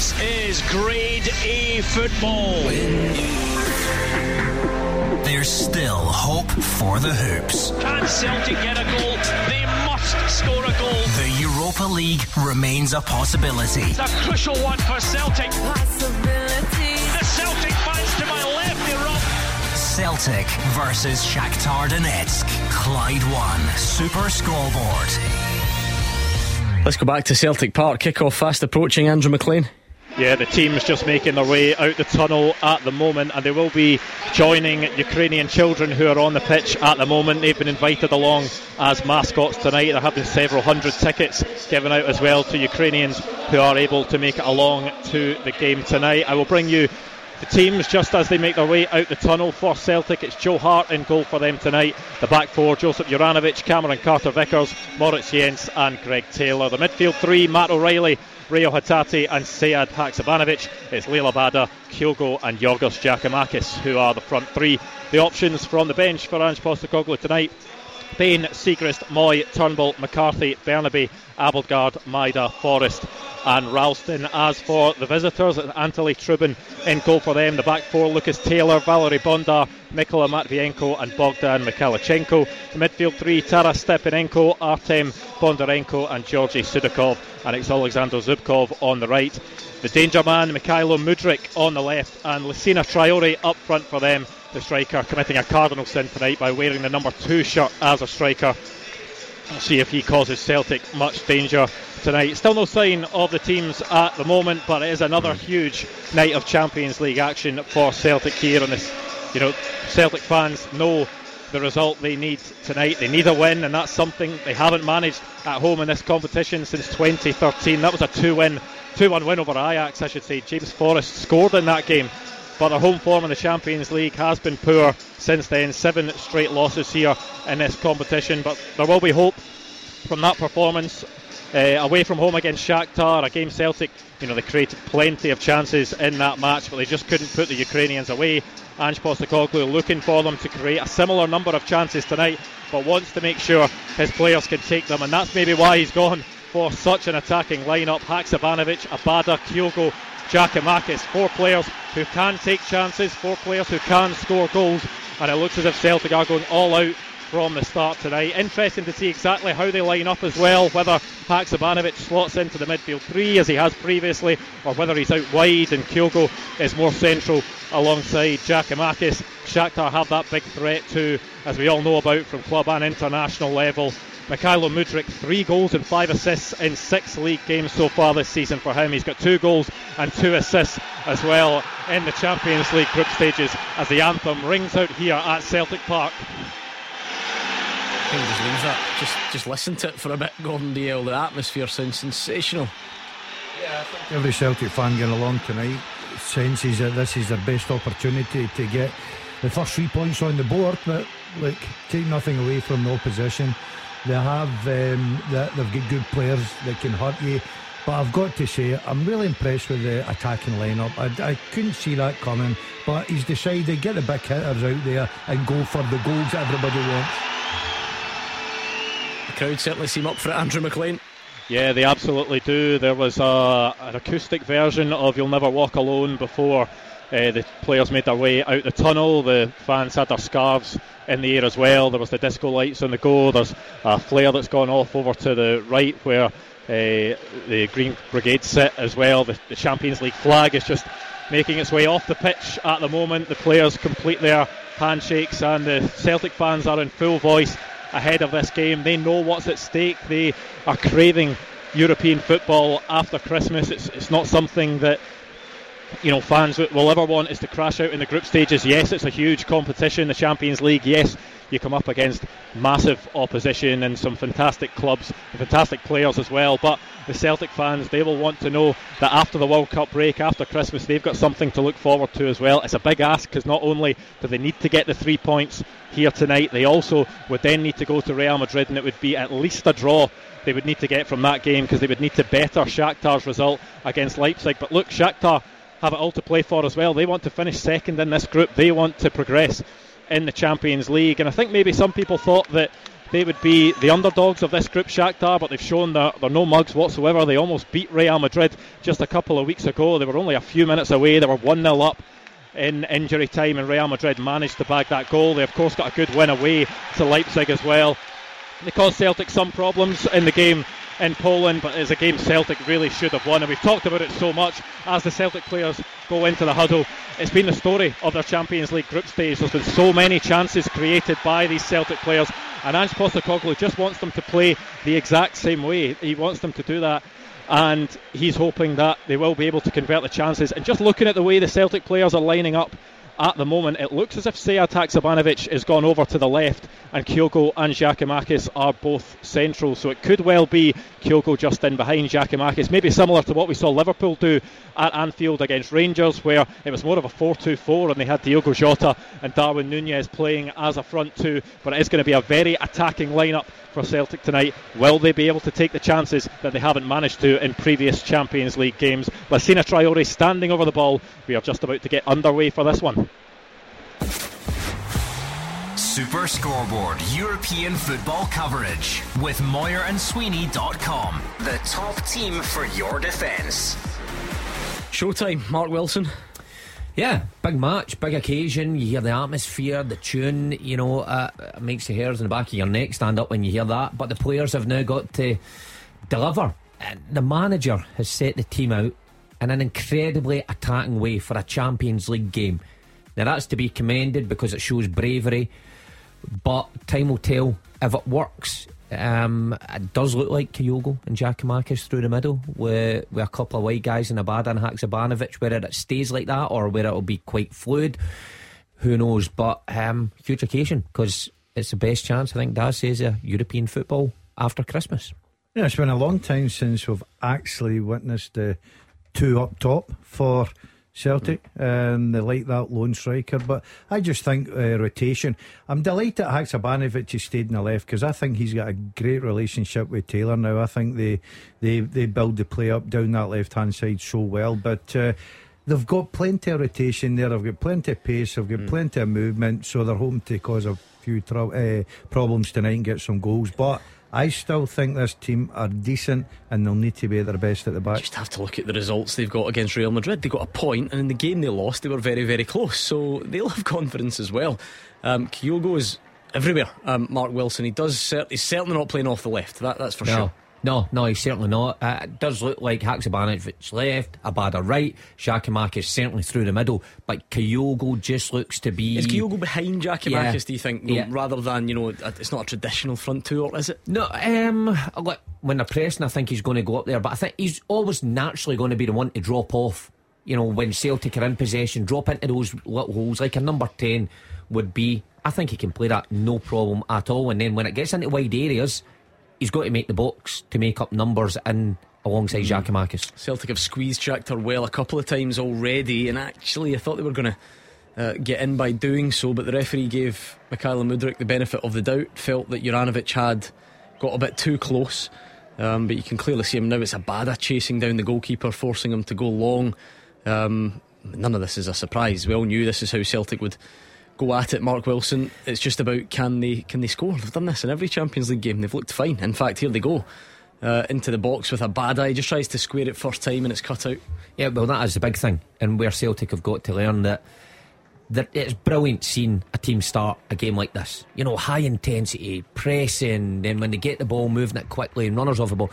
This is Grade A football. There's still hope for the Hoops. Can Celtic get a goal? They must score a goal. The Europa League remains a possibility. It's a crucial one for Celtic. Possibility. The Celtic fans to my left erupt. Celtic versus Shakhtar Donetsk. Clyde One Super Scoreboard. Let's go back to Celtic Park. Kick-off fast approaching. Andrew McLean. Yeah, the team's just making their way out the tunnel at the moment, and they will be joining Ukrainian children who are on the pitch at the moment. They've been invited along as mascots tonight. There have been several hundred tickets given out as well to Ukrainians who are able to make it along to the game tonight. I will bring you the teams just as they make their way out the tunnel for Celtic. It's Joe Hart in goal for them tonight. The back four: Joseph Juranovic, Cameron Carter Vickers, Moritz Jenz, and Greg Taylor. The midfield three: Matt O'Riley. Reo Hatate and Sead Haksabanovic. It's Liel Abada, Kyogo, and Giorgos Giakoumakis who are the front three. The options from the bench for Ange Postecoglou tonight Bain, Siegrist, Mooy, Turnbull, McCarthy, Bernabei, Abildgaard, Maeda, Forrest, and Ralston. As for the visitors, Anatoly Trubin in goal for them. The back four: Lucas Taylor, Valerie Bondar, Mikola Matvienko, and Bogdan Mikhailchenko. The midfield three: Taras Stepanenko, Artem Bondarenko, and Georgy Sudakov. And it's Alexander Zubkov on the right. The danger man, Mykhailo Mudryk on the left, and Lassina Traore up front for them. The striker committing a cardinal sin tonight by wearing the number two shirt as a striker. We'll see if he causes Celtic much danger tonight. Still no sign of the teams at the moment, but it is another huge night of Champions League action for Celtic here And this. You know, Celtic fans know the result they need tonight. They need a win, and that's something they haven't managed at home in this competition since 2013. That was a two-win, two-one win over Ajax, I should say. James Forrest scored in that game, but their home form in the Champions League has been poor since then. Seven straight losses here in this competition, but there will be hope from that performance. Uh, away from home against Shakhtar, a game Celtic, you know, they created plenty of chances in that match, but they just couldn't put the Ukrainians away. Ange Postecoglou looking for them to create a similar number of chances tonight, but wants to make sure his players can take them, and that's maybe why he's gone for such an attacking lineup. Haksabanovic, Abada, Kyogo, Giakoumakis, four players who can take chances, four players who can score goals, and it looks as if Celtic are going all out from the start tonight. Interesting to see exactly how they line up as well, whether Haksabanovic slots into the midfield three as he has previously, or whether he's out wide and Kyogo is more central alongside Giakoumakis. Shakhtar have that big threat too, as we all know about from club and international level. Mykhailo Mudryk, three goals and five assists in six league games so far this season for him. He's got two goals and two assists as well in the Champions League group stages as the anthem rings out here at Celtic Park. I think just leaves that. Just just listen to it for a bit, Gordon Dalziel. The atmosphere sounds sensational. Yeah, every Celtic fan going along tonight senses that this is their best opportunity to get the first three points on the board. But look, take nothing away from the opposition. They have um, they, they've got good players that can hurt you. But I've got to say, I'm really impressed with the attacking lineup. I, I couldn't see that coming, but he's decided to get the big hitters out there and go for the goals everybody wants. The crowd certainly seem up for it. Andrew McLean. Yeah, they absolutely do. There was a, an acoustic version of You'll Never Walk Alone before uh, the players made their way out the tunnel. The fans had their scarves in the air as well. There was the disco lights on the go. There's a flare that's gone off over to the right where uh, the Green Brigade sit as well. The, the Champions League flag is just making its way off the pitch at the moment. The players complete their handshakes, and the Celtic fans are in full voice ahead of this game. They know what's at stake. They are craving European football after Christmas. It's, it's not something that you know fans will ever want is to crash out in the group stages. Yes, it's a huge competition, the Champions League. Yes, you come up against massive opposition and some fantastic clubs, fantastic players as well. But the Celtic fans, they will want to know that after the World Cup break, after Christmas, they've got something to look forward to as well. It's a big ask because not only do they need to get the three points here tonight, they also would then need to go to Real Madrid, and it would be at least a draw they would need to get from that game because they would need to better Shakhtar's result against Leipzig. But look, Shakhtar have it all to play for as well. They want to finish second in this group. They want to progress in the Champions League. And I think maybe some people thought that they would be the underdogs of this group, Shakhtar, but they've shown that they're no mugs whatsoever. They almost beat Real Madrid just a couple of weeks ago. They were only a few minutes away. They were 1 0 up in injury time, and Real Madrid managed to bag that goal. They, of course, got a good win away to Leipzig as well. They caused Celtic some problems in the game in Poland, but it's a game Celtic really should have won. And we've talked about it so much as the Celtic players go into the huddle. It's been the story of their Champions League group stage. There's been so many chances created by these Celtic players, and Ange Postecoglou just wants them to play the exact same way. He wants them to do that. And he's hoping that they will be able to convert the chances. And just looking at the way the Celtic players are lining up at the moment, it looks as if Sead Haksabanovic has gone over to the left and Kyogo and Giakoumakis are both central. So it could well be Kyogo just in behind Giakoumakis, maybe similar to what we saw Liverpool do at Anfield against Rangers, where it was more of a 4 2 4 and they had Diogo Jota and Darwin Nunez playing as a front two. But it is going to be a very attacking lineup for Celtic tonight. Will they be able to take the chances that they haven't managed to in previous Champions League games? Lassina Traore standing over the ball. We are just about to get underway for this one. Super Scoreboard European football coverage with Moyer and Sweeney.com. The top team for your defence. Showtime, Mark Wilson. Yeah, big match, big occasion. You hear the atmosphere, the tune. You know, uh, it makes the hairs in the back of your neck stand up when you hear that. But the players have now got to deliver. And the manager has set the team out in an incredibly attacking way for a Champions League game. Now that's to be commended because it shows bravery. But time will tell if it works. Um, it does look like Kyogo and Giakoumakis through the middle with, with a couple of white guys in Abada and Haksabanovic. Whether it stays like that or whether it'll be quite fluid, who knows? But um, huge occasion because it's the best chance, I think Daz says, of European football after Christmas. Yeah, it's been a long time since we've actually witnessed the two up top for Celtic. and they like that lone striker, but I just think uh, rotation. I'm delighted that Haksabanovic has stayed in the left because I think he's got a great relationship with Taylor now. I think they they they build the play up down that left hand side so well, but. Uh, They've got plenty of rotation there. They've got plenty of pace. They've got mm. plenty of movement. So they're home to cause a few tro- uh, problems tonight and get some goals. But I still think this team are decent and they'll need to be at their best at the back. You just have to look at the results they've got against Real Madrid. They got a point, and in the game they lost, they were very, very close. So they'll have confidence as well. Um, Kyogo is everywhere. Um, Mark Wilson, he does. he's certainly not playing off the left. That, that's for no. sure. No, no, he's certainly not. Uh, it does look like Haksabanovic left, Abada right, Giakoumakis certainly through the middle, but Kyogo just looks to be. Is Kyogo behind Giakoumakis, yeah. do you think? No, yeah. Rather than, you know, it's not a traditional front two, or is it? No, um, look, when they're pressing, I think he's going to go up there, but I think he's always naturally going to be the one to drop off. You know, when Celtic are in possession, drop into those little holes like a number 10 would be. I think he can play that no problem at all. And then when it gets into wide areas, he's got to make the box to make up numbers in alongside mm. Giakoumakis. Celtic have squeezed Shakhtar well a couple of times already, and actually I thought they were going to uh, get in by doing so, but the referee gave Mykhailo Mudryk the benefit of the doubt, felt that Juranovic had got a bit too close. Um, but you can clearly see him now. It's a Abada chasing down the goalkeeper, forcing him to go long. Um, none of this is a surprise. We all knew this is how Celtic would go at it, Mark Wilson. It's just about can they can they score? They've done this in every Champions League game. They've looked fine. In fact, here they go. Uh, into the box with Abada, just tries to square it first time and it's cut out. Yeah, well, that is the big thing, and where Celtic have got to learn that that it's brilliant seeing a team start a game like this. You know, high intensity, pressing, then when they get the ball, moving it quickly, and runners off the ball.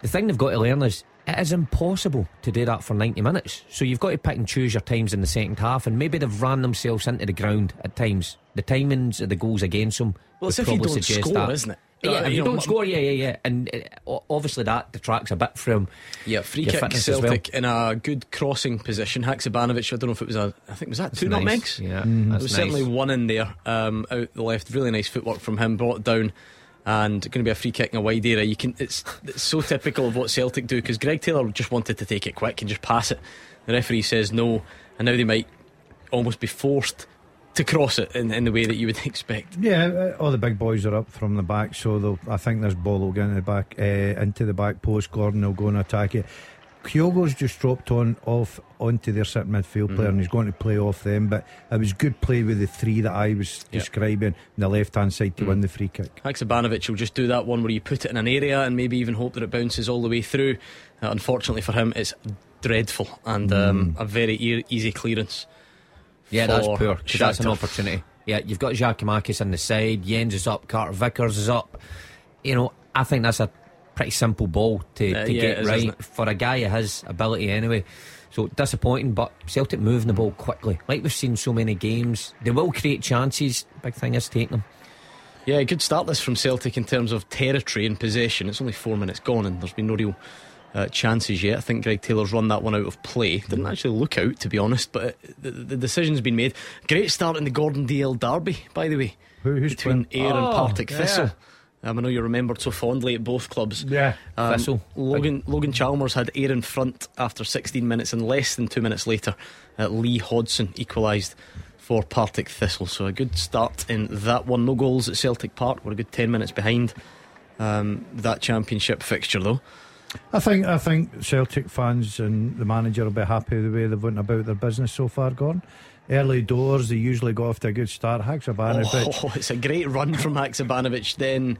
The thing they've got to learn is it is impossible to do that for 90 minutes. So you've got to pick and choose your times in the second half, and maybe they've ran themselves into the ground at times. The timings of the goals against them. Well, it's if you don't score, that. isn't it? Yeah, uh, if you, know, don't score, yeah, yeah, yeah, and uh, obviously that detracts a bit from yeah free kick Celtic well. in a good crossing position. Haksabanovic, I don't know if it was a, I think was that two nice. nutmegs. Yeah, mm, there was nice. certainly one in there um, out the left. Really nice footwork from him, brought down and going to be a free kick in a wide area. You can. It's, it's so typical of what Celtic do because Greg Taylor just wanted to take it quick and just pass it. The referee says no, and now they might almost be forced to cross it in, in the way that you would expect. Yeah, uh, all the big boys are up from the back, so I think this ball will get the back uh, into the back post. Gordon will go and attack it. Kyogo's just dropped on off onto their certain midfield player and he's going to play off them. But it was good play with the three that I was Yeah. describing on the left hand side to win the free kick. Haksabanovic will just do that one where you put it in an area and maybe even hope that it bounces all the way through. Uh, unfortunately for him, it's dreadful and um, a very e- easy clearance. Yeah, that's poor. poor. 'cause that's an opportunity. Yeah, you've got Giakoumakis on the side, Jenz is up, Carter Vickers is up. You know, I think that's a pretty simple ball to, Uh, to yeah, get is, right for a guy of his ability anyway. So disappointing, but Celtic moving the ball quickly. Like we've seen so many games. They will create chances. Big thing is taking them. Yeah, good start this from Celtic in terms of territory and possession. It's only four minutes gone and there's been no real uh, chances yet. I think Greg Taylor's run that one out of play. Didn't actually look out, to be honest, but it, the, the decision's been made. Great start in the Gordon Dalziel derby, by the way, Who, who's between playing? Ayr and Oh, Partick yeah. Thistle. Um, I know you remembered so fondly at both clubs. Yeah. Um, Thistle. Logan, Logan Chalmers had Ayr in front after 16 minutes, and less than two minutes later, uh, Lee Hodson equalised for Partick Thistle. So a good start in that one. No goals at Celtic Park. We're a good 10 minutes behind um, that championship fixture, though. I think I think Celtic fans and the manager will be happy the way they've went about their business so far. Gone early doors, they usually go off to a good start. Haksabanovic, Oh, it's a great run from Haksabanovic. Then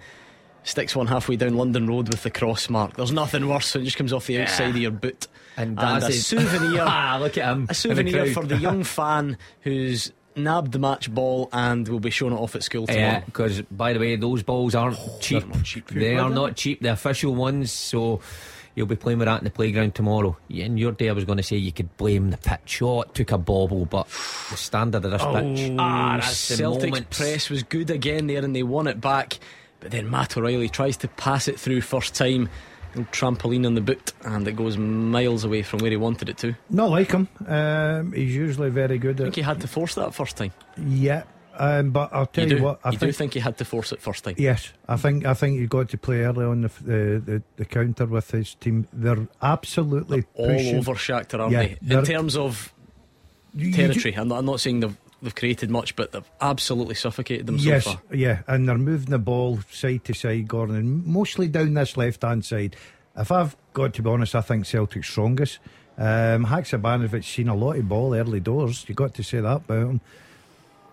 sticks one halfway down London Road with the cross mark. There's nothing worse when it just comes off the outside of your boot. And, And that's a souvenir. ah, look at him. A souvenir crowd. for the young fan who's nabbed the match ball and will be showing it off at school tomorrow. Yeah, because by the way, those balls aren't cheap. not cheap. They are not cheap. The official ones. So you'll be playing with that in the playground tomorrow. In your day, I was going to say you could blame the pitch. Oh, it took a bobble, but the standard of this pitch. Ah, that's the Celtic's moment. press was good again there and they won it back. But then Matt O'Riley tries to pass it through first time. Little trampoline on the boot and it goes miles away from where he wanted it to. Not like him. Um, he's usually very good I think he had to force that first time. yeah. Um, but I'll tell You you, what, I you think, do think he had to force it first time. yes, I think I think you got to play early on the the, the, the counter with his team. They're absolutely All pushing. over Shakhtar, aren't Yeah, they? In terms of You- you territory, I'm not, I'm not saying they've, they've created much, but they've absolutely suffocated them yes, so far. yeah, and they're moving the ball side to side, Gordon, and mostly down this left hand side. If I've got to be honest, I think Celtic's strongest. Um, Haksabanovic seen a lot of ball early doors. You got to say that about him.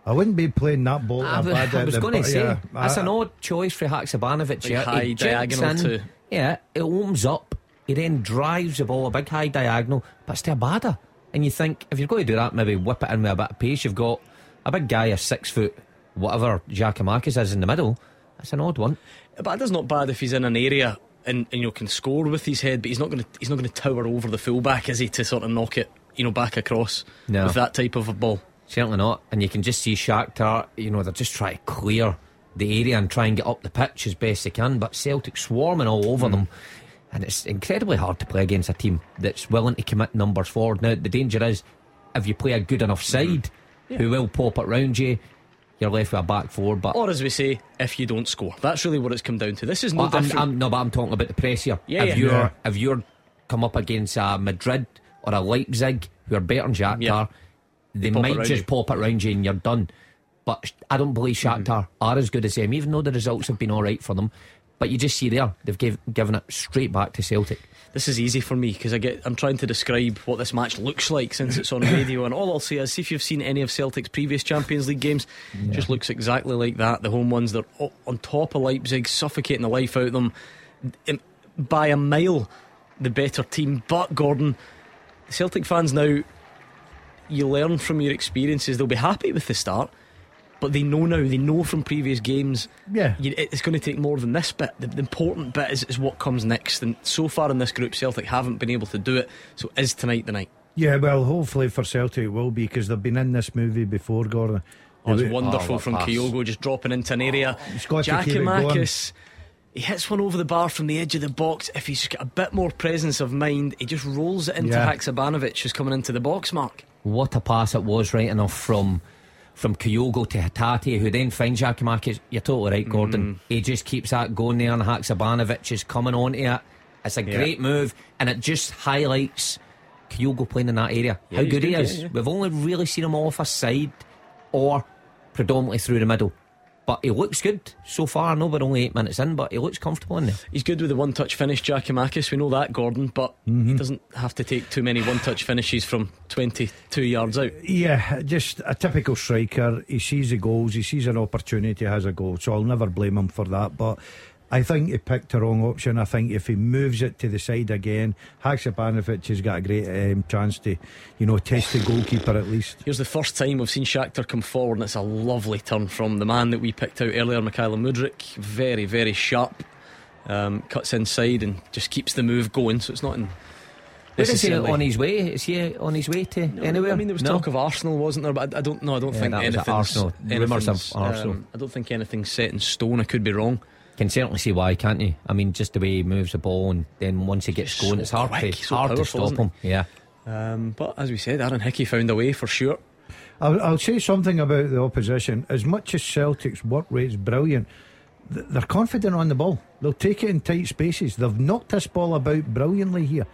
I wouldn't be playing that ball. I, that bad I was going to say yeah, that's I- an ah. odd choice for Haksabanovic. Big yeah. high He diagonal in, too. Yeah, it opens up. He then drives the ball a big high diagonal, but it's to Abada. And you think if you're going to do that, maybe whip it in with a bit of pace. You've got a big guy, a six foot whatever Giakoumakis is in the middle. That's an odd one. But that's not bad if he's in an area and, and you know, can score with his head. But he's not going to he's not going to tower over the fullback, is he, to sort of knock it, you know, back across No. with that type of a ball. Certainly not. And you can just see Shakhtar, you know, they're just trying to clear the area and try and get up the pitch as best they can. But Celtic swarming all over hmm. them. And it's incredibly hard to play against a team that's willing to commit numbers forward. Now, the danger is if you play a good enough hmm. side who will pop it round you, you're left with a back four. But Or as we say, if you don't score, that's really what it's come down to. This is no I'm, different. I'm- no, but I'm talking about the press here. Yeah, if yeah. you're Yeah. if you're come up against a Madrid or a Leipzig who are better than Shakhtar, Yeah. They, it might just pop it round you and you're done. But I don't believe Mm-hmm. Shakhtar are as good as them, even though the results have been all right for them. But you just see there they've gave, given it straight back to Celtic. This is easy for me because I get I'm trying to describe what this match looks like since it's on radio, and all I'll say is, see if you've seen any of Celtic's previous Champions League games, it just looks exactly like that. The home ones, they're on top of Leipzig, suffocating the life out of them by a mile. The better team, but Gordon, Celtic fans now, you learn from your experiences. They'll be happy with the start. But they know now, they know from previous games Yeah. you, it's going to take more than this bit. The, the important bit is, is what comes next. And so far in this group, Celtic haven't been able to do it. So is tonight the night? Yeah, well, hopefully for Celtic it will be because they've been in this movie before, Gordon. Oh, it's wonderful oh, what from pass. Kyogo just dropping into an area. Oh, he's got to keep it going. Giakoumakis, he hits one over the bar from the edge of the box. If he's got a bit more presence of mind, he just rolls it into Yeah. Haksabanovic, who's coming into the box mark. What a pass it was, right enough from from Kyogo to Hatate, who then finds Giakoumakis. You're totally right, Gordon. Mm. He just keeps that going there, and Haksabanovic is coming onto it. It's a Yeah. great move, and it just highlights Kyogo playing in that area. Yeah, How he's good, he is. yeah. We've only really seen him off a side or predominantly through the middle. But he looks good so far. I know we're only eight minutes in, but he looks comfortable in there. He's good with the one touch finish, Giakoumakis. We know that, Gordon, but Mm-hmm. he doesn't have to take too many one touch finishes from 22 yards out. Yeah, just a typical striker. He sees the goals, he sees an opportunity, has a goal. So I'll never blame him for that. But I think he picked the wrong option. I think if he moves it to the side again, Haksabanovic has got a great um, chance to, you know, test the goalkeeper at least. Here's the first time we've seen Shakhtar come forward, and it's a lovely turn from the man that we picked out earlier, Mykhailo Mudryk. Very, very sharp. Um, cuts inside and just keeps the move going, so it's not in. Where is he necessarily- on his way? Is he on his way to No, anywhere? I mean, there was No? talk of Arsenal, wasn't there? But I, I don't know. I don't Yeah, think that was at anything's. Arsenal. Of anything's, Arsenal. um, I don't think anything's set in stone. I could be wrong. Can certainly see why, can't you? I mean, just the way he moves the ball, and then once he gets So going, it's hard quick, to so hard to stop him. Yeah. Um, but as we said, Aaron Hickey found a way for sure. I'll, I'll say something about the opposition. As much as Celtic's work rate's brilliant, th- they're confident on the ball. They'll take it in tight spaces. They've knocked this ball about brilliantly here.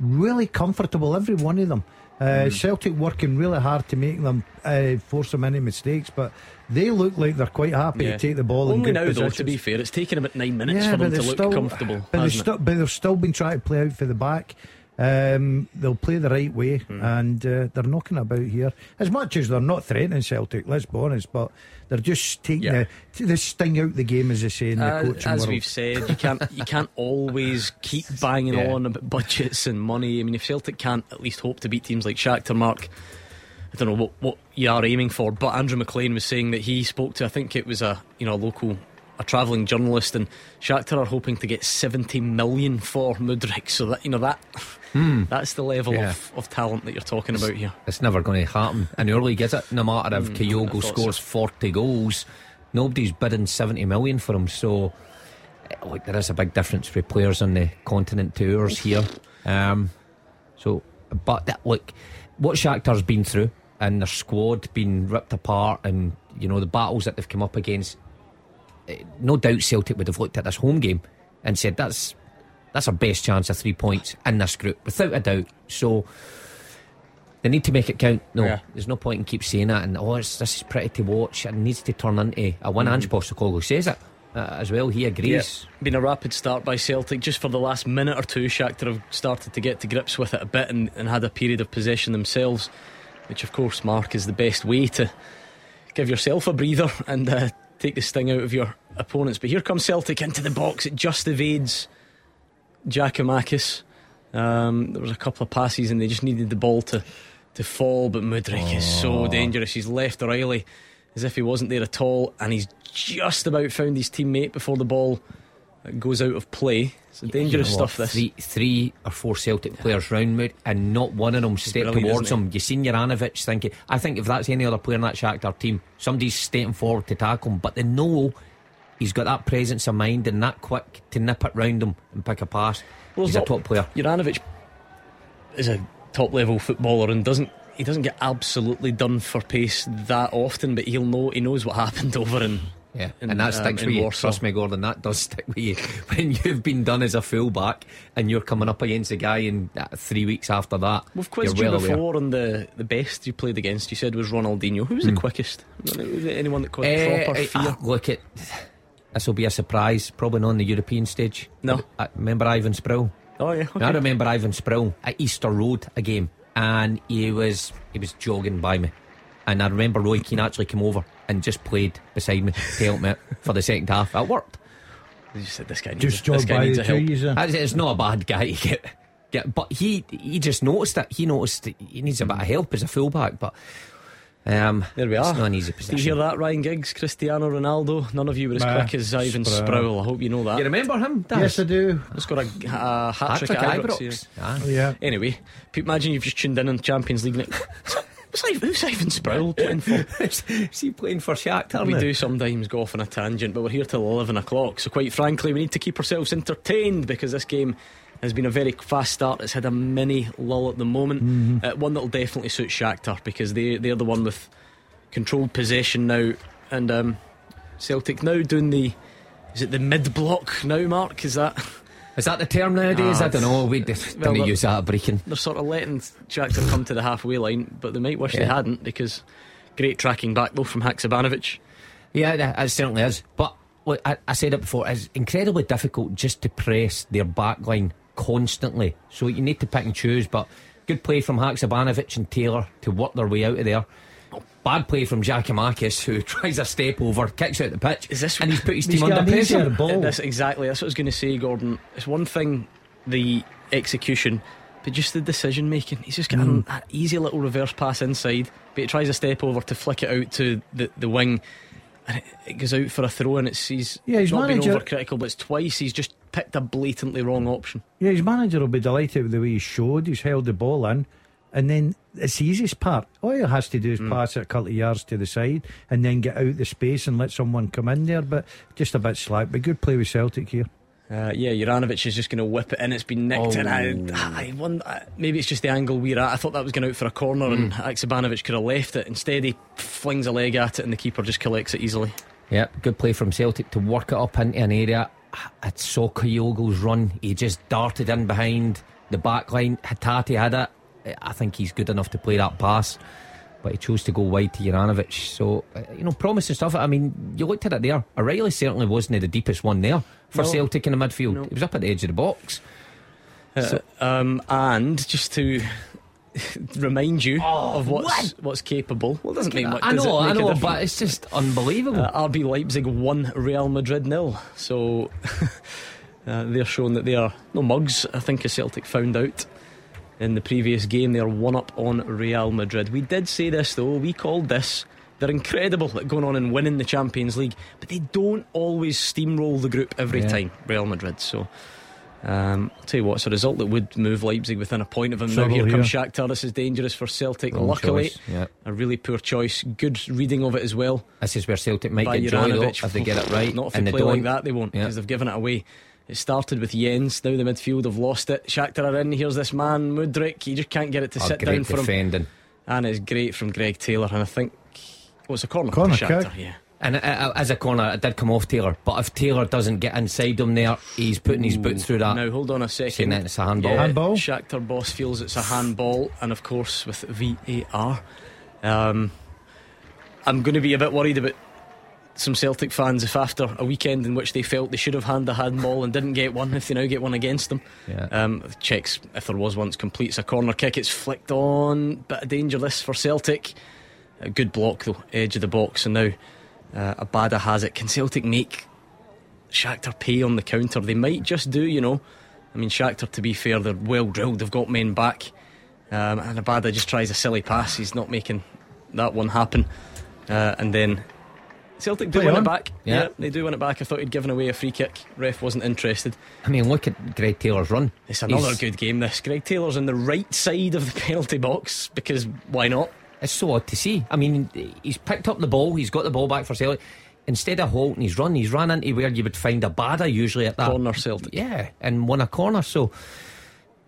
Really comfortable, every one of them. Uh, Celtic working really hard to make them uh, force them any mistakes, but they look like they're quite happy Yeah. to take the ball. in Only now, though, to be fair, it's taken about nine minutes Yeah, for them to look still- comfortable. But they've, hasn't it? still, but they've still been trying to play out for the back. Um, they'll play the right way, Hmm. and uh, they're knocking about here. As much as they're not threatening Celtic, let's be honest, but they're just taking Yeah. the, the sting out the game, as they say in the Uh, coaching as world. we've said, you can't you can't always keep banging Yeah. on about budgets and money. I mean, if Celtic can't at least hope to beat teams like Shakhtar, Mark, I don't know what what you are aiming for. But Andrew McLean was saying that he spoke to I think it was a you know a local a travelling journalist, and Shakhtar are hoping to get seventy million for Mudryk. So that you know that that's the level Yeah. of, of talent that you're talking about here. It's never going to happen. And the early gets it, no matter if I Kyogo scores so. 40 goals, nobody's bidding 70 million for him. So, eh, look, there is a big difference for players on the continent tours here. Um, so, but that, look, what Shakhtar's been through and their squad being ripped apart, and you know the battles that they've come up against. eh, No doubt Celtic would have looked at this home game and said that's that's our best chance of three points in this group, without a doubt. So they need to make it count. No, Yeah. there's no point in keep saying that. And oh, it's, this is pretty to watch. It needs to turn into a win. Ange Postecoglou says it uh, as well. He agrees. Yeah. Been a rapid start by Celtic. Just for the last minute or two, Shakhtar have started to get to grips with it a bit and, and had a period of possession themselves, which, of course, Mark is the best way to give yourself a breather and uh, take the sting out of your opponents. But here comes Celtic into the box. It just evades Giakoumakis. Um, there was a couple of passes and they just needed the ball to, to fall, but Mudryk is so dangerous. He's left O'Riley as if he wasn't there at all, and he's just about found his teammate before the ball goes out of play. It's dangerous You know stuff. This Three, three or four Celtic players round me, and not one of them stepped brilliant, towards him. You seen Juranovic thinking. I think if that's any other player in that Shakhtar team, somebody's stepping forward to tackle him, but they know he's got that presence of mind and that quick to nip it round him and pick a pass. Well, he's a top player. Juranovic is a top level footballer and doesn't he doesn't get absolutely done for pace that often, but he'll know he knows what happened over in Yeah, in, and that um, sticks in with you. Warsaw. Trust me, Gordon, that does stick with you. When you've been done as a fullback and you're coming up against a guy in uh, three weeks after that, We've quizzed you well aware. before on the, the best you played against. You said was Ronaldinho. Who was the quickest? Was it anyone that caught Eh, proper eh, fear? ah, look, it, this will be a surprise. Probably not on the European stage. No. I, remember Ivan Sproule. oh yeah, okay. I remember Ivan Sproule at Easter Road a game, and he was he was jogging by me, and I remember Roy Keane actually came over and just played beside me to help me for the second half. It worked. You said this guy needs, Just a, this jog guy by needs a help. trees. uh. It's, it's not a bad guy to get, get, but he he just noticed that He noticed that he needs a bit of help as a fullback, but um, There we are. it's are. not an easy position. Did you hear that, Ryan Giggs, Cristiano Ronaldo? None of you were as Nah, quick as Ivan Sproule. Sproule. I hope you know that. You remember him? Yes, I do. He's got a, a hat trick Hat-trick at at Ibrox. here. Ibrox. Ah. Yeah. Anyway, imagine you've just tuned in on Champions League. and it- What's Ivan, who's Ivan Sproule playing for? Is he playing for Shakhtar? We now? do sometimes go off on a tangent, but we're here till 11 o'clock. So, quite frankly, we need to keep ourselves entertained because this game has been a very fast start. It's had a mini lull at the moment. Uh, one that'll definitely suit Shakhtar because they, they're the one with controlled possession now. And um, Celtic now doing the. Is it the mid block now, Mark? Is that. Is that the term nowadays? Ah, I don't know. We didn't well, use that at breaking. They're sort of letting Shakhtar come to the halfway line, but they might wish they hadn't because great tracking back though from Haksabanovic. Yeah, yeah, it certainly is. But look, I, I said it before, it's incredibly difficult just to press their back line constantly. So you need to pick and choose. But good play from Haksabanovic and Taylor to work their way out of there. Bad play from Giakoumakis, who tries a step over, kicks out the pitch, Is this- and he's put his team got under pressure. ball. That's exactly. That's what I was going to say, Gordon. It's one thing, the execution, but just the decision making. He's just got hmm. an, an easy little reverse pass inside, but he tries a step over to flick it out to the, the wing, and it, it goes out for a throw. And it's he's Yeah, he's not been manager- overcritical, but it's twice he's just picked a blatantly wrong option. Yeah, his manager will be delighted with the way he showed. He's held the ball in. And then it's the easiest part. All he has to do is pass it a couple of yards to the side and then get out the space and let someone come in there. But just a bit slack. But good play with Celtic here. Uh, yeah, Juranovic is just going to whip it in. It's been nicked, and I, I wonder, uh, maybe it's just the angle we're at. I thought that was going out for a corner, and Haksabanovic could have left it. Instead, he flings a leg at it, and the keeper just collects it easily. Yeah, good play from Celtic to work it up into an area. I saw Kyogo's run. He just darted in behind the back line. Hatate had it. I think he's good enough to play that pass, but he chose to go wide to Juranovic. So, uh, you know, promising stuff. I mean, you looked at it there. O'Riley certainly wasn't the deepest one there for No. Celtic in the midfield. No. He was up at the edge of the box. Uh, um, and just to remind you of what's what's capable. Well, it doesn't make much. I know, I know, but it's just unbelievable. Uh, RB Leipzig won Real Madrid nil. So uh, they're showing that they are no mugs. I think as Celtic found out in the previous game, they are one up on Real Madrid. We did say this though. We called this. They're incredible at going on and winning the Champions League, but they don't always steamroll the group every Yeah. time. Real Madrid. So. Um, I'll tell you what, it's a result that would move Leipzig within a point of them. Now Trouble here comes here. Shakhtar. This is dangerous for Celtic. Wrong Luckily, yeah. a really poor choice. Good reading of it as well This is where Celtic might by get joy though, if they get it right. Not if and they they play like don't. that, they won't Yeah. because they've given it away. It started with Jenz. Now the midfield have lost it. Shakhtar are in. Here's this man Mudryk. You just can't get it to Oh, sit down for him. defending. And it's great from Greg Taylor. And I think well, it's a corner, Corner to Shakhtar. kick. Yeah. And uh, uh, as a corner, it did come off Taylor. But if Taylor doesn't get inside him there, he's putting his boot through that. Now hold on a second. it's a handball. Yeah, Handball? Shakhtar boss feels it's a handball, and of course with VAR. Um, I'm going to be a bit worried about some Celtic fans if after a weekend in which they felt they should have had the handball and didn't get one, if they now get one against them. Yeah. Um, checks if there was one. It's complete. It's a corner kick. It's flicked on. Bit of danger this for Celtic. A good block though, edge of the box, and now uh, Abada has it. Can Celtic make Shakhtar pay on the counter? They might just do, you know. I mean, Shakhtar, to be fair, they're well drilled. They've got men back, um, and Abada just tries a silly pass. He's not making that one happen, uh, and then. Celtic do win on. it back. Yeah. they do win it back. I thought he'd given away a free kick. Ref wasn't interested. I mean, look at Greg Taylor's run. It's another He's- good game. This Greg Taylor's on the right side of the penalty box because why not? It's so odd to see. I mean, he's picked up the ball. He's got the ball back for Celtic. Instead of halting his run, he's run into where you would find Abada usually at that Corner Celtic. Yeah, and won a corner. So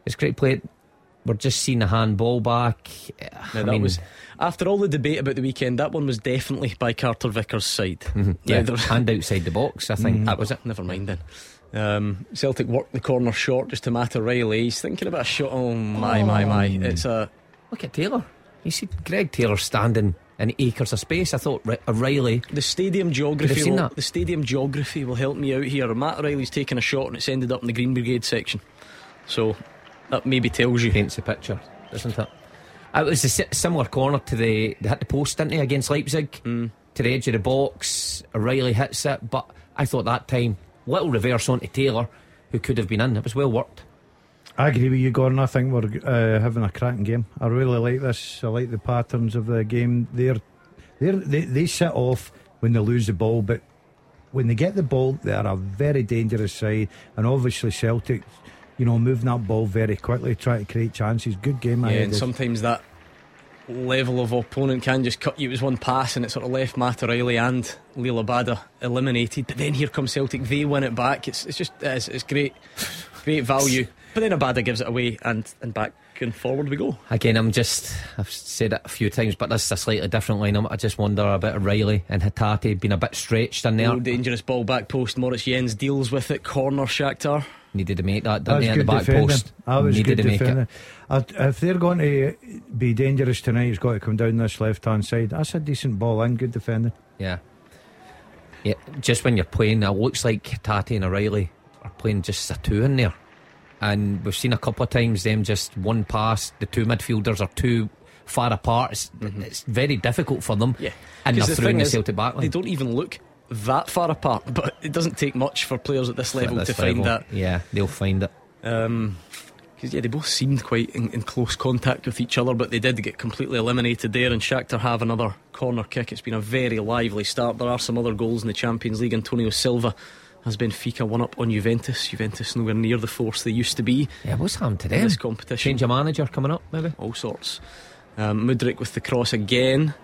it's great play. We're just seeing the handball back. Now I that mean, was after all the debate about the weekend. That one was definitely by Carter Vickers' side. Now, yeah, hand outside the box. I think mm-hmm. that was it. Never mind then. Um, Celtic worked the corner short just to Matt O'Riley. He's thinking about a shot. Oh my oh. my my! It's a Look at Taylor. You see Greg Taylor standing in acres of space. I thought O'Riley. Uh, the stadium geography. Will, that. the stadium geography will help me out here. Matt O'Riley's taken a shot and it's ended up in the Green Brigade section. So that maybe tells you. paints the picture, doesn't it? It was a similar corner to the they hit the post, didn't they, against Leipzig Mm. to the edge of the box. O'Riley hits it, but I thought that time little reverse onto Taylor, who could have been in. It was well worked. I agree with you, Gordon. I think we're uh, having a cracking game. I really like this. I like the patterns of the game. They're, they're, they they sit off when they lose the ball, but when they get the ball, they are a very dangerous side. And obviously, Celtic, you know, moving that ball very quickly, trying to create chances. Good game. Yeah, ahead and of- sometimes that level of opponent can just cut you. It was one pass and it sort of left Matt O'Riley and Liel Abada eliminated. But then here comes Celtic, they win it back. It's it's just it's, it's great, great value. But then Abada gives it away and and back and forward we go. Again, I'm just I've said it a few times, but this is a slightly different lineup. I just wonder about bit Riley and Hatate being a bit stretched in there. Real dangerous ball back post. Moritz Jenz deals with it. Corner Shakhtar. Needed to make that, That didn't was they, at the good back defending. post? That was Needed good to make defending. it. I- If they're going to be dangerous tonight, it's got to come down this left hand side. That's a decent ball in, good defending. Yeah. Yeah, just when you're playing, it looks like Tati and O'Riley are playing just a two in there. And we've seen a couple of times them just one pass, the two midfielders are too far apart. It's, it's very difficult for them. Mm-hmm. Yeah, And they're 'Cause through in the is, Celtic backline. They don't even look that far apart, but it doesn't take much for players at this level At this to find that. Yeah, they'll find it. Um yeah, they both seemed quite in, in close contact with each other, but they did get completely eliminated there. And Shakhtar have another corner kick. It's been a very lively start. There are some other goals in the Champions League. Antonio Silva has Benfica one up on Juventus. Juventus nowhere near the force they used to be Yeah, what's happened to in them? this competition. Change of manager coming up, maybe? all sorts. Um, Mudryk with the cross again.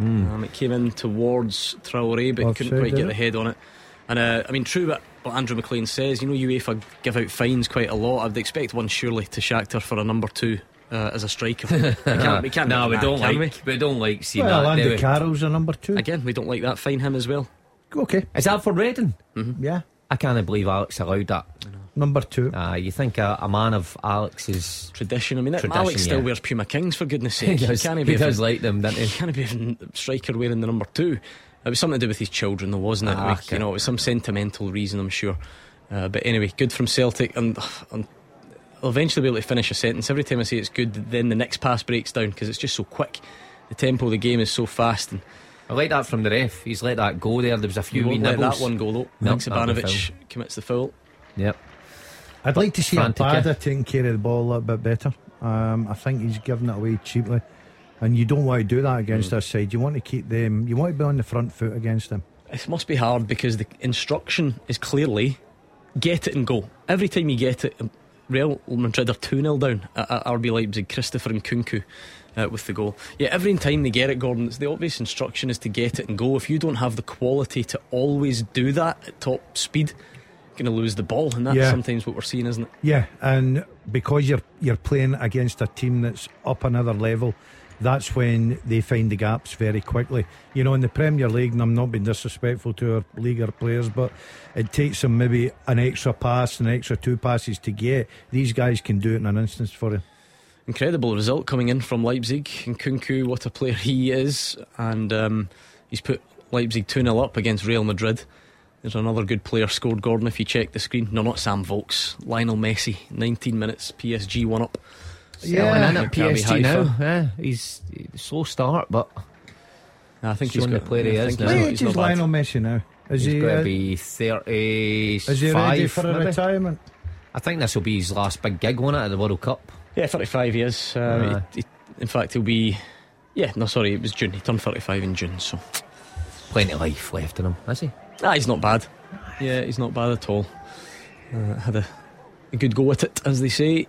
Um, it came in towards Traore, but Offside, couldn't quite did get the head on it. And uh, I mean, true what, what Andrew McLean says. You know, UEFA give out fines quite a lot. I'd expect one surely to Shakhtar for a number two uh, as a striker. we can't, we can't no, we that, don't can like. We? don't like seeing Well, that. do Andy we? Carroll's a number two. Again, we don't like that. Fine him as well. Okay, Is that for Reading? yeah, I can't believe Alex allowed that. number two. Uh, you think a, a man of Alex's Tradition. I mean, Tradition, Alex still yeah. wears Puma Kings for goodness he sake. does, can't he be does like them, doesn't He he? can't be having a striker wearing the number two. It was something to do with his children, though, wasn't it? Ah, Like. You know, it was some sentimental reason, I'm sure. Uh, but anyway, good from Celtic, and, and I'll eventually be able to finish a sentence. Every time I say it's good, then the next pass breaks down because it's just so quick. The tempo of the game is so fast, and I like that from the ref. He's let that go there. There was a few you wee won't let nibbles. that one go though. No, Alex Ivanovic commits the foul. Yep. I'd like to see Frantic, Abada taking care of the ball a little bit better. Um, I think he's giving it away cheaply, and you don't want to do that against this side. You want to keep them. You want to be on the front foot against them. It must be hard because the instruction is clearly get it and go. Every time you get it, Real Madrid are 2 0 down at, at RB Leipzig. Christopher Nkunku uh, with the goal. Yeah, every time they get it, Gordon, it's the obvious instruction is to get it and go. If you don't have the quality to always do that at top speed, you're going to lose the ball. And that's Yeah. sometimes what we're seeing, isn't it? Yeah, and because you're you're playing against a team that's up another level, that's when they find the gaps very quickly. You know, in the Premier League, and I'm not being disrespectful to our league or players, but it takes them maybe an extra pass, an extra two passes to get. These guys can do it in an instance for you. Incredible result coming in from Leipzig. And Nkunku, what a player he is. And um, he's put Leipzig 2 0 up against Real Madrid. There's another good player scored, Gordon, if you check the screen. No, not Sam Volks. Lionel Messi, 19 minutes, PSG 1 up. Selling in at PSG now. Yeah, he's slow start, but I think Showing he's the got, player he is now. he's What age is. Lionel Messi now? Is he's he? going uh, to be 35. is he ready for a maybe? retirement? I think this will be his last big gig, won't it, at the World Cup? Yeah, 35 years. Uh, he- he- in fact, he'll be. Yeah, no, sorry, it was June. He turned 35 in June, so. Plenty of life left in him, has he? Ah, he's not bad. Yeah, he's not bad at all. Uh, had a, a good go at it, as they say.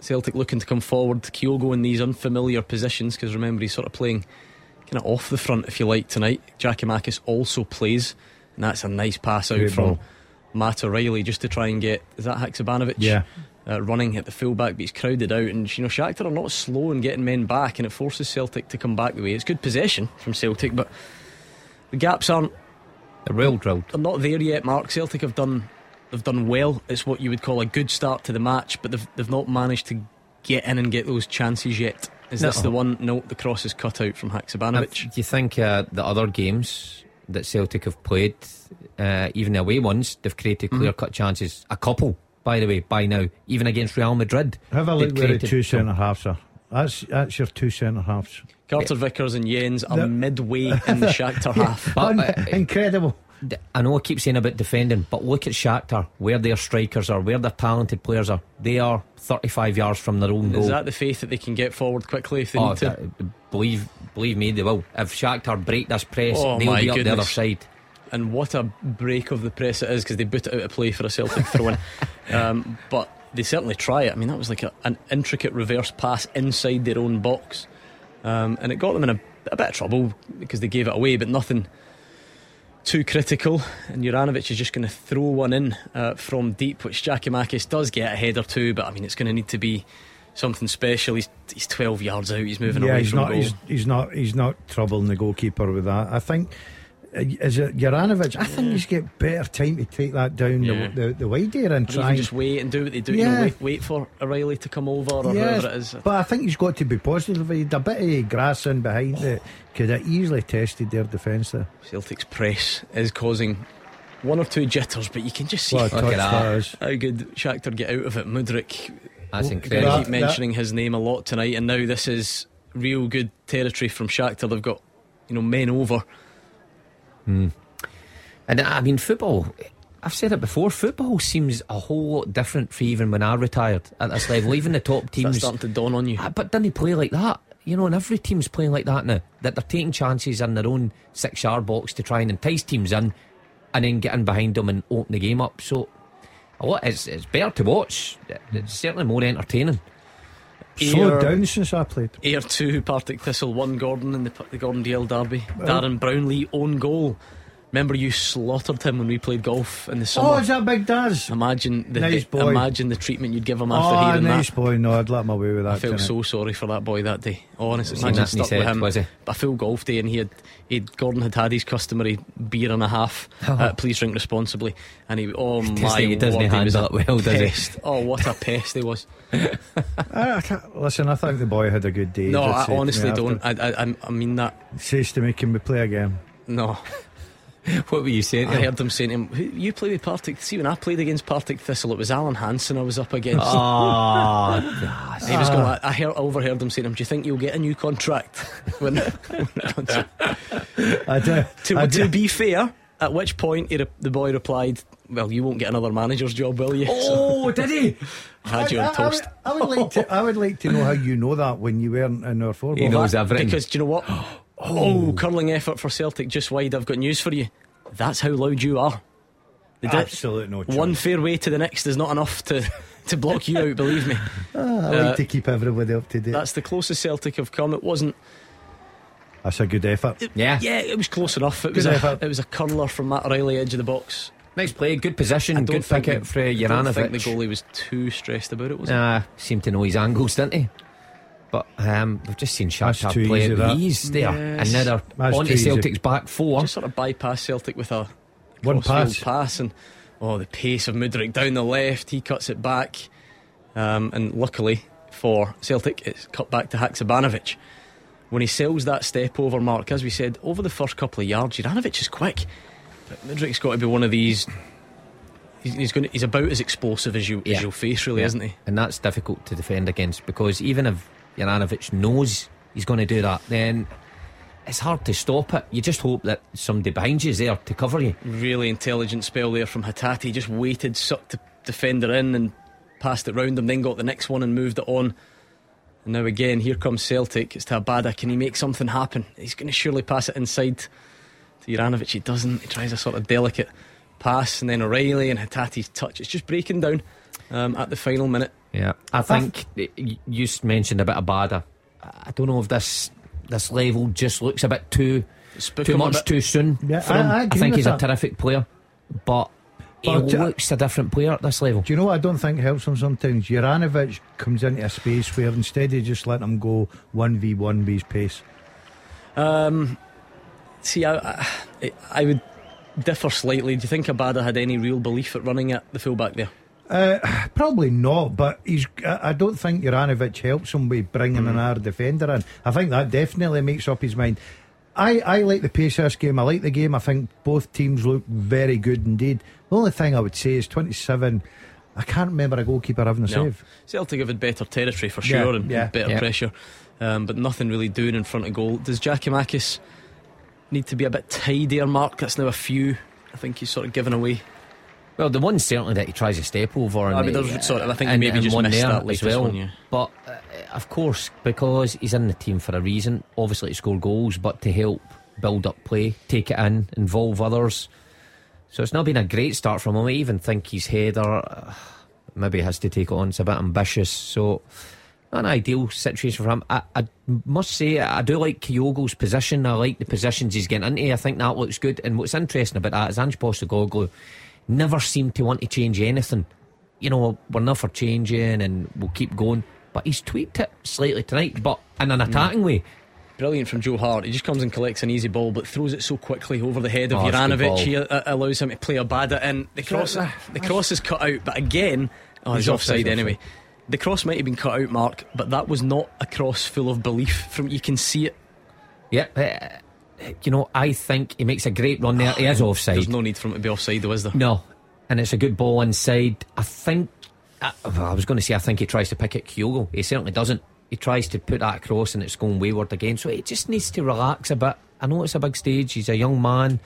Celtic looking to come forward. Kyogo in these unfamiliar positions because remember he's sort of playing kind of off the front, if you like, tonight. Giakoumakis also plays, and that's a nice pass out Great from ball. Matt O'Riley just to try and get is that Haksabanovic? Yeah. Uh, running at the fullback, but he's crowded out. And you know, Shakhtar are not slow in getting men back, and it forces Celtic to come back the way. It's good possession from Celtic, but the gaps aren't The rail drilled. are not there yet. Mark Celtic have done they've done well. It's what you would call a good start to the match, but they've they've not managed to get in and get those chances yet. Is No. this the one? No, the cross is cut out from Haksabanovic. Do you think uh, the other games that Celtic have played, uh, even the away ones, they've created Mm-hmm. clear cut chances? A couple, by the way, by now, even against Real Madrid. Have a look where the two centre halves are. That's that's your two centre halves. Carter Vickers and Jenz are The- midway in the Shakhtar half. But, Un- uh, incredible. I know I keep saying about defending, but look at Shakhtar, where their strikers are, where their talented players are. They are 35 yards from their own goal. Is that the faith that they can get forward quickly if they Oh, need to? that- believe, believe me, they will. If Shakhtar break this press, Oh, they'll my be up the other side. And what a break of the press it is because they boot it out of play for a Celtic throw in. Um, but they certainly try it. I mean, that was like a, an intricate reverse pass inside their own box, um, and it got them in a, a bit of trouble because they gave it away, but nothing too critical. And Juranovic is just going to throw one in uh, from deep, which Giakoumakis does get a header too, but I mean, it's going to need to be. Something special. He's he's twelve yards out. He's moving yeah, away he's from not. goal. He's, he's not. He's not troubling the goalkeeper with that. I think Uh, is it Juranovic? I think he's got better time to take that down Yeah. the, the the wide area and Or try. and- just wait and do what they do. You know, Yeah. wait, wait for O'Riley to come over or Yes, whoever it is. but I think he's got to be positive. He had a bit of grass in behind it could have easily tested their defence there. Celtic's press is causing one or two jitters, but you can just see What a Look touch at that. that is. how good Shakhtar get out of it. Mudryk, That's Well, going incredible. That- keep mentioning his name a lot tonight, and now this is real good territory from Shakhtar. They've got you know men over. And I mean, football. I've said it before. Football seems a whole lot different for even when I retired at this level. Even the top teams, starting to dawn on you. Ah, but didn't they play like that? You know, and every team's playing like that now. That they're taking chances in their own six-yard box to try and entice teams in, and then get in behind them and open the game up. So, a lot. It's it's better to watch. It's certainly more entertaining. Slowed down since I played. Ayr 2, Partick Thistle 1, Gordon in the, the Gordon Dale Derby. Darren Brownlee, own goal. Remember, you slaughtered him when we played golf in the summer. Oh, is that Big Daz? Imagine the Nice boy. imagine the treatment you'd give him after Oh, hearing nice that. boy. No, I'd let him away with that. I felt tonight. so sorry for that boy that day. Honestly, Seen imagine that in his stuck with him. was he? A full golf day, and he had, he'd Gordon had had his customary beer and a half. Uh, please drink responsibly. And he, oh Doesn't my he- doesn't he word, he was handle a it well, does he? Oh, what a pest he was. I, I listen, I think the boy had a good day. No, I say to me honestly don't. I, I, I- I mean that. He says to me, "Can we play again?" No, What were you saying? I heard them saying to him, "You play with Partick." See, when I played against Partick Thistle, it was Alan Hansen I was up against. Ah, He was going. I, I heard, overheard him saying, to "him, "Do you think you'll get a new contract?" when, when it comes to, I do. to, I to do. be fair, at which point he re- the boy replied, "Well, you won't get another manager's job, will you?" So oh, did he? I had you I, on I would, toast. I would like to. I would like to know how you know that when you weren't in our four. He knows everything. Because do you know what? oh, curling effort for Celtic just wide. I've got news for you. That's how loud you are. They did- Absolute no chance. One fair way to the next is not enough to, to block you out, believe me. Ah, I Uh, like to keep everybody up to date. That's the closest Celtic have come. It wasn't. That's a good effort. Yeah. Yeah, it was close enough. It was Good a, effort. it was a curler from Matt Riley, edge of the box. Nice play, good position, I good think pick out the- for I don't think the Juranovic. goalie was too stressed about it, was he? Nah, seemed to know his angles, didn't he? But um, we've just seen That's Shakhtar too play easy, at that. ease there, Yes. and now they're That's on too to easy. Celtic's back four. Just sort of bypass Celtic with a One pass. pass and oh the pace of Mudryk down the left he cuts it back um, and luckily for Celtic it's cut back to Haksabanovic when he sells that step over mark as we said over the first couple of yards Juranovic is quick but Mudryk's got to be one of these he's, he's going to, he's about as explosive as you Yeah. as you'll face really Yeah. isn't he And that's difficult to defend against because even if Juranovic knows he's going to do that, then it's hard to stop it. You just hope that somebody behind you is there to cover you. really intelligent spell there from Hatate. Just waited, sucked the defender in and passed it round him, then got the next one and moved it on. And now again, here comes Celtic. It's to Abada. Can he make something happen? He's going to surely pass it inside to Juranovic. He doesn't. He tries a sort of delicate pass, and then O'Riley and Hatate's touch. It's just breaking down um, at the final minute. Yeah, I think y- you s- mentioned a bit of Bada. I don't know if this this level just looks a bit too Spook too much too soon Yeah, for I- him. I agree think with he's a terrific player, but he But, uh, looks a different player at this level. Do you know what I don't think helps him sometimes? Juranovic comes into a space where instead of just letting him go 1v1 with his pace. Um, see, I, I, I would differ slightly. Do you think Abada had any real belief at running at the fullback there? Uh, probably not, but he's. I don't think Juranovic helps him with bringing another defender in. I think that definitely makes up his mind. I, I like the pace of this game. I like the game. I think both teams look very good indeed. The only thing I would say is 27. I can't remember a goalkeeper having a No. save. Celtic have had better territory for Yeah, sure and yeah. better Yeah. pressure, um, but nothing really doing in front of goal. Does Giakoumakis need to be a bit tidier, Mark? That's now a few. I think he's sort of given away. Well, the one certainly that he tries to step over. I and mean, he- there's sort of- I think he and- maybe and just one missed there that as well. one, yeah. But uh, of course, because he's in the team for a reason, obviously to score goals, but to help build up play, take it in, involve others. So it's not been a great start from him. I even think his header uh, maybe has to take it on. It's a bit ambitious. So not an ideal situation for him. I, I must say, I do like Kyogo's position. I like the positions he's getting into. I think that looks good. And what's interesting about that is Ange Postecoglou never seemed to want to change anything. You know, we're not for changing and we'll keep going. But he's tweaked it slightly tonight, but in an attacking way. brilliant from Joe Hart. He just comes and collects an easy ball, but throws it so quickly over the head of Oh, it's a good Juranovic. ball. He uh, allows him to play a bad it in. The cross, that- the cross is cut out, but again, oh, he's, He's offside, offside, anyway. The cross might have been cut out, Mark, but that was not a cross full of belief. From you can see it. Yep. uh, you know, I think he makes a great run there. He is offside. There's no need for him to be offside, though, is there? No, and it's a good ball inside. I think. I, I was going to say I think he tries to pick at Kyogo. He certainly doesn't. He tries to put that across and it's going wayward again. So he just needs to relax a bit. I know it's a big stage. He's a young man.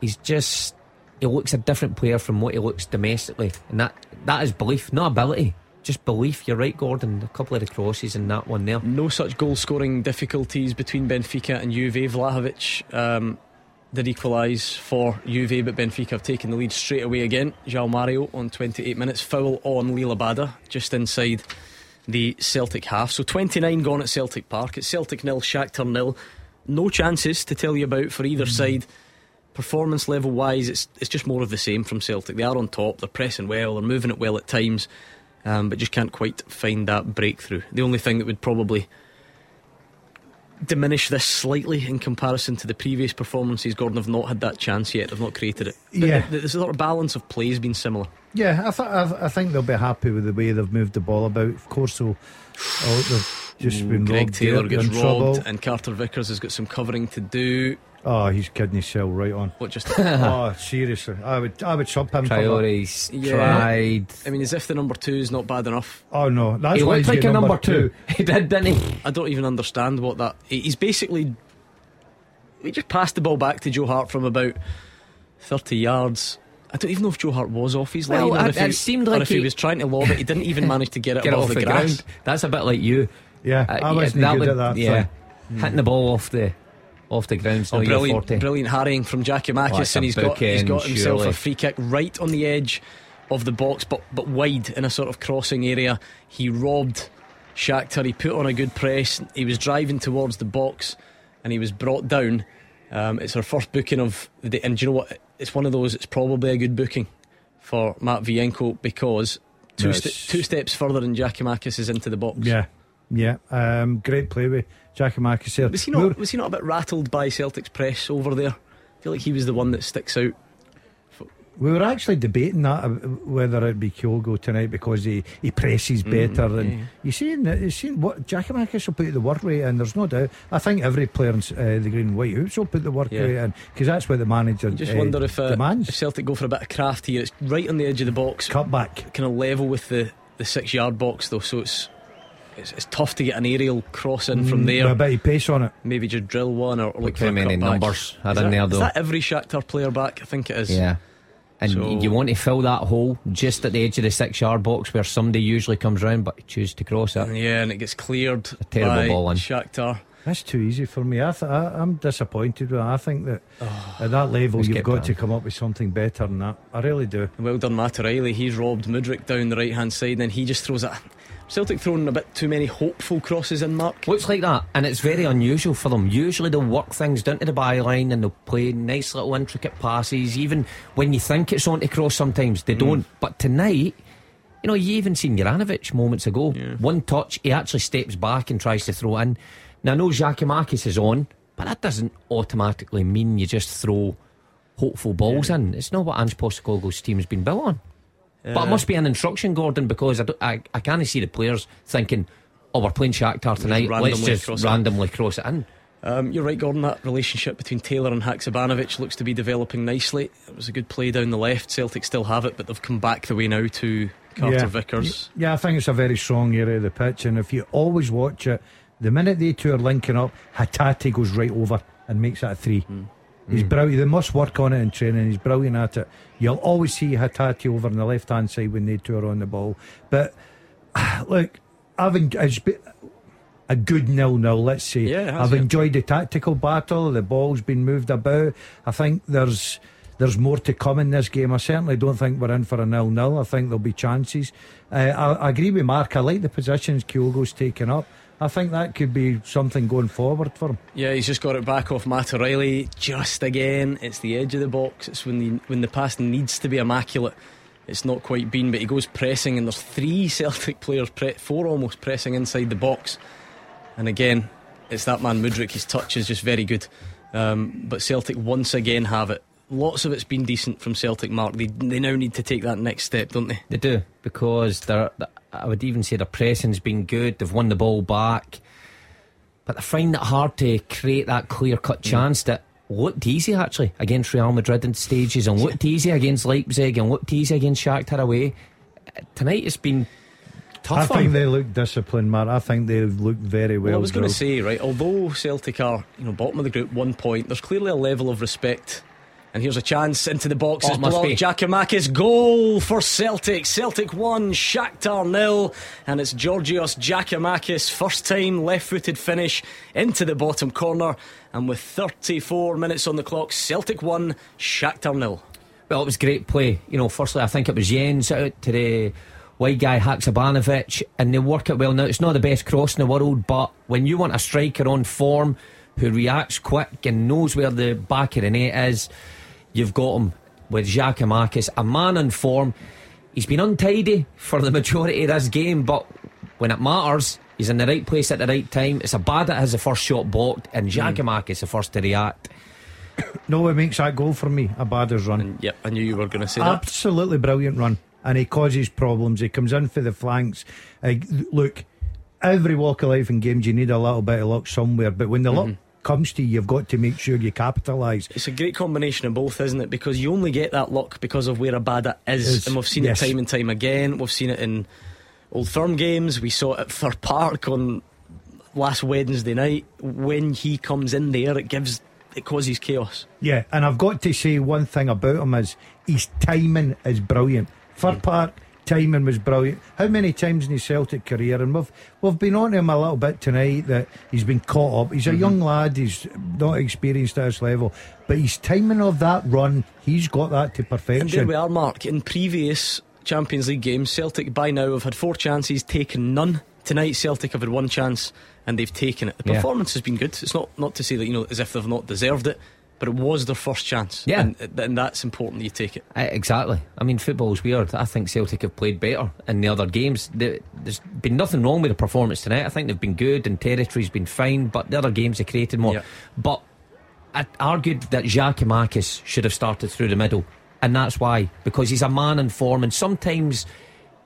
He's just. He looks a different player from what he looks domestically, and that that is belief, not ability. Just belief. You're right, Gordon. A couple of the crosses in that one there. No such goal scoring difficulties between Benfica and Juve. Vlahovic um, did equalise for Juve, but Benfica have taken the lead straight away again. João Mario on 28 minutes. Foul on Liel Abada just inside the Celtic half. So 29 gone at Celtic Park. It's Celtic nil, Shakhtar nil. No chances to tell you about for either side. Performance level wise, it's it's just more of the same from Celtic. They are on top. They're pressing well. They're moving it well at times, um, but just can't quite find that breakthrough. The only thing that would probably diminish this slightly in comparison to the previous performances. Gordon have not had that chance yet. They've not created it. But Yeah. the, the sort of balance of play has been similar. Yeah, I, th- I, I think they'll be happy with the way they've moved the ball about. Of course, they'll. Oh, they've just been Greg robbed Taylor gets in trouble. robbed, and Carter Vickers has got some covering to do. Oh, he's kidding himself right on. What just? oh, seriously, I would, I would sub him. For. Priorities Yeah. tried. I mean, as if the number two is not bad enough. Oh no, that's He looked like a getting number two. He did, didn't he? I don't even understand what that. He's basically. We just passed the ball back to Joe Hart from about thirty yards. I don't even know if Joe Hart was off his line, Well, or it- he, it seemed or like if he, he- was trying to lob it. He didn't even manage to get it Get it off the, the, grass. ground. That's a bit like you. Yeah, Uh, I wasn't that good would- at that. Yeah, thing. hitting the ball off the off the ground. Oh, brilliant, forte. brilliant harrying from Jackie Oh, Makis, it's a and he's got he's bookend, got himself surely. a free kick right on the edge of the box, but but wide in a sort of crossing area. He robbed Shakhtar. He put on a good press. He was driving towards the box, and he was brought down. Um, it's our first booking of the day, and do you know what? It's one of those. It's probably a good booking for Matviyenko because two No, st- two steps further than Giakoumakis is into the box. Yeah, yeah. Um, great play with Giakoumakis there. Was he not? Was he not a bit rattled by Celtic's press over there? I feel like he was the one that sticks out. We were actually debating that uh, whether it'd be Kyogo tonight because he, he presses better and yeah. you seen that you seen what Giakoumakis will put the work rate in. There's no doubt. I think every player in uh, the green and white hoops will put the work Yeah. rate in because that's what the manager just uh, wonder if, uh, demands. if Celtic go for a bit of craft here. It's right on the edge of the box, Cut back. kind of level with the, the six yard box though, so it's, it's it's tough to get an aerial cross in from Mm, there. with a bit of pace on it. Maybe just drill one or, or look Look for how many numbers are Is in that- there Is though. that every Shakhtar player back? I think it is. Yeah. And So- you want to fill that hole just at the edge of the six yard box where somebody usually comes round, but you choose to cross it. Yeah, and it gets cleared. a terrible by ball in. Shakhtar. That's too easy for me. I th- I, I'm disappointed with it. I think that at that level you've got back. to come up with something better than that. I really do. Well done, Matt O'Riley. He's robbed Mudryk down the right hand side, and then he just throws it. Celtic throwing a bit too many hopeful crosses in, Mark. Looks like that, and it's very unusual for them. Usually they'll work things down to the byline and they'll play nice little intricate passes. Even when you think it's on to cross, sometimes they mm. don't. But tonight, you know, you even seen Juranovic moments ago. One touch, he actually steps back and tries to throw in. Now I know Giakoumakis is on, but that doesn't automatically mean you just throw hopeful balls in. It's not what Ange Postecoglou's team's been built on. But it must be an instruction, Gordon, because I, don't- I, I can't see the players thinking, oh, we're playing Shakhtar tonight, let's randomly just cross it. randomly cross it in. Um, you're right, Gordon. That relationship between Taylor and Haksabanovic looks to be developing nicely. It was a good play down the left. Celtic still have it, but they've come back the way now to Carter yeah. Vickers. Yeah, I think it's a very strong area of the pitch, and if you always watch it, the minute they two are linking up, Hatate goes right over and makes that a three. He's brilliant. They must work on it in training. He's brilliant at it. You'll always see Hatate over on the left hand side when they two are on the ball. But look, I've en- it's been a good nil nil. Let's say. Yeah, I've enjoyed the tactical battle. The ball's been moved about. I think there's there's more to come in this game. I certainly don't think we're in for a nil nil. I think there'll be chances. Uh, I, I agree with Mark. I like the positions Kyogo's taken up. I think that could be something going forward for him. Yeah, he's just got it back off Matt O'Riley. Just again, it's the edge of the box. It's when the when the pass needs to be immaculate. It's not quite been, but he goes pressing, and there's three Celtic players, pre- four almost pressing inside the box. And again, it's that man Mudryk. His touch is just very good. Um, but Celtic once again have it. Lots of it's been decent from Celtic, Mark. They, they now need to take that next step, don't they? They do because they're. I would even say their pressing's been good. They've won the ball back, but they find it hard to create that clear cut mm. chance that looked easy actually against Real Madrid in stages and looked easy against Leipzig and looked easy against Shakhtar away. Tonight it's been tough. I think they look disciplined, Mark. I think they look very well. well I was going to say, right, although Celtic are you know bottom of the group, one point, there's clearly a level of respect and here's a chance into the box. Oh, must be. Giakoumakis goal for Celtic. Celtic 1, Shakhtar nil. And it's Georgios Giakoumakis. First time left footed finish into the bottom corner. And with 34 minutes on the clock, Celtic 1, Shakhtar nil. Well, it was great play. You know, firstly, I think it was Jenz out to the white guy Haksabanovic, and they work it well. Now, it's not the best cross in the world, but when you want a striker on form who reacts quick and knows where the back of the net is, you've got him with Giakoumakis, a man in form. He's been untidy for the majority of this game, but when it matters, he's in the right place at the right time. It's a bad that has the first shot blocked, and Giakoumakis mm. the first to react. No, it makes that goal for me. Abada's run. And, yep, I knew you were going to say Absolutely that. Absolutely brilliant run, and he causes problems. He comes in for the flanks. Uh, look, every walk of life in games, you need a little bit of luck somewhere, but when the mm-hmm. luck comes to you, you've got to make sure you capitalise. It's a great combination of both, isn't it? Because you only get that luck because of where Abada is, is and we've seen yes. it time and time again. We've seen it in Old Firm games. We saw it at Fir Park on last Wednesday night. When he comes in there, it gives it causes chaos. Yeah, and I've got to say one thing about him is his timing is brilliant. Fir mm. Park timing was brilliant. How many times in his Celtic career, and we've we've been on him a little bit tonight that he's been caught up. He's a mm-hmm. young lad. He's not experienced at this level, but his timing of that run, he's got that to perfection. And there we are, Mark. In previous Champions League games, Celtic by now have had four chances, taken none. Tonight, Celtic have had one chance and they've taken it. The performance yeah. has been good. It's not not to say that you know as if they've not deserved it but it was their first chance. Yeah. And, and that's important that you take it. Uh, exactly. I mean, football's weird. I think Celtic have played better in the other games. there's been nothing wrong with the performance tonight. I think they've been good and territory's been fine, but the other games have created more. Yeah. But I argued that Giakoumakis should have started through the middle. And that's why, because he's a man in form, and sometimes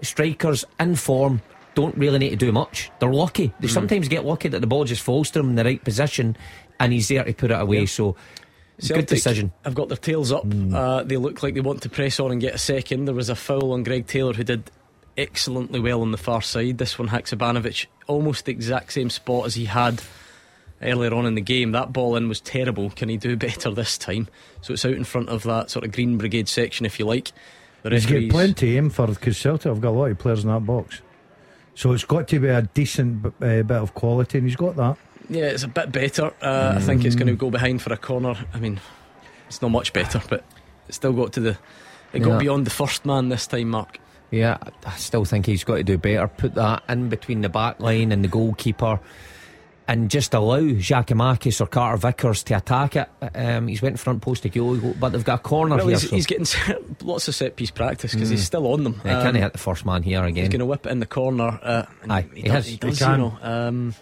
strikers in form don't really need to do much. They're lucky. They mm. sometimes get lucky that the ball just falls to them in the right position and he's there to put it away. Yeah. So Celtic Good decision. I've got their tails up. Mm. Uh, they look like they want to press on and get a second. There was a foul on Greg Taylor who did excellently well on the far side. This one, Haksabanovic, almost the exact same spot as he had earlier on in the game. That ball in was terrible. Can he do better this time? So it's out in front of that sort of Green Brigade section, if you like. The He's got plenty aim for because Celtic have got a lot of players in that box. So it's got to be a decent uh, bit of quality, and he's got that. Yeah, it's a bit better. Uh, mm. I think it's going to go behind for a corner. I mean, it's not much better, but it's still got to the. It yeah. got beyond the first man this time, Mark. Yeah, I still think he's got to do better. Put that in between the back line and the goalkeeper and just allow Giakoumakis or Carter Vickers to attack it. Um, he's went front post to goal, but they've got a corner well, here. He's, so. he's, getting lots of set piece practice because mm. he's still on them. Yeah, um, can't hit the first man here again. He's going to whip it in the corner. Uh, Aye, he, he, does, he does, he you know. Um,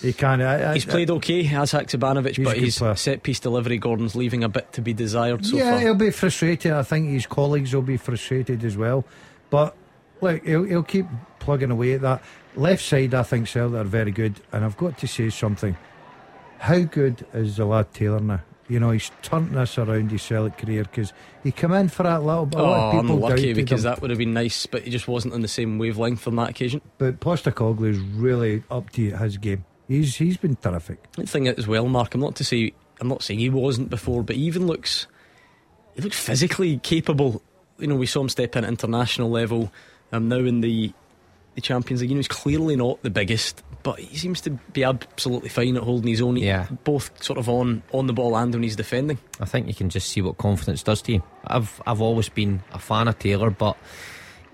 he can. I, I, he's played okay, as Haksabanovic, but his set piece delivery, Gordon's leaving a bit to be desired so yeah, far. he'll be frustrated. I think his colleagues will be frustrated as well. But look, he'll, he'll keep plugging away at that. Left side, I think Celtic are very good. And I've got to say something. How good is the lad Taylor now? You know, he's turned this around his Celtic career because he came in for that little bit. Oh, unlucky because him. that would have been nice, but he just wasn't on the same wavelength on that occasion. But Postecoglou is really up to his game. He's he's been terrific. The thing as well, Mark. I'm not to say I'm not saying he wasn't before, but he even looks he looks physically capable. You know, we saw him step in at international level. Um, now in the the Champions League, you know, he's clearly not the biggest, but he seems to be absolutely fine at holding his own. Yeah, both sort of on on the ball and when he's defending. I think you can just see what confidence does to you. I've I've always been a fan of Taylor, but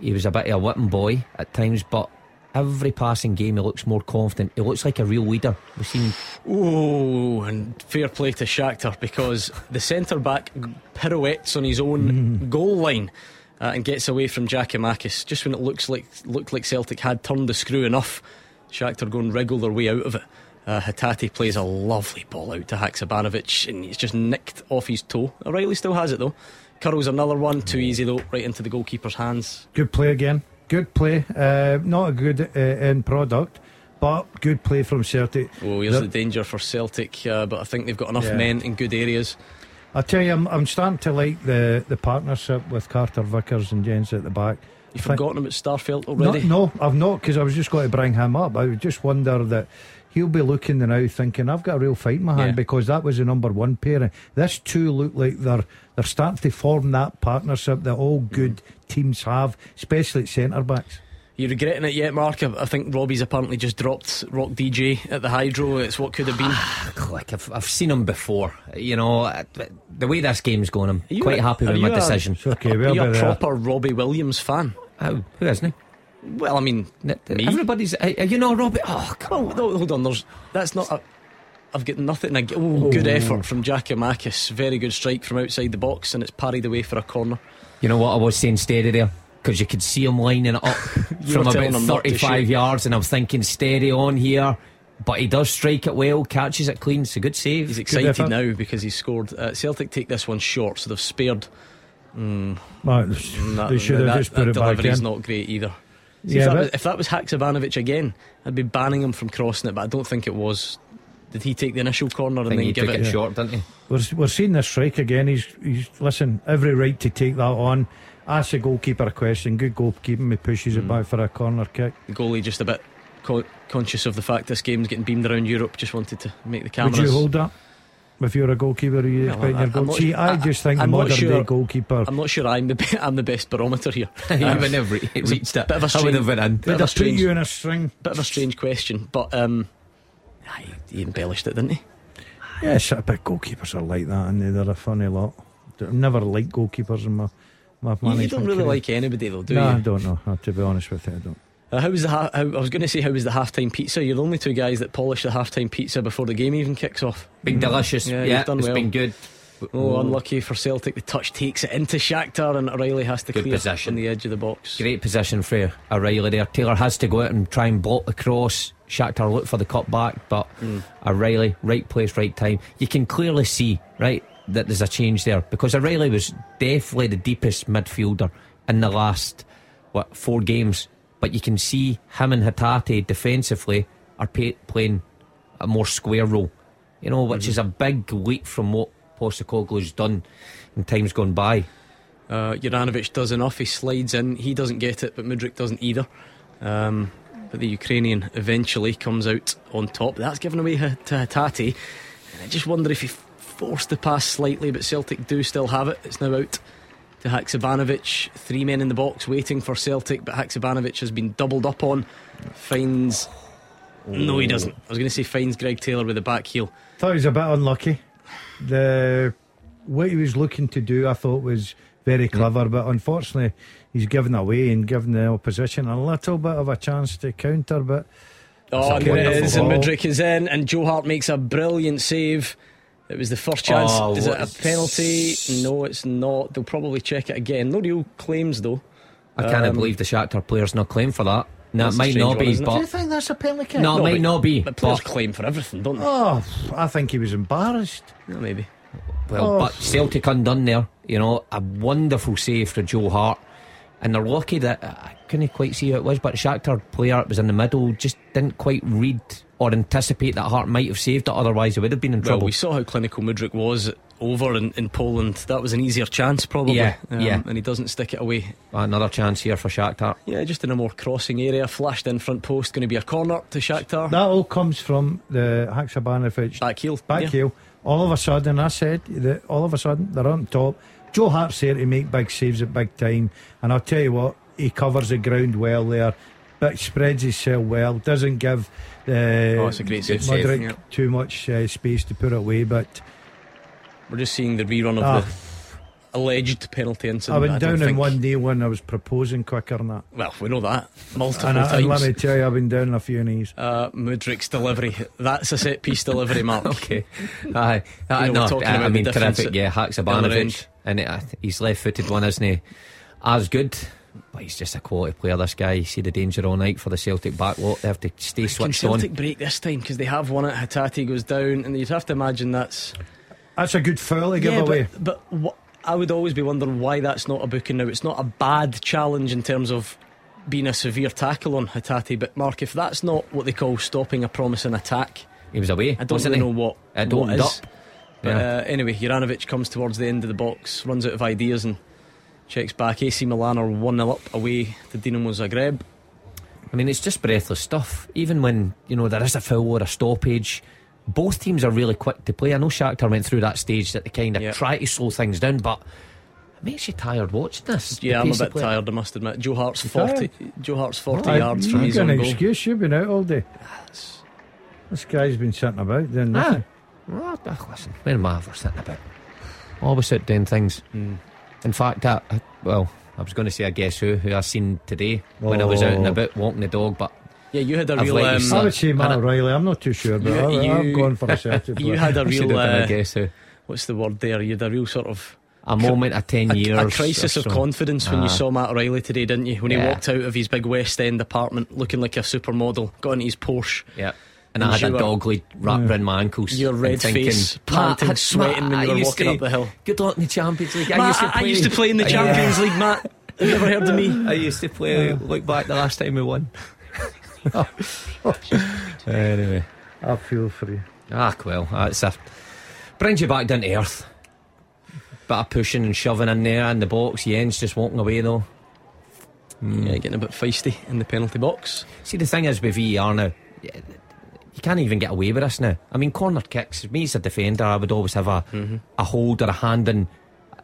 he was a bit of a whipping boy at times, but Every passing game, he looks more confident. He looks like a real leader. We've seen. Oh, and fair play to Shakhtar because the centre back pirouettes on his own mm. goal line. Uh, and gets away from Giakoumakis just when it looks like looked like Celtic had turned the screw enough. Shakhtar go and wriggle their way out of it. Uh, Hatate plays a lovely ball out to Haksabanovic and he's just nicked off his toe. O'Riley still has it though. Curls another one, too easy though, right into the goalkeeper's hands. Good play again. Good play. Uh, not a good uh, end product, but good play from Celtic. Oh, here's The- the danger for Celtic, uh, but I think they've got enough Yeah. men in good areas. I tell you, I'm, I'm starting to like the, the partnership with Carter Vickers and Jenz at the back. You've forgotten about Starfelt already? no, I've not because I was just going to bring him up. I just wonder that he'll be looking now thinking I've got a real fight in my hand Yeah. because that was the number one pairing. This two look like they're they're starting to form that partnership that all Mm. good teams have, especially at centre backs. You regretting it yet, Mark? I, I think Robbie's apparently just dropped Rock DJ at the Hydro. It's what could have been. Like I've, I've seen him before. You know, uh, the way this game's going, I'm you quite a- happy with my a- decision. It's okay, Are we'll you a there. proper Robbie Williams fan? Oh, who isn't he? Well, I mean. Me? Everybody's, uh, you know, Robbie. Oh, come on! no, hold on. There's that's not. A, I've got nothing. ag- Oh, good effort from Giakoumakis. Very good strike from outside the box, and it's parried away for a corner. You know what I was saying steady there? Because you could see him lining it up from about him not to 35 yards, and I'm thinking steady on here. But he does strike it well, catches it clean. It's a good save. He's excited now because he scored. Uh, Celtic take this one short, so they've spared. Well, That, they should have that, just that put it back in. not great either. See, Yeah, if, that was, if that was Haksabanovic again, I'd be banning him from crossing it, but I don't think it was. Did he take the initial corner and then he give took it? it short, didn't he? We're, we're seeing this strike again. He's, he's listen, every right to take that on. Ask the goalkeeper a question. Good goalkeeping. He pushes Mm. it back for a corner kick. The goalie just a bit co- conscious of the fact this game's getting beamed around Europe. Just wanted to make the cameras. Would you hold that? If you're a goalkeeper, are you Well, expecting I- your I'm goal? See, I I- just think I'm modern sure- day goalkeeper. I'm not sure I'm the be- I'm the best barometer here. He Um, would never re- was a reached it. bit of a I would have strange- been in. bit Would of I a put you in a string? bit of a strange question, but um, aye, he embellished it, didn't he? Yes, but goalkeepers are like that, and they're a funny lot. I've never liked goalkeepers in my my You, management you don't really career. like anybody though, do no, I don't know. Uh, to be honest with you, I don't. Uh, how was the? Ha- how, I was going to say how was the halftime pizza? You're the only two guys that polish the halftime pizza before the game even kicks off. Been delicious. Yeah, Yeah, you've done it's well. been good. Oh, unlucky for Celtic. The touch takes it into Shakhtar, and O'Riley has to Good clear possession. on the edge of the box. Great position for O'Riley there. Taylor has to go out and try and block the cross. Shakhtar look for the cut back, but O'Riley, right place, right time. You can clearly see, right, that there's a change there because O'Riley was definitely the deepest midfielder in the last, what, four games. But you can see him and Hatate defensively are pay, playing a more square role, you know, which is a big leap from what Postecoglou's done in times gone by. Uh, Juranovic does enough. He slides in. He doesn't get it, but Mudryk doesn't either. Um, but the Ukrainian eventually comes out on top. That's given away to Hatate. And I just wonder if he forced the pass slightly, but Celtic do still have it. It's now out to Haksabanovic. Three men in the box waiting for Celtic, but Haksabanovic has been doubled up on. Finds. No, he doesn't. I was going to say finds Greg Taylor with the back heel. Thought he was a bit unlucky. The what he was looking to do, I thought, was very clever, but unfortunately, he's given away and given the opposition a little bit of a chance to counter. But Oh, That's and it wonderful is, and ball. Is in, and Joe Hart makes a brilliant save. It was the first chance. Oh, is it a is- penalty? No, it's not. They'll probably check it again. No real claims though. I can't Um, believe the Shakhtar player's not claimed for that. No, it might not one, be, isn't do you think that's a penalty kick? no, it might but- not be. But players But, claim for everything, don't they? Oh, I think he was embarrassed. Yeah, maybe. well, Oh. but Celtic undone there. You know, a wonderful save for Joe Hart, and they're lucky that I couldn't quite see who it was, but the Shakhtar player that was in the middle just didn't quite read or anticipate that Hart might have saved it. Otherwise, he would have been in trouble. Well, trouble. we saw how clinical Mudryk was over in, in Poland. That was an easier chance, probably. Um, Yeah, yeah. And he doesn't stick it away. Another chance here for Shakhtar. Yeah, just in a more crossing area. Flashed in front post. Going to be a corner to Shakhtar. That all comes from the Haksabanovic Back heel. back yeah. heel. All of a sudden, I said that all of a sudden they're on top. Joe Hart's there to make big saves at big time, and I'll tell you what, he covers the ground well there, but spreads himself well. Doesn't give the Oh, it's a great save. Mudryk Yeah. too much uh, space to put it away. But We're just seeing the rerun of Ah. the alleged penalty incident. I've I been down in think- one day when I was proposing quicker than that. Well, we know that multiple And, I, and let me tell you, I've been down a few knees. Uh, Mudryk's delivery. That's a set piece delivery, Mark. Okay. Aye. Uh, You know, we're no, talking I, I about the mean, terrific. Yeah, the other Haksabanovic. End. And it, uh, his left footed one isn't he? as good. But he's just a quality player, this guy. You see the danger all night for the Celtic back lot. They have to stay Can switched Celtic on. break this time because they have won it? Hatate goes down, and you'd have to imagine that's That's a good foul to give yeah, away. But, but wha- I would always be wondering why that's not a booking now. It's not a bad challenge in terms of being a severe tackle on Hatate, but Mark, if that's not what they call stopping a promising attack, He was away. I don't wasn't really he? know what It what opened is. up. But Yeah. uh, anyway, Juranovic comes towards the end of the box, runs out of ideas, and checks back. AC Milan are 1 0 up away to Dinamo Zagreb. I mean, it's just breathless stuff. Even when you know there is a foul or a stoppage, both teams are really quick to play. I know Shakhtar went through that stage that they kind of Yeah. try to slow things down, but it makes you tired watching this. Yeah, I'm a bit tired, I must admit. Joe Hart's You 40, Joe Hart's 40 Aye, yards from you his got own an goal. excuse. You've been out all day. This guy's been sitting about doing Ah. Nothing. Well, ah, listen, where am I ever sitting about? Always out doing things. Hmm. In fact, I, I- well, I was going to say I guess who who I seen today when I was out and Oh. about walking the dog, but Yeah, you had a I've real. Um. I would say Matt O'Riley. I'm not too sure, but You- I, you- I've gone for a Celtic you had a I should real. have done a Uh, guess who. what's the word there? You had a real sort of. A moment of ten A, years, a crisis of so. confidence when Ah. you saw Matt O'Riley today, didn't you? When he walked out of his big West End apartment looking like a supermodel, got into his Porsche, Yeah. And, And I had a were- dog lead wrapped around my ankles. your and red thinking, face, "Matt, panting, Matt, sweating when I you were walking to- up the hill. Good luck in the Champions League. I Matt, used to I, play. I used to play in the Yeah. Champions League, Matt. Have you ever heard of me? I used to play. Look back the last time we won. anyway, I feel for you. ah, well, that's a brings you back down to earth. Bit of pushing and shoving in there in the box. Jens just walking away though. Yeah, getting a bit feisty in the penalty box. See, the thing is with VAR now, you can't even get away with this now. I mean, corner kicks. Me as a defender, I would always have a mm-hmm. a hold or a hand in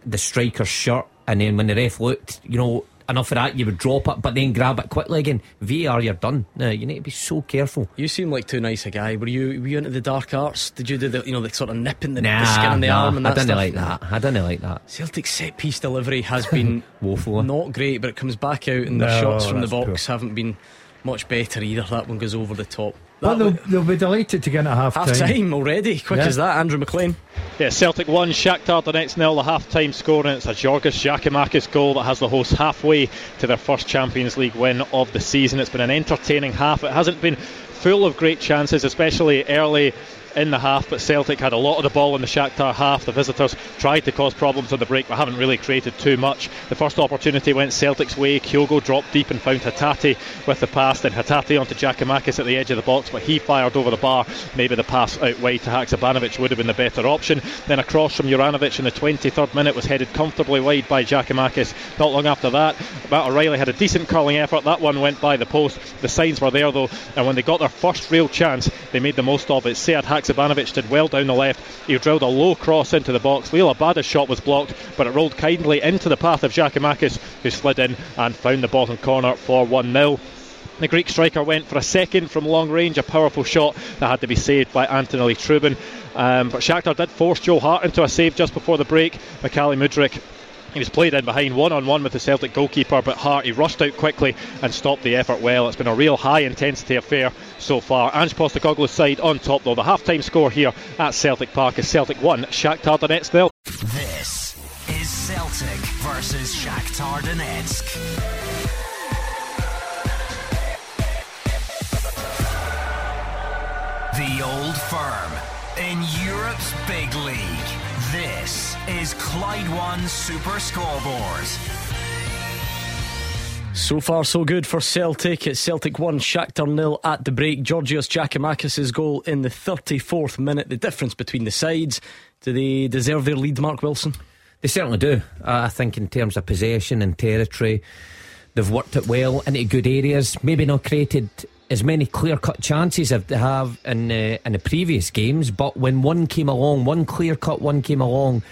the striker's shirt, and then when the ref looked, you know, enough of that, you would drop it, but then grab it quickly again. VAR, you're done. Now you need to be so careful. You seem like too nice a guy. Were you were you into the dark arts? Did you do the you know the sort of nipping the, Nah, the skin on the nah, arm and I that didn't stuff? like that. I didn't like that. Celtic set piece delivery has been Woeful. not great, but it comes back out and No, shots from the box haven't been much better either. That one goes over the top. But they'll, they'll be delighted to get at half time. half time already. Quick Yeah. as that, Andrew McLean. Yeah, Celtic 1, Shakhtar Donetsk nil, the half-time score, and it's a Giorgos Giakoumakis goal that has the hosts halfway to their first Champions League win of the season. It's been an entertaining half. It hasn't been full of great chances, especially early in the half, but Celtic had a lot of the ball in the Shakhtar half. The visitors tried to cause problems on the break, but haven't really created too much. The first opportunity went Celtic's way. Kyogo dropped deep and found Hatate with the pass. Then Hatate onto Giakoumakis at the edge of the box, but he fired over the bar. Maybe the pass out wide to Haksabanovic would have been the better option. Then across from Juranovic in the 23rd minute was headed comfortably wide by Giakoumakis. Not long after that, Matt O'Riley had a decent curling effort. That one went by the post. The signs were there though, and when they got their first real chance, they made the most of it. Sead Haksabanovic did well down the left. He drilled a low cross into the box. Liel Abada's shot was blocked, but it rolled kindly into the path of Giakoumakis, who slid in and found the bottom corner for 1 0. The Greek striker went for a second from long range, a powerful shot that had to be saved by Anatoliy Trubin. Um, but Shakhtar did force Joe Hart into a save just before the break. Mykhailo Mudryk he was played in behind one on one with the Celtic goalkeeper, but Hart he rushed out quickly and stopped the effort well. It's been a real high intensity affair so far. Ange Postecoglou's side on top though. The half time score here at Celtic Park is Celtic 1, Shakhtar Donetsk. This is Celtic versus Shakhtar Donetsk. The Old Firm in Europe's big league. This is Clyde One Super Scoreboard. So far, so good for Celtic. It's Celtic 1, Shakhtar nil at the break. Georgios Giakoumakis' goal in the 34th minute. The difference between the sides. Do they deserve their lead, Mark Wilson? They certainly do. Uh, I think in terms of possession and territory, they've worked it well into good areas. Maybe not created as many clear cut chances as they have in uh, in the previous games, but when one came along, one clear cut one came along,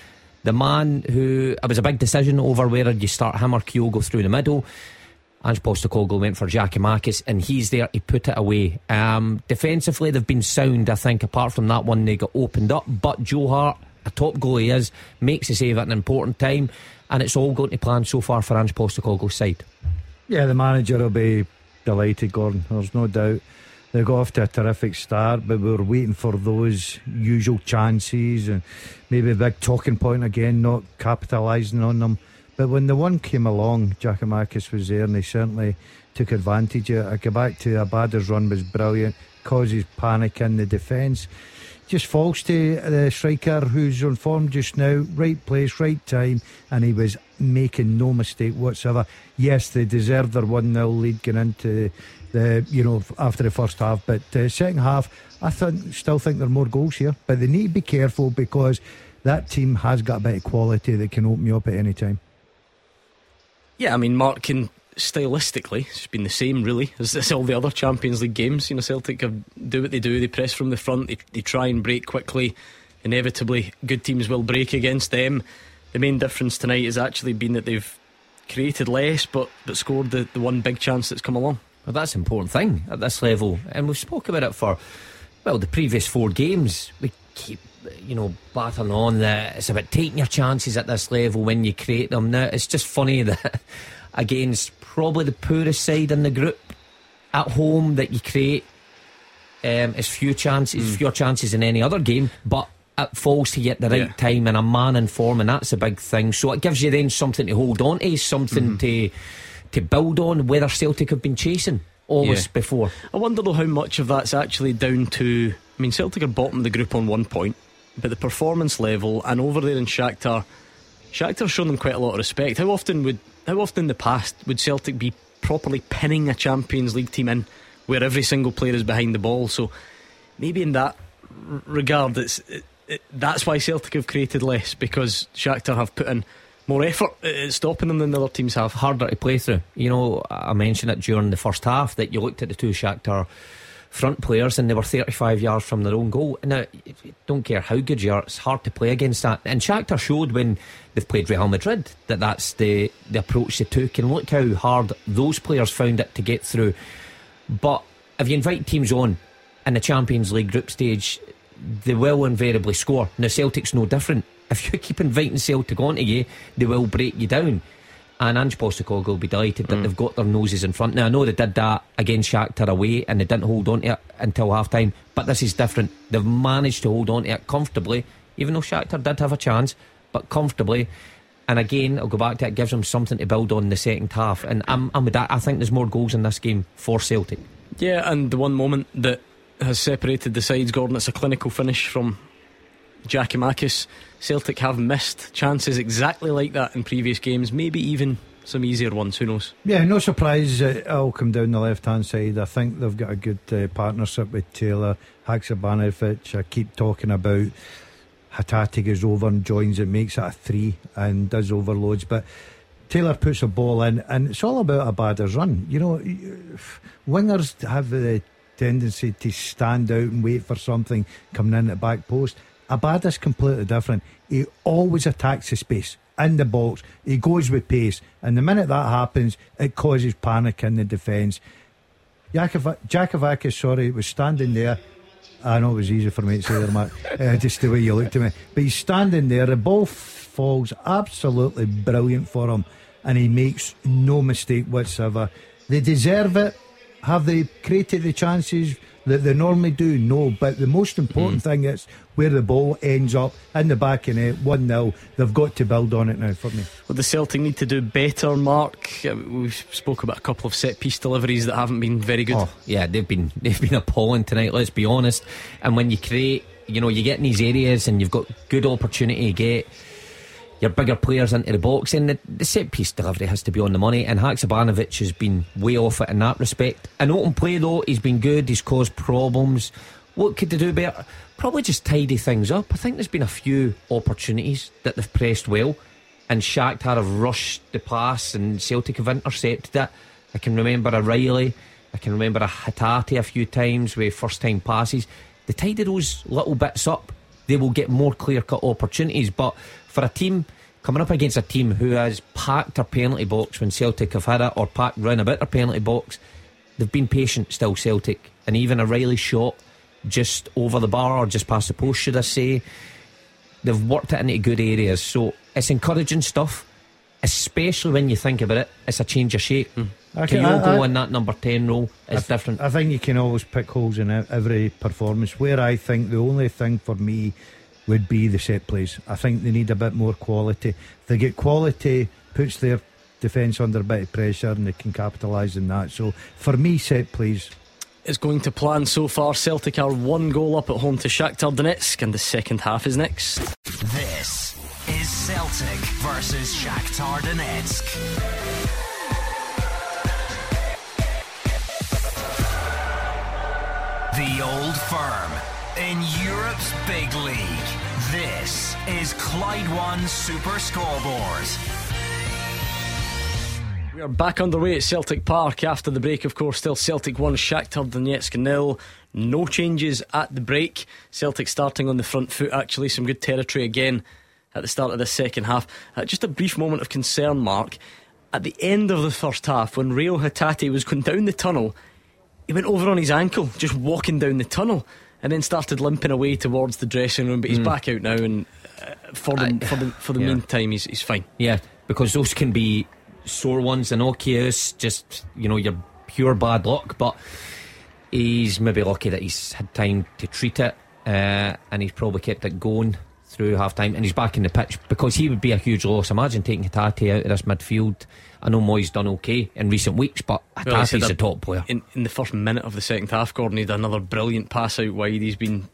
the man who it was a big decision over whether you start him or Kyogo through the middle. Ange Postecoglou went for Giakoumakis and he's there to put it away. Um, defensively, they've been sound, I think, apart from that one they got opened up. But Joe Hart, a top goal he is, makes a save at an important time, and it's all going to plan so far for Ange Postecoglou's side. Yeah, the manager will be delighted, Gordon. There's no doubt. They got off to a terrific start, but we were waiting for those usual chances and maybe a big talking point again, not capitalising on them. But when the one came along, Giakoumakis was there and he certainly took advantage of it. I go back to Abada's run was brilliant, causes panic in the defence. Just falls to the striker who's on form just now, right place, right time, and he was making no mistake whatsoever. Yes, they deserved their 1 0 lead going into the, you know, after the first half, but uh, second half, I think, still think there are more goals here, but they need to be careful because that team has got a bit of quality that can open you up at any time. Yeah, I mean, Mark can stylistically, it's been the same really as, as, all the other Champions League games. You know, Celtic have, do what they do. They press from the front. They, they try and break quickly. Inevitably, good teams will break against them. The main difference tonight has actually been that they've created less, but but scored the, the one big chance that's come along. Well, that's an important thing at this level, and we've spoke about it for well the previous four games. We keep you know, battering on that it's about taking your chances at this level when you create them. Now, it's just funny that against probably the poorest side in the group at home that you create um, as few chances, mm. fewer chances in any other game, but it falls to you at the right yeah. time and a man in form, and that's a big thing. So it gives you then something to hold on to, something mm-hmm. to to build on. Whether Celtic have been chasing always yeah. before. I wonder though how much of that's actually down to. I mean, Celtic are bottom of the group on one point but the performance level and over there in Shakhtar, Shakhtar's shown them quite a lot of respect. How often would how often in the past would Celtic be properly pinning a Champions League team in where every single player is behind the ball? So maybe in that regard, it's it, it, that's why Celtic have created less because Shakhtar have put in more effort at stopping them than the other teams have. Harder to play through. You know, I mentioned it during the first half that you looked at the two Shakhtar front players and they were 35 yards from their own goal. Now, don't care how good you are, it's hard to play against that. And Shakhtar showed when they've played Real Madrid that that's the, the approach they took. And look how hard those players found it to get through. But if you invite teams on in the Champions League group stage, they will invariably score. Now, Celtic's no different. If you keep inviting Celtic onto you, they will break you down. And Ange Postecoglou will be delighted that mm. they've got their noses in front. Now I know they did that against Shakhtar away and they didn't hold on to it until half time, but this is different. They've managed to hold on to it comfortably, even though Shakhtar did have a chance, but comfortably. And again, I'll go back to it, it gives them something to build on in the second half. And I'm, I'm with that. I think there's more goals in this game for Celtic. Yeah, and the one moment that has separated the sides, Gordon, it's a clinical finish from Giakoumakis. Celtic have missed chances exactly like that in previous games, maybe even some easier ones, who knows? Yeah, no surprise it'll come down the left hand side. I think they've got a good uh, partnership with Taylor, Haksabanovic. I keep talking about Hatate goes over and joins it, makes it a three and does overloads. But Taylor puts a ball in, and it's all about a Abada's run. You know, wingers have the tendency to stand out and wait for something coming in at the back post. Abada's completely different. He always attacks the space in the box. He goes with pace, and the minute that happens, it causes panic in the defence. Giakoumakis, sorry, was standing there. I know it was easy for me to say there, Mark, uh, just the way you looked at me. But he's standing there. The ball falls absolutely brilliant for him, and he makes no mistake whatsoever. They deserve it. Have they created the chances? That they normally do. No, but the most important mm. thing is where the ball ends up in the back of net, 1 0. They've got to build on it now for me. Well, the Celtic need to do better, Mark. Uh, we've spoke about a couple of set piece deliveries that haven't been very good. Oh, yeah, they've been they've been appalling tonight, let's be honest. And when you create, you know, you get in these areas and you've got good opportunity to get your bigger players into the box. And the, the set piece delivery has to be on the money. And Haksabanovic has been way off it in that respect. In open play, though, he's been good. He's caused problems. What could they do better? Probably just tidy things up. I think there's been a few opportunities that they've pressed well. And Shakhtar have rushed the pass, and Celtic have intercepted it. I can remember a Riley. I can remember a Hatate a few times with first time passes. They tidy those little bits up they will get more clear cut opportunities. But for a team coming up against a team who has packed their penalty box when Celtic have had it or packed round about their penalty box, they've been patient still, Celtic. And even a Riley shot just over the bar or just past the post, should I say, they've worked it into good areas. So it's encouraging stuff, especially when you think about it, it's a change of shape. Mm. Kyogo in that number 10 role is different. I think you can always pick holes in every performance. Where I think the only thing for me would be the set plays. I think they need a bit more quality. If they get quality, puts their defence under a bit of pressure and they can capitalise on that. So for me, set plays. It's going to plan so far. Celtic are one goal up at home to Shakhtar Donetsk, and the second half is next. This is Celtic versus Shakhtar Donetsk. The Old Firm in Europe's big league. This is Clyde One Super Scoreboard. We are back underway at Celtic Park after the break, of course. Still Celtic 1, Shakhtar Donetsk nil. No changes at the break. Celtic starting on the front foot, actually. Some good territory again at the start of the second half. Uh, just a brief moment of concern, Mark. At the end of the first half, when Reo Hatate was going down the tunnel, he went over on his ankle, just walking down the tunnel, and then started limping away towards the dressing room. But he's mm. back out now, and uh, for the I, for the for the yeah. meantime, he's he's fine. Yeah, because those can be sore ones and Okius, just you know, your pure bad luck. But he's maybe lucky that he's had time to treat it, uh, and he's probably kept it going through half time, and he's back in the pitch because he would be a huge loss. Imagine taking Hatate out of this midfield. I know Mooy's done okay in recent weeks, but Hatate's well, a top player. In, in the first minute of the second half, Gordon he had another brilliant pass out wide. He's been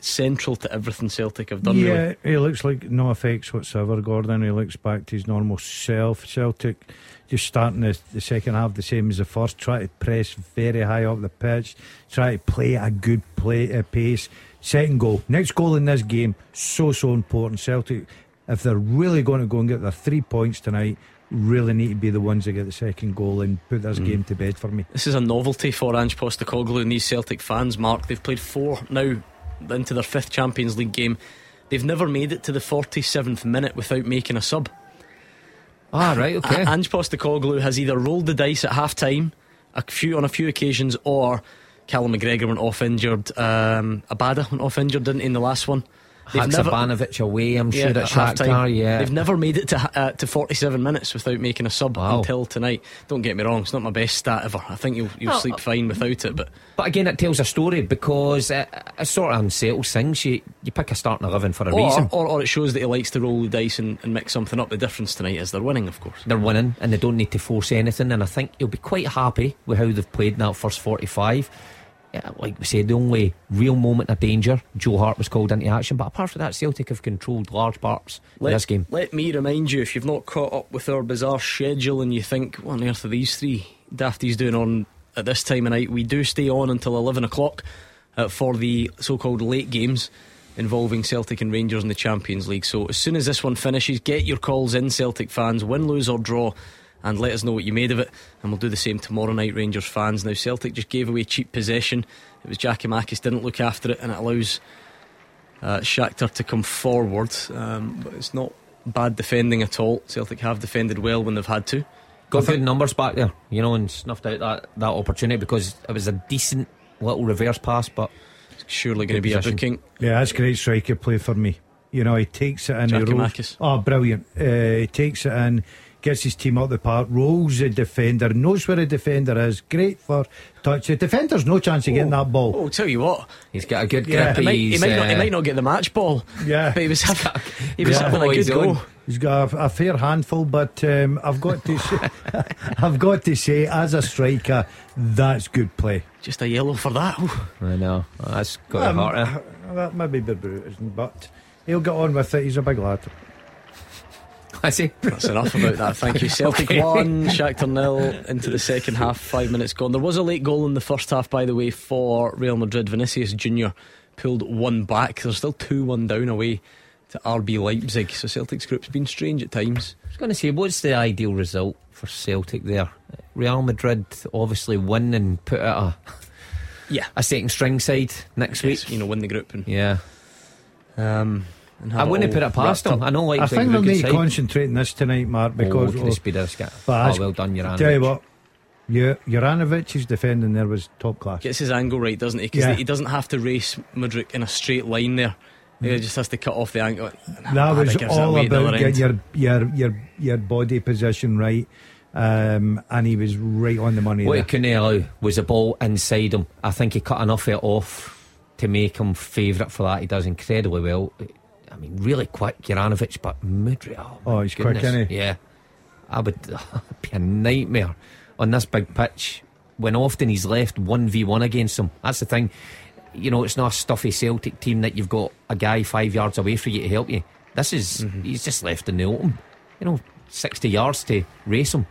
central to everything Celtic have done. Yeah, really. he looks like no effects whatsoever, Gordon. He looks back to his normal self. Celtic just starting the, the second half the same as the first, try to press very high up the pitch, try to play a good play uh, pace. Second goal, next goal in this game, so so important. Celtic, if they're really going to go and get their three points tonight, really need to be the ones that get the second goal and put this mm. game to bed for me. This is a novelty for Ange Postecoglou and these Celtic fans. Mark, they've played four now into their fifth Champions League game. They've never made it to the 47th minute without making a sub. Ah, right, okay. Ange Postecoglou has either rolled the dice at half time a few on a few occasions or Callum McGregor went off injured. Um, Abada went off injured, didn't he, in the last one? They've Haksabanovic never, away, I'm sure, yeah, at Shakhtar, yeah. They've never made it to uh, to 47 minutes without making a sub wow. until tonight. Don't get me wrong, it's not my best stat ever. I think you'll, you'll sleep fine without it. But but again, it tells a story because it, it sort of unsettles things. You, you pick a starting 11 for a or, reason. Or, or it shows that he likes to roll the dice and, and mix something up. The difference tonight is they're winning, of course. They're winning and they don't need to force anything. And I think he'll be quite happy with how they've played in that first 45 yeah, like we said, the only real moment of danger, Joe Hart was called into action. But apart from that, Celtic have controlled large parts let, of this game. Let me remind you, if you've not caught up with our bizarre schedule and you think, what on earth are these three dafties doing on at this time of night? We do stay on until 11 o'clock uh, for the so called late games involving Celtic and Rangers in the Champions League. So as soon as this one finishes, get your calls in, Celtic fans, win, lose, or draw and let us know what you made of it. And we'll do the same tomorrow night, Rangers fans. Now, Celtic just gave away cheap possession. It was Giakoumakis didn't look after it, and it allows uh, Shakhtar to come forward. Um, but it's not bad defending at all. Celtic have defended well when they've had to. Got good numbers back there, you know, and snuffed out that, that opportunity because it was a decent little reverse pass, but surely going to be position. a booking. Yeah, that's great striker play for me. You know, he takes it in. He oh, brilliant! Uh, he takes it in gets his team up the park, rolls the defender, knows where the defender is. Great for touch. The defender's no chance of getting oh, that ball. Oh, tell you what, he's got a good grip. He, might, he, might not, he might not get the match ball. Yeah, but he was having, he was yeah. having a good go. He's got a, a fair handful, but um, I've got to say, I've got to say, as a striker, that's good play. Just a yellow for that. I know that's got um, a heart. Eh? That bit brutal, but he'll get on with it. He's a big lad. I see. That's enough about that. Thank you. Celtic okay. one, Shakhtar nil into the second half. Five minutes gone. There was a late goal in the first half, by the way, for Real Madrid. Vinicius Junior pulled one back. There's still two one down away to RB Leipzig. So Celtic's group's been strange at times. I was going to say, what's the ideal result for Celtic there? Real Madrid obviously win and put out a yeah a second string side next week. You know, win the group and yeah. Um, I wouldn't put it past them. I know. Like I think they'll need to concentrate on this tonight, Mark, because oh, the speed of this guy. Oh, well done, Juranovic. Tell you what. Yeah, Juranovic's defending there was top class. Gets his angle right, doesn't he? Because yeah. he doesn't have to race Mudryk in a straight line there. He mm. just has to cut off the angle. That was all about getting your, your your your body position right. Um, and he was right on the money. What there. he couldn't allow was a ball inside him. I think he cut enough of it off to make him favourite for that. He does incredibly well mean, really quick, Juranovic, but Mudryk. Oh, Oh, my he's quick, goodness. isn't he? Yeah, I would be a nightmare on this big pitch when often he's left one v one against them. That's the thing. You know, it's not a stuffy Celtic team that you've got a guy five yards away for you to help you. This is mm-hmm. he's just left in the open. You know, sixty yards to race him.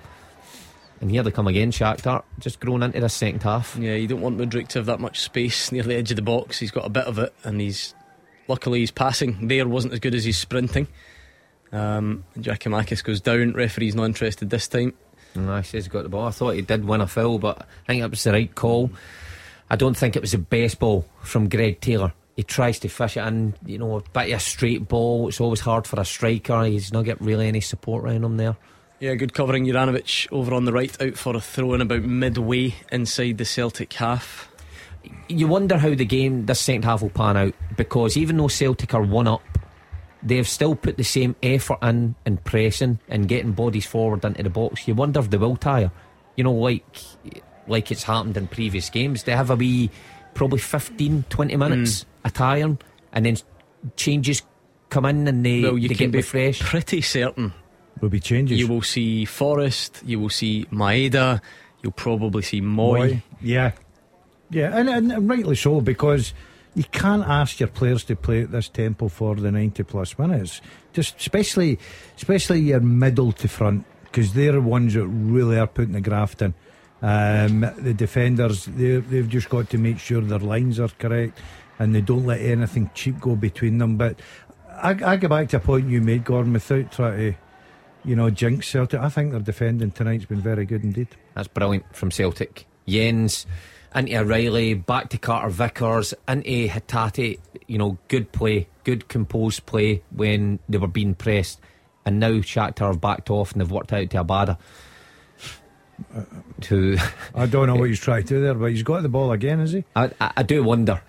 And here they come again, Shakhtar, just grown into the second half. Yeah, you don't want Mudryk to have that much space near the edge of the box. He's got a bit of it, and he's luckily his passing there wasn't as good as his sprinting. Um, Giakoumakis goes down. Referee's not interested this time. No, he says he got the ball. I thought he did win a foul, but I think it was the right call. I don't think it was the best ball from Greg Taylor. He tries to fish it in, you know, a bit of a straight ball. It's always hard for a striker. He's not got really any support around him there. Yeah, good covering. Juranovic over on the right, out for a throw in about midway inside the Celtic half. You wonder how the game, this second half, will pan out because even though Celtic are one up, they've still put the same effort in and pressing and getting bodies forward into the box. You wonder if they will tire. You know, like like it's happened in previous games. They have a wee probably 15, 20 hmm. minutes a tiring and then changes come in and they, well, you they can get be refreshed. pretty certain Will be changes. you will see Forrest, you will see Maeda, you'll probably see Mooy. Boy. Yeah. Yeah, and, and, rightly so because you can't ask your players to play at this tempo for the 90 plus minutes. Just especially especially your middle to front because they're the ones that really are putting the graft in. Um, the defenders, they, they've just got to make sure their lines are correct and they don't let anything cheap go between them. But I, I go back to a point you made, Gordon, without trying to, you know, jinx Celtic. I think their defending tonight's been very good indeed. That's brilliant from Celtic. Jenz into O'Riley, back to Carter Vickers, into Hatate. You know, good play, good composed play when they were being pressed. And now Shakhtar have backed off and they've worked out to Abada. Uh, to I don't know what he's trying to do there, but he's got the ball again, is he? I, I, I do wonder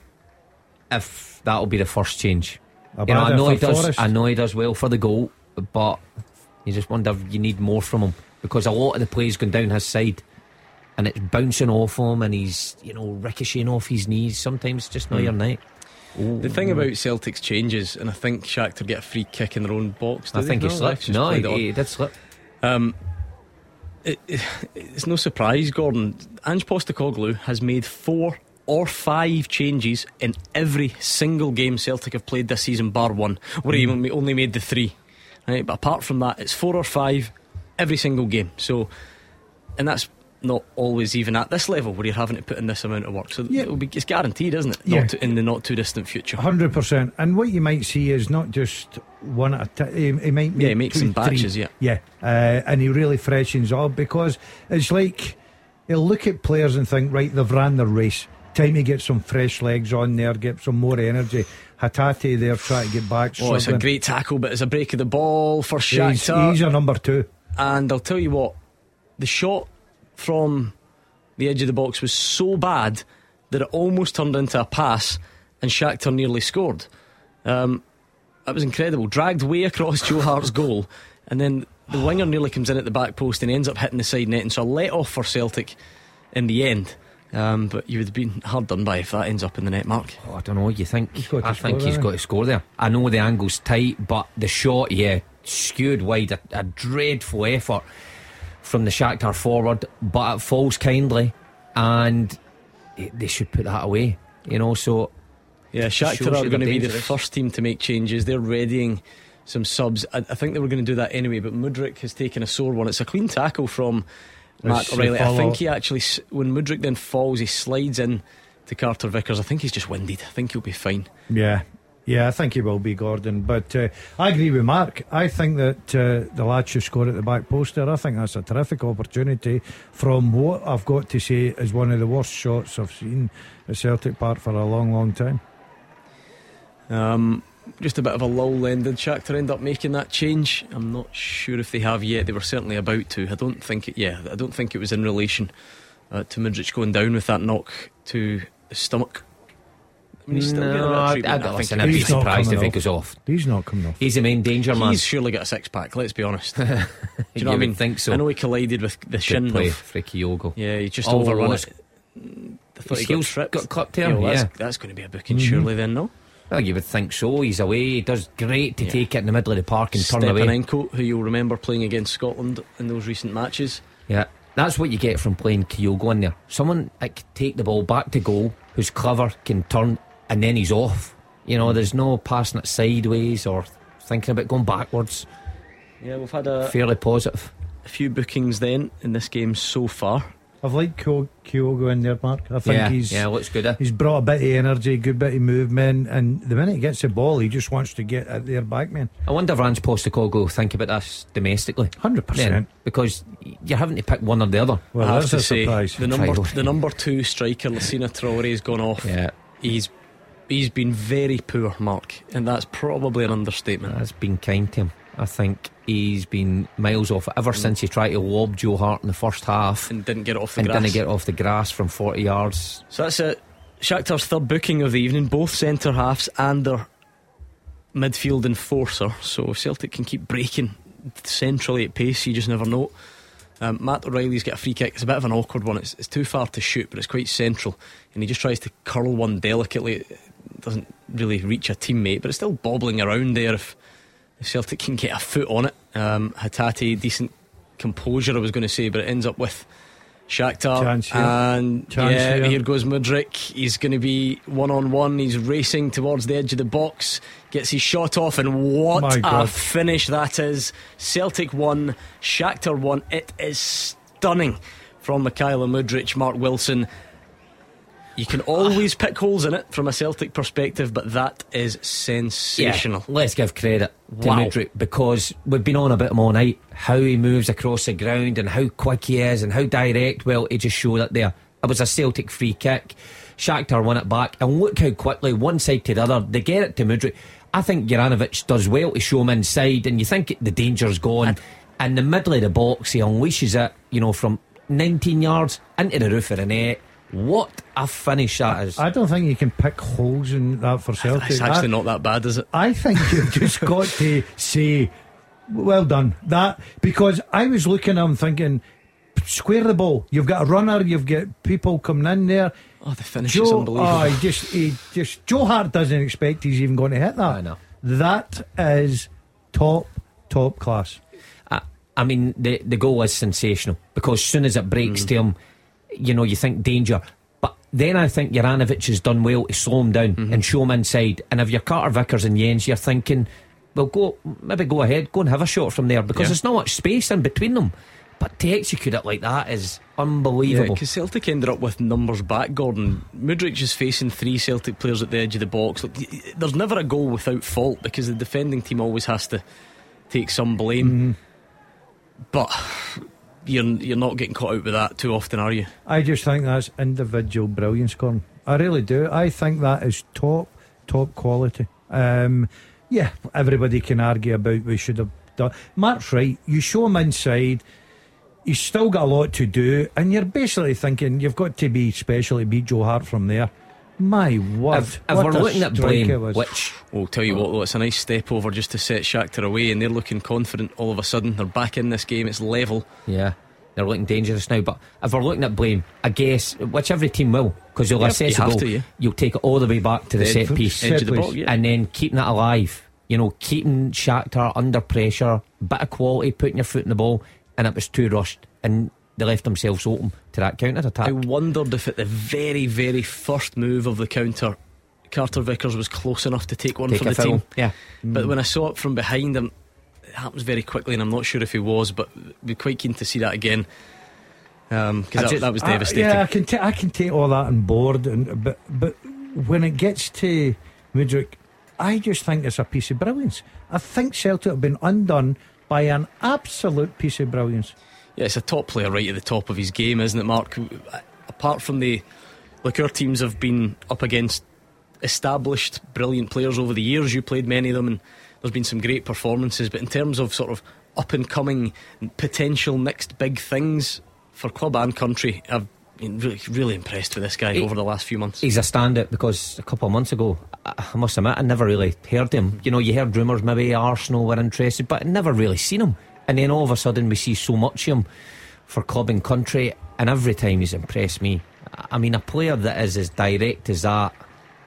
if that'll be the first change. Abada you know, I know he does. Forrest. I know he does well for the goal, but you just wonder if you need more from him because a lot of the plays going down his side, and it's bouncing off him, and he's you know ricocheting off his knees. Sometimes just not Hmm. your night. The thing about Celtic's changes, and I think Shakhtar get a free kick in their own box. I think he slipped. No, he, he did slip. Um, it, it- it's no surprise, Gordon. Ange Postecoglou has made four or five changes in every single game Celtic have played this season, bar one, where he only only made the three. Right, but apart from that, it's four or five every single game. So, and that's not always even at this level where you're having to put in this amount of work. So Yeah. it'll be, it's guaranteed, isn't it? Yeah. Not to, in the not too distant future. Hundred percent. And what you might see is not just one at a time. He, he might make Yeah, he makes two, some batches, three. yeah. yeah. Uh, and he really freshens up because it's like he'll look at players and think, right, they've ran their race. Time to get some fresh legs on there, get some more energy. Hatate there trying to get back. Oh, it's a great tackle, but it's a break of the ball for He's, Shakhtar. he's a number two. And I'll tell you what, the shot from the edge of the box was so bad that it almost turned into a pass, and Shakhtar nearly scored. Um, that was incredible. Dragged way across Joe Hart's goal, and then the winger nearly comes in at the back post and ends up hitting the side net. And so a let off for Celtic in the end. Um, but you would have been hard done by if that ends up in the net mark. Oh, I don't know. You think? I think score, he's hasn't got he? to score there. I know the angle's tight, but the shot, yeah, skewed wide. A, a dreadful effort from the Shakhtar forward, but it falls kindly, and they should put that away. You know, so Yeah, Shakhtar are going to be the first team to make changes. They're readying some subs. I, I think they were going to do that anyway, but Mudryk has taken a sore one. It's a clean tackle from Matt It's O'Riley. I think he actually, when Mudryk then falls, he slides in to Carter Vickers. I think he's just winded. I think he'll be fine. Yeah. Yeah, I think he will be Gordon. But uh, I agree with Mark. I think that uh, the lad should score at the back post there. I think that's a terrific opportunity from what I've got to say is one of the worst shots I've seen at Celtic Park for a long, long time. Um, just a bit of a lull then. Did Shakhtar end up making that change? I'm not sure if they have yet. They were certainly about to. I don't think it. Yeah, I don't think it was in relation uh, to Mudryk going down with that knock to the stomach. I mean, he's still getting a bit of I, treatment, I, I think listen, it I'd be He's not surprised if coming it off. goes off. He's not coming off. He's the main danger man. He's surely got a six pack. Let's be honest. Do you know You what I would mean? think so. I know he collided with the Good shin. play, Of, Freaky Yogo. yeah, he just Although overrun it's- it. I thought His he got heels tripped. got clipped Yeah, there, well, that's, yeah. that's going to be a booking, mm-hmm. surely. Then no. Well, you would think so. He's away. He does great to take it in the middle of the park and turn away. Stepanenko, who you'll remember playing against Scotland in those recent matches. Yeah, that's what you get from playing Kyogo in there. Someone that can take the ball back to goal, who's clever, can turn, and then he's off. You know, there's no passing it sideways or thinking about going backwards. Yeah, we've had a, Fairly positive. a few bookings then in this game so far. I've liked Kyo- Kyogo in there, Mark. I think yeah, he's yeah, looks good. Eh? he's brought a bit of energy, good bit of movement, and the minute he gets the ball, he just wants to get at their back man. I wonder if Range Postecoglou think about this domestically. Hundred percent, because you're having to pick one or the other. Well, I have that's to a say, surprise. the number the number two striker, Lassina Traore, has gone off. Yeah, He's he's been very poor, Mark, and that's probably an understatement. that's been kind to him. I think he's been miles off ever since he tried to lob Joe Hart in the first half and didn't get it off the and grass. didn't get off the grass from 40 yards. So that's it. Shakhtar's third booking of the evening, both centre halves and their midfield enforcer. So Celtic can keep breaking centrally at pace, you just never know. Um, Matt O'Riley's got a free kick. It's a bit of an awkward one. It's, it's too far to shoot, but it's quite central. And he just tries to curl one delicately. Doesn't really reach a teammate, but it's still bobbling around there if, if Celtic can get a foot on it. Um, Hatate, decent composure, I was going to say, but it ends up with Shakhtar. Chance here. And Chance yeah, here. here goes Mudryk. He's going to be one on one. He's racing towards the edge of the box. Gets his shot off, and what a finish that is! Celtic won, Shakhtar won. It is stunning from Mykhailo Mudryk, Mark Wilson. You can always pick holes in it from a Celtic perspective, but that is sensational. Yeah, let's give credit to Wow. Mudryk because we've been on about him all night. How he moves across the ground and how quick he is and how direct. Well, he just showed it there. It was a Celtic free kick. Shakhtar won it back, and look how quickly one side to the other they get it to Mudryk. I think Juranovic does well to show him inside, and you think the danger's gone. In the middle of the box, he unleashes it, you know, from 19 yards into the roof of the net. What a finish that is! I don't think you can pick holes in that for Celtic. It's actually I, not that bad, is it? I think you've just got to say, well done. That because I was looking at him thinking, square the ball. You've got a runner. You've got people coming in there. Oh, the finish is Joe, unbelievable. oh, he just, he just. Joe Hart doesn't expect he's even going to hit that. I know. That is top, top class. I, I mean, the the goal is sensational because as soon as it breaks mm. to him, you know, you think danger. But then I think Juranovic has done well to slow him down mm-hmm. and show him inside. And if you're Carter Vickers and Jenz, you're thinking, well, go maybe go ahead, go and have a shot from there because Yeah. there's not much space in between them. But to execute it like that is Yeah, unbelievable. because Celtic ended up with numbers back, Gordon. Mudryk is facing three Celtic players at the edge of the box. Look, there's never a goal without fault because the defending team always has to take some blame. Mm-hmm. But you're you're not getting caught out with that too often, are you? I just think that's individual brilliance, Gordon. I really do. I think that is top, top quality. Um, yeah, everybody can argue about we should have done. Mark's right. You show him inside. He's still got a lot to do, and you're basically thinking you've got to be special to beat Joe Hart from there. My word! if if what we're a looking at strike it blame, was. which Well, tell you what, though, it's a nice step over just to set Shakhtar away, and they're looking confident all of a sudden. They're back in this game. It's level. Yeah, they're looking dangerous now. But if we're looking at blame, I guess which every team will because you'll Yep, assess you have goal, to, yeah. you'll take it all the way back to the Dead set piece, Edge of the Set box, piece. yeah. and then keeping that alive. You know, keeping Shakhtar under pressure, bit of quality, putting your foot in the ball, and it was too rushed, and they left themselves open to that counter attack. I wondered if at the very, very first move of the counter, Carter Vickers was close enough to take one Take for the foul. team. Yeah, But mm. when I saw it from behind him, it happens very quickly, and I'm not sure if he was, but be quite keen to see that again. Um, because I that, that was I- devastating. yeah, I can ta- I can take all that on board, and but but when it gets to Mudryk, I just think it's a piece of brilliance. I think Celtic have been undone by an absolute piece of brilliance. Yeah, it's a top player right at the top of his game, isn't it, Mark? Apart from the. Look, our teams have been up against established, brilliant players over the years. You played many of them, and there's been some great performances. But in terms of sort of up and coming potential next big things for club and country, I've been really, really impressed with this guy He- over the last few months. he's a standout because a couple of months ago, I I must admit, I never really heard him. You know, you heard rumours maybe Arsenal were interested, but I never really seen him. And then all of a sudden, we see so much of him for club and country, and every time he's impressed me. I mean, a player that is as direct as that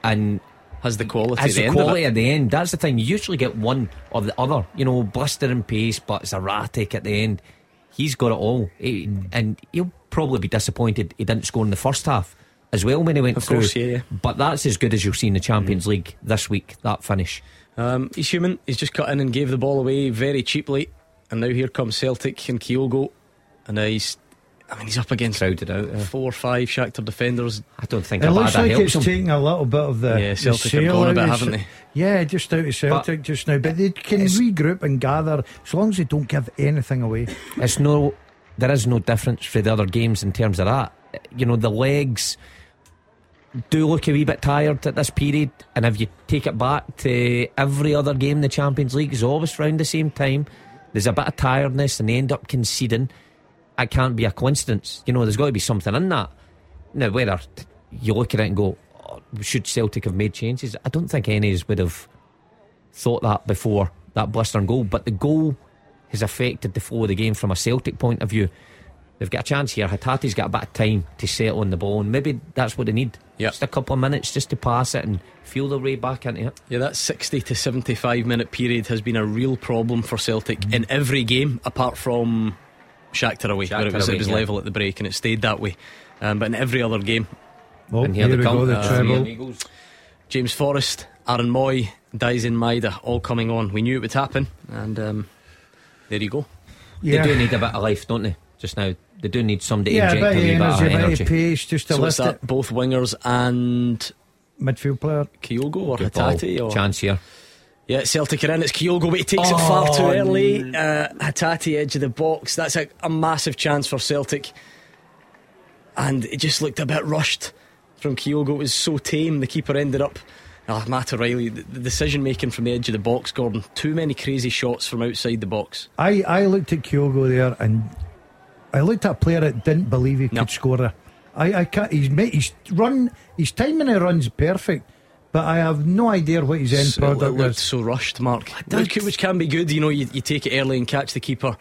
and has the quality. has at the, the end quality at the end. That's the thing. You usually get one or the other. You know, blistering pace, but it's erratic at the end. He's got it all, He- and he'll probably be disappointed he didn't score in the first half as well when he went Of through. course, yeah, yeah. But that's as good as you'll see in the Champions League this week. That finish. Um, he's human. He's just cut in and gave the ball away very cheaply, and now here comes Celtic and Kyogo, and uh, he's. I mean, he's up against Crowded out. uh, four or five Shakhtar defenders. I don't think It looks Abada like helps it's him. taking a little bit of the, Yeah, the Celtic have gone a out bit, of haven't they? Yeah, just out of Celtic just now, but they can regroup and gather as long as they don't give anything away. It's no, there is no difference for the other games in terms of that. You know, the legs do look a wee bit tired at this period, and if you take it back to every other game in the Champions League is always around the same time. There's a bit of tiredness, and they end up conceding. It can't be a coincidence. You know, there's got to be something in that. Now, whether you look at it and go, oh, should Celtic have made changes? I don't think any would have thought that before that blistering goal. But the goal has affected the flow of the game from a Celtic point of view. They've got a chance here. Hatate's got a bit of time to settle on the ball, and maybe that's what they need. Yep. Just a couple of minutes just to pass it and feel their way back into it. Yeah, that 60 to 75 minute period has been a real problem for Celtic in every game apart from Shakhtar away, where it was, away, it was yeah. level at the break and it stayed that way. Um, but in every other game, Oh, and here, here they we come. go, the Uh, treble. three James Forrest, Aaron Mooy, Daizen Maeda all coming on. We knew it would happen, and um, there you go. Yeah. They do need a bit of life, don't they? Just now, they do need somebody to yeah, a inject bit a of wee bit energy, of a bit of pace, just to So it's lift that it. both wingers and Midfield player. Kyogo or Good ball. Hatate or Chance here. Yeah, Celtic are in. It's Kyogo, but he takes it far too early. Uh, Hatate edge of the box. That's a, a massive chance for Celtic. And it just looked a bit rushed from Kyogo. It was so tame. The keeper ended up. Ah, Matt O'Riley, the, the decision making from the edge of the box, Gordon. Too many crazy shots from outside the box. I, I looked at Kyogo there and I looked at a player that didn't believe he No. could score a. I, I can't. He's made his run. His timing of run's perfect, but I have no idea what his end So it product uh, looked is. so rushed, Mark. don't- Which, which can be good. You know, you, you take it early and catch the keeper.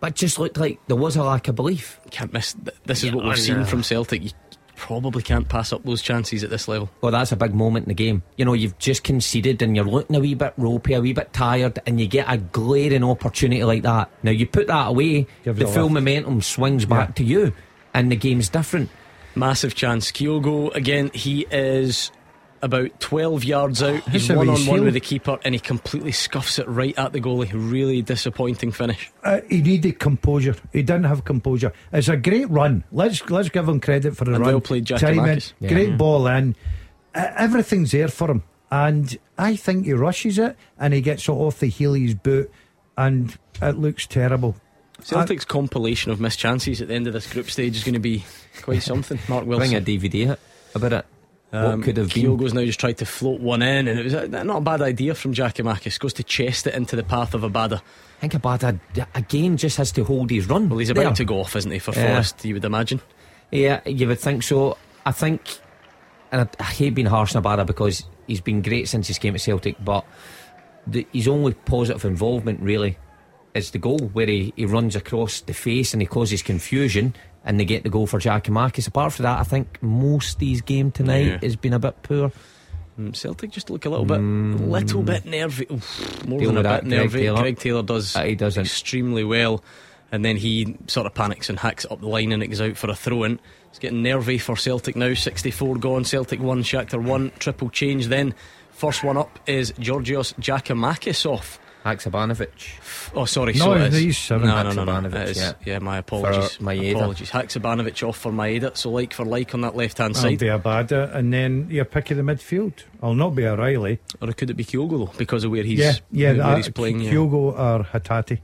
But it just looked like there was a lack of belief. Can't miss. th- This is Yeah, what we've I seen uh, from Celtic. You probably can't pass up those chances at this level. Well, that's a big moment in the game. You know, you've just conceded and you're looking a wee bit ropey, a wee bit tired, and you get a glaring opportunity like that. Now, you put that away, Gives the full lift. momentum swings back Yeah. to you, and the game's different. Massive chance. Kyogo, again, he is about 12 yards out. He's one on one with the keeper and he completely scuffs it right at the goalie. Really disappointing finish. Uh, he needed composure. He didn't have composure. It's a great run. Let's let's give him credit for the And run. well played, Timing, Giakoumakis. Yeah. Great ball in. Uh, everything's there for him, and I think he rushes it and he gets it off the heel of his boot, and it looks terrible. Celtic's compilation of mischances at the end of this group stage is going to be quite something. Mark Wilson. Bring Wilson. a DVD about it. Um, what could have been? Kyogo's now just tried to float one in, and it was a, not a bad idea from Giakoumakis. Goes to chest it into the path of Abada. I think Abada again just has to hold his run. Well, he's about there. to go off, isn't he, for Yeah. Forrest, you would imagine. Yeah, you would think so. I think, and I, I hate being harsh on Abada because he's been great since he came to Celtic, but the, his only positive involvement really is the goal where he, he runs across the face and he causes confusion and they get the goal for Giakoumakis. Apart from that, I think most of his game tonight Yeah. has been a bit poor. Mm, Celtic just look a little bit, little bit nervy. Oof, more than a bit nervy. Taylor. Greg Taylor does Uh, he doesn't. extremely well, and then he sort of panics and hacks up the line, and it goes out for a throw in. It's getting nervy for Celtic now. 64 gone. Celtic one, Shakhtar one. Triple change. Then first one up is Giorgos Giakoumakis off. Haksabanovic. Oh, sorry. No, so it is. he's seven. No, no, no, no. Haksabanovic, It is- yeah. yeah, my apologies. For Maeda. Apologies. Haksabanovic off for my Maeda. So like for like on that left hand I'll side. be a bada, and then your pick of the midfield. I'll not be a Riley. Or could it be Kyogo though, because of where he's yeah, yeah. where that- he's playing? yeah. Kyogo or Hatate.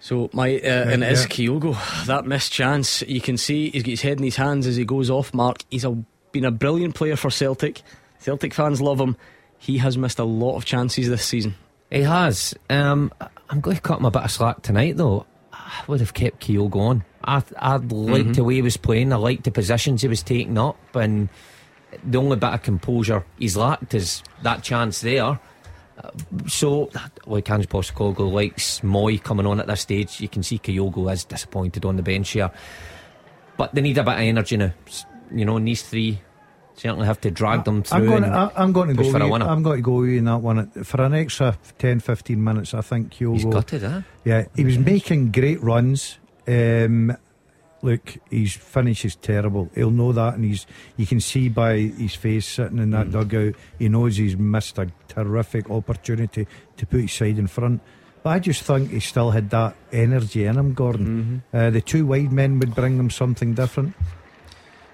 So my uh, and it is yeah. Kyogo that missed chance. You can see he's got his head in his hands as he goes off. Mark, he's a, been a brilliant player for Celtic. Celtic fans love him. He has missed a lot of chances this season. He has. Um, I'm going to cut him a bit of slack tonight, though. I would have kept Kyogo on. I, I liked the way he was playing. I liked the positions he was taking up, and the only bit of composure he's lacked is that chance there. Uh, so, like Ange Postecoglou likes Mooy coming on at this stage. You can see Kyogo is disappointed on the bench here, but they need a bit of energy now. You know, in these three certainly have to drag them through. I'm going, to, I- I'm going to go. for a winner. I'm going to go in that one for an extra 10, 15 minutes. I think he'll He's go. gutted, huh? Yeah, he was making great runs. Um, look, his finish is terrible. He'll know that, and he's you can see by his face sitting in that dugout. He knows he's missed a terrific opportunity to put his side in front. But I just think he still had that energy in him, Gordon. Mm-hmm. Uh, the two wide men would bring them something different.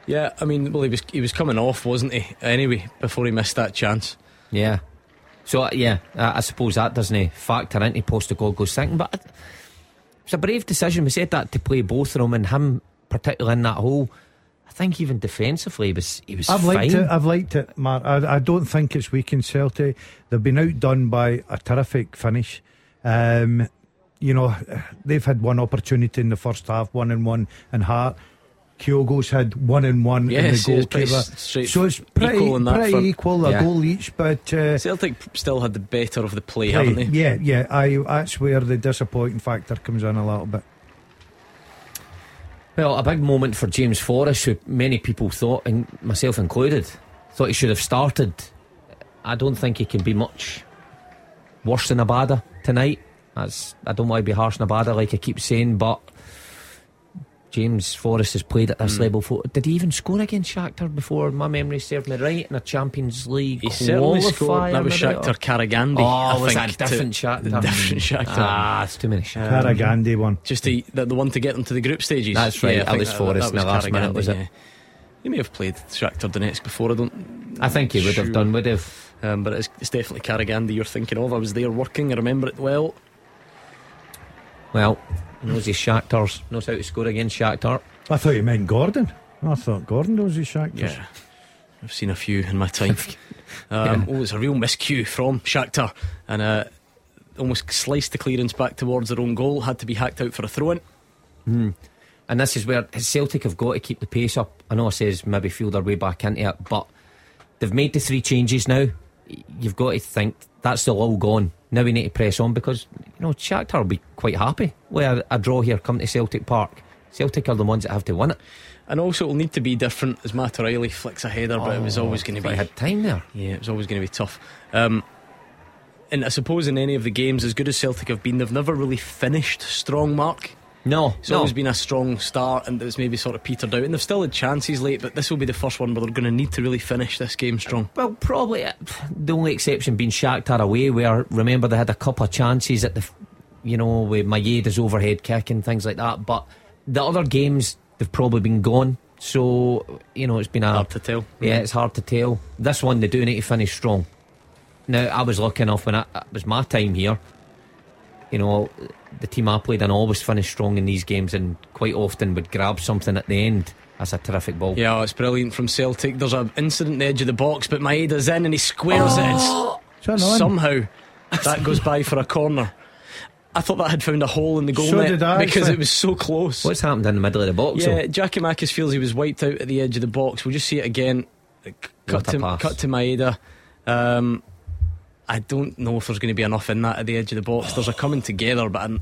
Yeah, I mean, well, he was he was coming off, wasn't he? Anyway, before he missed that chance. Yeah. So uh, yeah, I, I suppose that doesn't factor into Postecoglou's thinking, but it- it's a brave decision. We said that to play both of them and him particularly in that hole. I think even defensively he was he was I've fine. liked it. I've liked it, Mark. I, I don't think it's weakened Celtic. They've been outdone by a terrific finish. Um, you know, they've had one opportunity in the first half, one and one, and Hart. Kyogo's had one and one Yes, in the it's pretty goalkeeper. s- so it's pretty, equal that pretty front. equal, a Yeah. goal each. But uh, Celtic still had the better of the play, play- haven't they? yeah, yeah. I, that's where the disappointing factor comes in a little bit. Well, a big moment for James Forrest, who many people thought, and myself included, thought he should have started. I don't think he can be much worse than Abada tonight. That's I don't want to be harsh on Abada, like I keep saying, but James Forrest has played at this Hmm. level. For, did he even score against Shakhtar before my memory served me right in a Champions League He certainly scored. qualifier, That was maybe? Shakhtar Karagandy. Oh, I was think, that a different to- Shakhtar? Different Shakhtar. Ah, it's too many Shakhtar. Um, Karagandy one. Just the, the the one to get them to the group stages. That's right, Yeah, I that think was Forrest in the last minute, was it? yeah. He may have played Shakhtar Donetsk before. I don't. I think he would have done, would have. Um, but it's, it's definitely Karagandy you're thinking of. I was there working. I remember it well. Well, knows his Shakhtars, knows how to score against Shakhtar. I thought you meant Gordon. I thought Gordon knows his Shakhtar. Yeah, I've seen a few in my time. um, Oh, it's a real miscue from Shakhtar, and uh, almost sliced the clearance back towards their own goal. Had to be hacked out for a throw-in. And this is where Celtic have got to keep the pace up. I know I says maybe feel their way back into it, but they've made the three changes now. You've got to think that's still all gone. Now we need to press on because you know Shakhtar will be quite happy with a, a draw here. Come to Celtic Park. Celtic are the ones that have to win it. And also, it'll need to be different as Matt O'Riley flicks a header, but it was always going to be. I had time there. Yeah, it was always going to be tough. Um, and I suppose in any of the games, as good as Celtic have been, they've never really finished strong. Mark, No, it's no. always been a strong start, and it's maybe sort of petered out. And they've still had chances late, but this will be the first one where they're going to need to really finish this game strong. Well, probably uh, the only exception being Shakhtar away, where remember they had a couple of chances at the, you know, with Maeda's overhead kick and things like that. But the other games they've probably been gone. So you know, it's been a Hard to tell. yeah, it's hard to tell. This one they do need to finish strong. Now I was lucky enough when I, it was my time here. You know, the team I played in always finished strong in these games, and quite often would grab something at the end. That's a terrific ball. Yeah, it's brilliant from Celtic. There's an incident in the edge of the box, but Maeda's in and he squares Oh! It. Somehow, that goes by for a corner. I thought that had found a hole in the goal So net did I, because actually. it was so close. What's happened in the middle of the box? Yeah, though? Giakoumakis feels he was wiped out at the edge of the box. We'll just see it again. C- Cut What a to, pass. cut to Maeda. Um, I don't know if there's going to be enough in that at the edge of the box. There's a coming together, but I'm,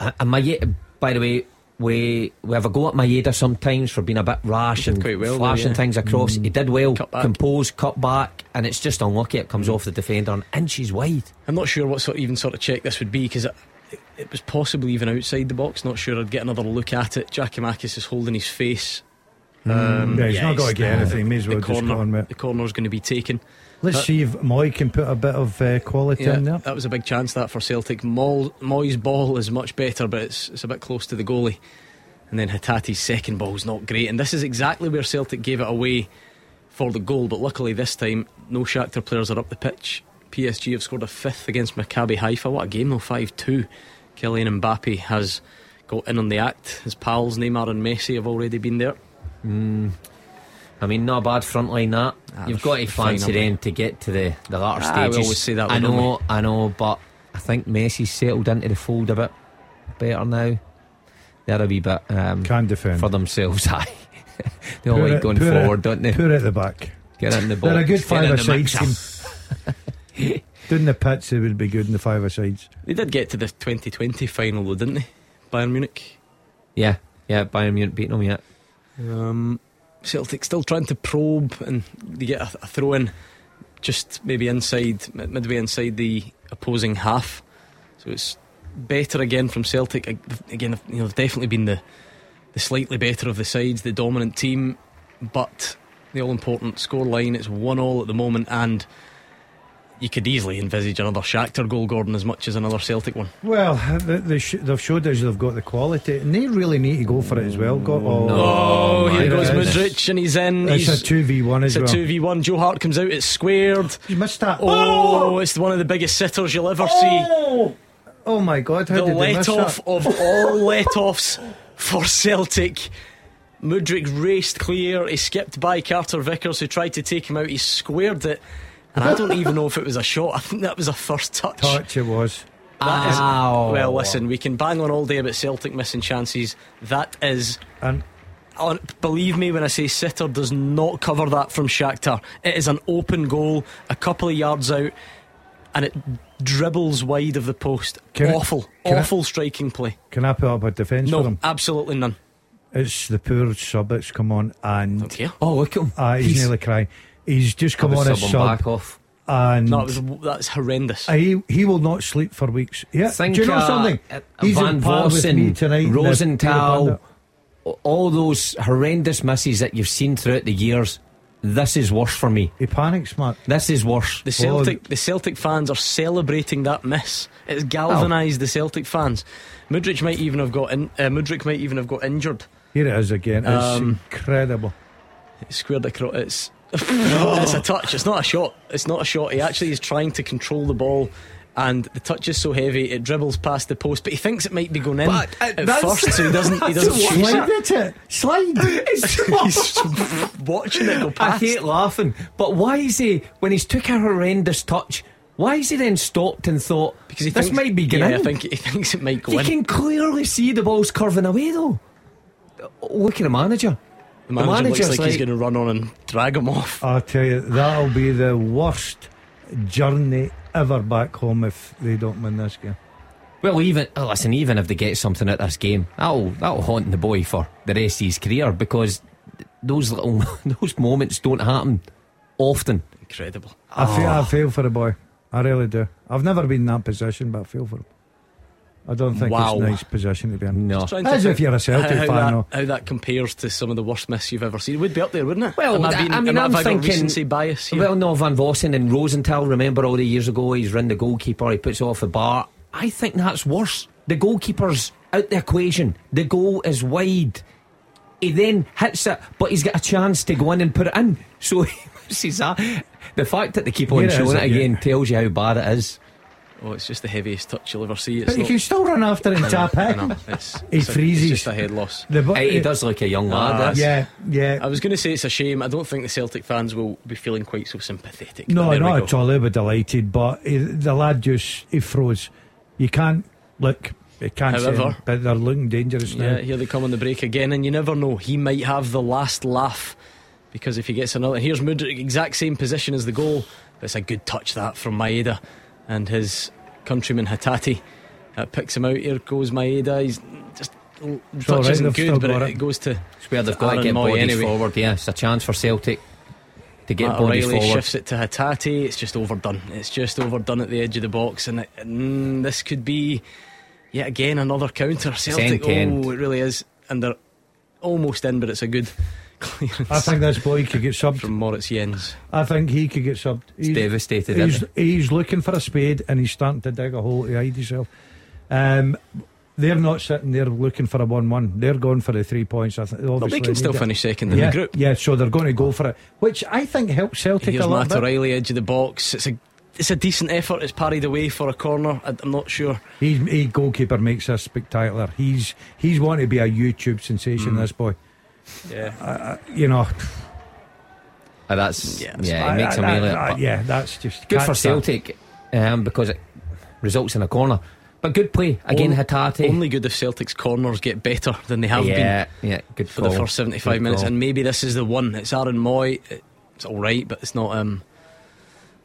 And Maeda, by the way, we we have a go at Maeda sometimes for being a bit rash and quite well though, flashing yeah. things across. Mm. He did well, Cut back. compose, cut back, and it's just unlucky. It comes mm. off the defender and inches wide. I'm not sure what sort even sort of check this would be because it, it was possibly even outside the box. Not sure. I'd get another look at it. Giakoumakis is holding his face. Mm. Um, Yeah, he's not got to get anything. May as well the just go corner, on with the corner's going to be taken. Let's Uh, see if Mooy can put a bit of uh, quality Yeah, in there. that was a big chance that for Celtic. Mooy, Mooy's ball is much better, but it's it's a bit close to the goalie. And then Hatate's second ball's not great. And this is exactly where Celtic gave it away for the goal. But luckily this time, no Shakhtar players are up the pitch. PSG have scored a fifth against Maccabi Haifa. What a game though, 5-2. Kylian Mbappe has got in on the act. His pals Neymar and Messi have already been there. I mean, not a bad front line that. Ah, You've got to f- fine, fancy aren't them to get to the, the latter Ah, we stages. always say that, I don't know, I know, but I think Messi's settled into the fold a bit better now. They're a wee bit um, Can defend. for themselves. Aye, they all Poor like at- going poor at- forward, don't they? Poor at the back. Get in the box. They're a good five the side mixer. team. Doing the pits, they would be good in the five sides. They did get to the 2020 final though, didn't they? Bayern Munich. Yeah, yeah. Bayern Munich beating them yet. Um, Celtic still trying to probe and they get a, a throw in just maybe inside, midway inside the opposing half. So it's better again from Celtic. Again, you know, they've definitely been the, the slightly better of the sides, the dominant team, but the all important score line, it's 1 all at the moment and you could easily envisage another Shakhtar goal, Gordon, as much as another Celtic one. Well, they, they sh- they've showed us they've got the quality, and they really need to go for it as well. Go, oh, no, oh, here goes Mudryk, and he's in. It's he's, a two v one as it's well. a two v one. Joe Hart comes out. It's squared. You missed that. Oh, oh, it's one of the biggest sitters you'll ever see. Oh, oh my God! How the let off of all let offs for Celtic. Mudryk raced clear. He skipped by Carter Vickers, who tried to take him out. He squared it. And I don't even know if it was a shot. I think that was a first touch. Touch it was. That is, well, listen, we can bang on all day about Celtic missing chances. That is. And on, believe me when I say Sitter does not cover that from Shakhtar. It is an open goal, a couple of yards out, and it dribbles wide of the post. Can awful, awful I, striking play. Can I put up a defence no, for him? absolutely none. It's the poor sub that's come on and okay. oh look at him. Uh, he's, he's nearly crying. He's just come on as sub. Back off. And no, was, that's horrendous. He he will not sleep for weeks. Yeah, Think, do you know uh, something? Uh, He's Van Vossen, tonight. Rosenthal, all those horrendous misses that you've seen throughout the years. This is worse for me. He panics, Mark. This is worse. The Celtic, oh. the Celtic fans are celebrating that miss. It's galvanised oh. the Celtic fans. Mudryk might even have got in, uh, Mudryk might even have got injured. Here it is again. It's um, incredible. It's squared across. It's it's a touch. It's not a shot. It's not a shot. He actually is trying to control the ball. And the touch is so heavy, it dribbles past the post, but he thinks it might be going in but, uh, at first, so he doesn't. He doesn't slide it. it. Slide. he's watching it go past. I hate laughing, but why is he when he's took a horrendous touch? Why is he then stopped and thought because he this thinks, might be going yeah, in? I think he thinks it might go he in. He can clearly see the ball's curving away though. Look at the manager. The manager, the manager looks like, like, he's going to run on and drag him off. I'll tell you, that'll be the worst journey ever back home if they don't win this game. Well, even oh, listen, even if they get something at this game, that'll that'll haunt the boy for the rest of his career because those little those moments don't happen often. Incredible. I feel I ah. feel for the boy. I really do. I've never been in that position, but I feel for him. I don't think wow. it's a nice position to be in. No. As if you're a Celtic how, how fan. That, how that compares to some of the worst miss you've ever seen. It would be up there, wouldn't it? Well, am I, being, I mean, am I'm thinking. recency bias here? Well, no, Van Vossen and Rosenthal, remember all the years ago, he's run the goalkeeper, he puts off the bar. I think that's worse. The goalkeeper's out the equation. The goal is wide. He then hits it, but he's got a chance to go in and put it in. So, that. The fact that they keep on showing it, it again yeah. tells you how bad it is. Oh, it's just the heaviest touch you'll ever see. It's but you can still run after him, tap it. he it's freezes. A, it's just a head loss. The, he does look a young lad. Uh, yeah, yeah. I was going to say it's a shame. I don't think the Celtic fans will be feeling quite so sympathetic. No, not at all. They'll be delighted, but he, the lad just he froze. You can't look. You can't However, say, but they're looking dangerous yeah, now. here they come on the break again, and you never know. He might have the last laugh because if he gets another, here's Mudryk, exact same position as the goal. But it's a good touch that from Maeda, and his countryman Hatate uh, picks him out. Here goes Maeda. He's just touch right, isn't good, but it, it, goes to. It's where they've got to get Mooy bodies anyway. forward. Yeah, it's a chance for Celtic to get Matt bodies O'Riley forward. shifts it to Hatate. It's just overdone. It's just overdone at the edge of the box, and it, mm, this could be yet again another counter. Celtic, oh, it really is, and they're almost in, but it's a good clearance. I think this boy could get subbed from Moritz Jenz. I think he could get subbed. He's, devastated. He's, he's, looking for a spade and he's starting to dig a hole to hide himself. Um, they're not sitting there looking for a one-one. They're going for the three points. I think well, they can still finish second in yeah, the group. Yeah, so they're going to go for it, which I think helps Celtic Here's a lot. Matt edge of the box. It's a it's a decent effort. It's parried away for a corner. I'm not sure. He's he goalkeeper makes us spectacular. He's he's wanting to be a YouTube sensation. Mm. This boy. Yeah. Uh, you know. Uh, that's yeah, yeah it makes him really. Uh, yeah, that's just good for Celtic um, because it results in a corner. But good play again, only, Hatate. Only good if Celtic's corners get better than they have yeah, been. Yeah, good for the first seventy-five good minutes, call. and maybe this is the one. It's Aaron Mooy. It's all right, but it's not um,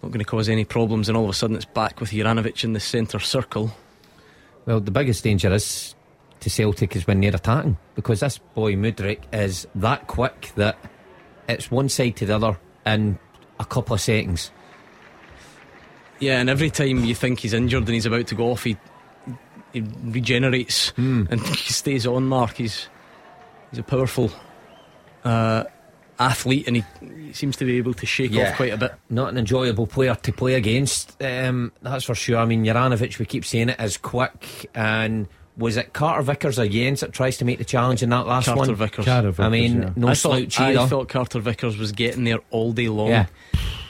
not going to cause any problems. And all of a sudden, it's back with Juranovic in the centre circle. Well, the biggest danger is to Celtic is when they're attacking because this boy Mudryk is that quick that it's one side to the other in a couple of seconds. Yeah, and every time you think he's injured and he's about to go off, he he regenerates Hmm. and he stays on. Mark, he's he's a powerful uh, athlete, and he, he seems to be able to shake Yeah. off quite a bit. Not an enjoyable player to play against, um, that's for sure. I mean, Juranovic, we keep saying it, is quick. And was it Carter Vickers or Jenz that tries to make the challenge in that last Carter one? Vickers. Carter I mean, yeah. no I slouch thought, I thought Carter Vickers was getting there all day long. Yeah.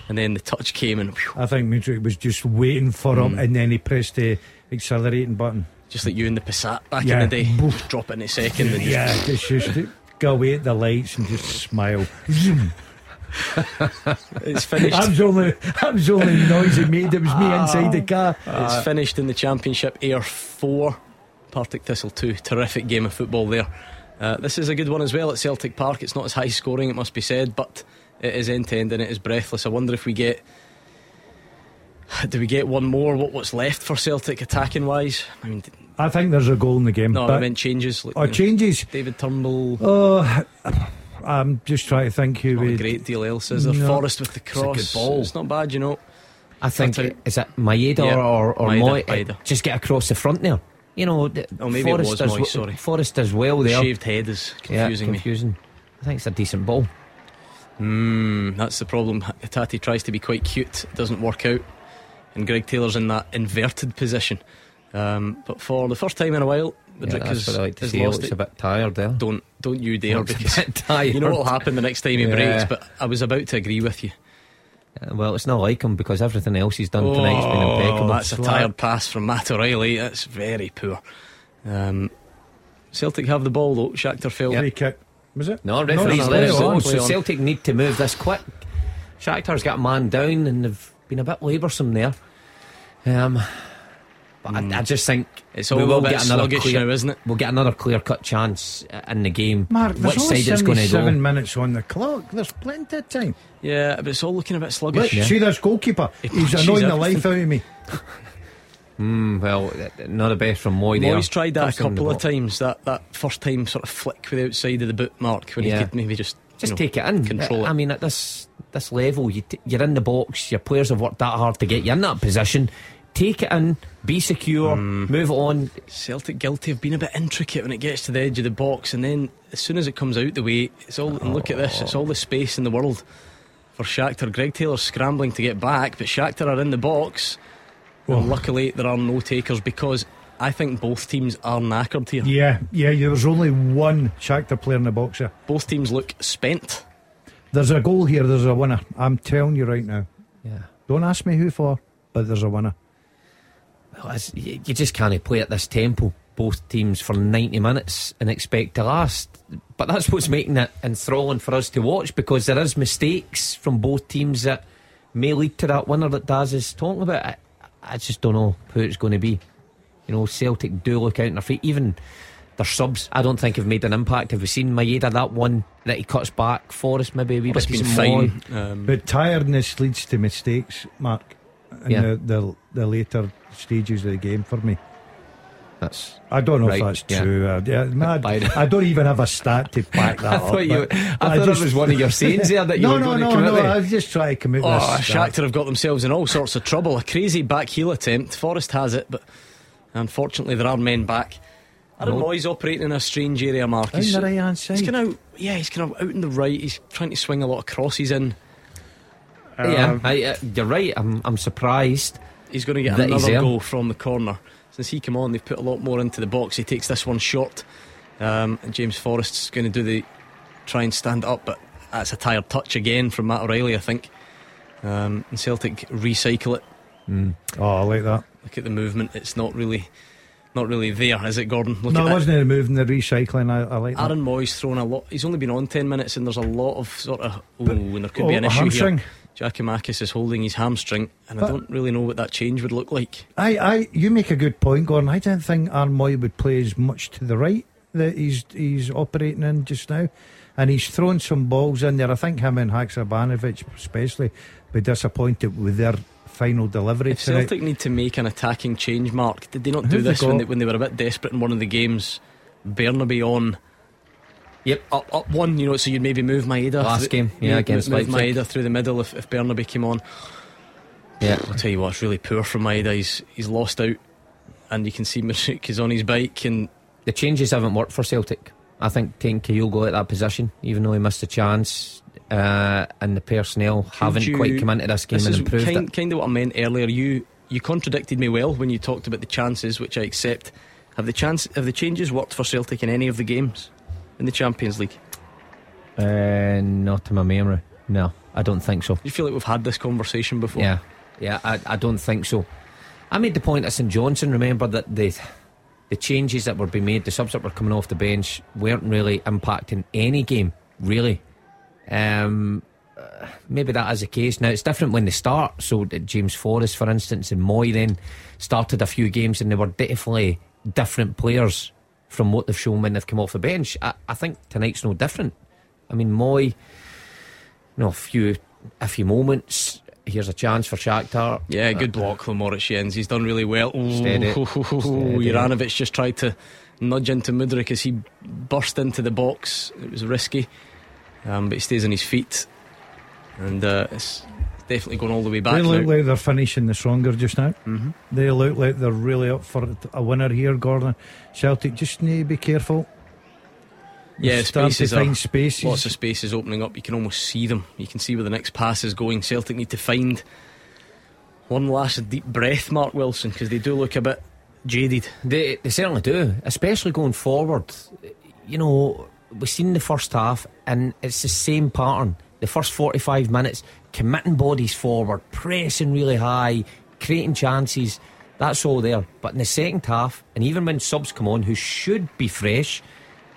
And then the touch came and whew, I think Mudryk was just waiting for Hmm. him, and then he pressed the accelerating button. just like you in the Passat back Yeah. in the day. Boof. Drop it in a second and just Yeah, just used to go away at the lights and just smile. It's finished. That was only, that was the only noise it made. It was me inside the car. It's finished in the Championship. Ayr 4, Partick Thistle 2. Terrific game of football there. Uh, this is a good one as well at Celtic Park. It's not as high scoring, it must be said, but it is end to end and it is breathless. I wonder if we get. Do we get one more? What, what's left for Celtic attacking wise? I mean, I think there's a goal in the game. no, I but, meant changes. Like, or changes. David Turnbull. Oh, I'm just trying to think who Not a would. great deal else, is there? No. Forrest with the a good cross. ball. It's not bad, you know. I think, That's is it Maeda Yeah, or, or Maeda, Mooy? Maeda. Just get across the front there. You know, the- Oh, maybe it Forrest was does Mooy, sorry. Forrest does well The there. shaved head is Yeah, confusing me. I think it's a decent ball. Mm, that's the problem. Tati tries to be quite cute, it doesn't work out, and Greg Taylor's in that inverted position. Um, but for the first time in a while, Yeah, Madrid that's has, like has. Lost it. a bit tired there. Don't don't you dare because bit tired. you know what'll happen the next time he Yeah. breaks. But I was about to agree with you. Well, it's not like him because everything else he's done tonight's been impeccable. Oh, that's a tired pass from Matt O'Riley. That's very poor. Um, Celtic have the ball though. Shakhtar fell. Free kick. Was it? No, referee's no, let it go. So Celtic need to move this quick. Shakhtar's got a man down and they've been a bit laboursome there. Um, but I, I just think It's we all will a bit get another sluggish clear, now, isn't it? We'll get another clear cut chance uh, in the game. Mark, there's Which only side it's going to 77 go? minutes on the clock. There's plenty of time. Yeah, but it's all looking a bit Look, sluggish. see this goalkeeper. He's punches annoying the life out of me. Mm, well, uh, not the best from Mooy there. Mooy's tried that a First in the couple of times. That that first time sort of flick with the outside of the boot mark when Yeah. he could maybe just Just you know, take it in. control I it. mean, at this this level, you t- you're in the box. Your players have worked that hard to get you in that position. Take it in, be secure, Mm. move on. Celtic guilty of being a bit intricate when it gets to the edge of the box, and then as soon as it comes out the way, it's all. And look at this, it's all the space in the world for Shakhtar. Greg Taylor's scrambling to get back, but Shakhtar are in the box. Oh. Luckily, there are no takers because I think both teams are knackered here. Yeah, yeah, there was only one Shakhtar player in the box here. Both teams look spent. There's a goal here, there's a winner. I'm telling you right now. Yeah. Don't ask me who for, but there's a winner. Well, you you just can't play at this tempo, both teams, for 90 minutes and expect to last. But that's what's making it enthralling for us to watch because there is mistakes from both teams that may lead to that winner that Daz is talking about. I, I just don't know who it's going to be. You know, Celtic do look out on their feet. Even their subs, I don't think have made an impact. Have we seen Maeda that one that he cuts back? Forrest maybe a wee bit been more. fine. Um, But tiredness leads to mistakes, Mark, in Yeah. the, the, the later stages of the game for me. That's I don't know Right, if that's yeah. true. Uh, yeah, man, By I don't even have a stat to back that I up. thought you. but- I but thought just- it was one of your sayings there that you no, were no, going no, to commit no. with. I was just trying to commit Oh, this. Shakhtar have got themselves in all sorts of trouble. A crazy back heel attempt. Forrest has it, but unfortunately there are men back. Aaron No. Mooy's operating in a strange area, Mark. In the right hand side. He's kind of yeah, he's kind of out in the right. He's trying to swing a lot of crosses in. yeah, I, uh, you're right. I'm, I'm surprised. He's going to get That he's another goal from the corner. Since he came on, they've put a lot more into the box. He takes this one short. Um, and James Forrest's going to do the try and stand up, but that's a tired touch again from Matt O'Riley, I think. Um, and Celtic recycle it. Oh, I like that. Look at the movement. It's not really, not really there, is it, Gordon? Look no, at it wasn't the moving, the recycling. I, I like that. Aaron Mooy's thrown a lot. He's only been on ten minutes, and there's a lot of sort of. Oh, and there could Oh, be an a issue hamstring. here. Giakoumakis is holding his hamstring, and I don't really know what that change would look like. I, I, you make a good point, Gordon. I don't think Aaron Mooy would play as much to the right that he's he's operating in just now, and he's thrown some balls in there. I think him and Haksabanovic especially be disappointed with their final delivery If tonight. Celtic need to make an attacking change, Mark, did they not do Who've they this when they, when they were a bit desperate in one of the games? Bernabei on Yep. up up one. You know, so you'd maybe move Maeda Last through- game, yeah, move- against move Maeda through the middle if, if Bernabei came on. Yeah. I'll tell you what, it's really poor from Maeda. He's he's lost out, and you can see Masook is on his bike, and The changes haven't worked for Celtic. I think taking Kyogo at that position, even though he missed a chance, uh, and the personnel haven't you- quite come into this game this and improved kind, it. kind of what I meant earlier. You you contradicted me well when you talked about the chances, which I accept. Have the chance have the changes worked for Celtic in any of the games in the Champions League? Uh, not to my memory. No, I don't think so. You feel like we've had this conversation before? Yeah, yeah, I, I don't think so. I made the point at St Johnstone. Remember that the the changes that were being made, the subs that were coming off the bench, weren't really impacting any game. Really, um, maybe that is the case. Now it's different when they start. So James Forrest, for instance, and Mooy then started a few games, and they were definitely different players from what they've shown when they've come off the bench. I, I think tonight's no different. I mean, Mooy you know, a few a few moments. Here's a chance for Shakhtar. Yeah, good block from Moritz Jenz. He's done really well. Ooh, Steady. Steady. Juranovic just tried to nudge into Mudryk as he burst into the box. It was risky, um, but he stays on his feet, and uh, it's definitely going all the way back They look now. like they're finishing the stronger just now. hmm They look like they're really up for a winner here, Gordon. Celtic just need to be careful. Yeah, They're to spaces are- spaces. Lots of spaces opening up. You can almost see them. You can see where the next pass is going. Celtic need to find one last deep breath, Mark Wilson, because they do look a bit jaded. They, they certainly do, especially going forward. You know, we've seen the first half, and it's the same pattern. The first 45 minutes, committing bodies forward, pressing really high, creating chances. That's all there. But in the second half, and even when subs come on who should be fresh,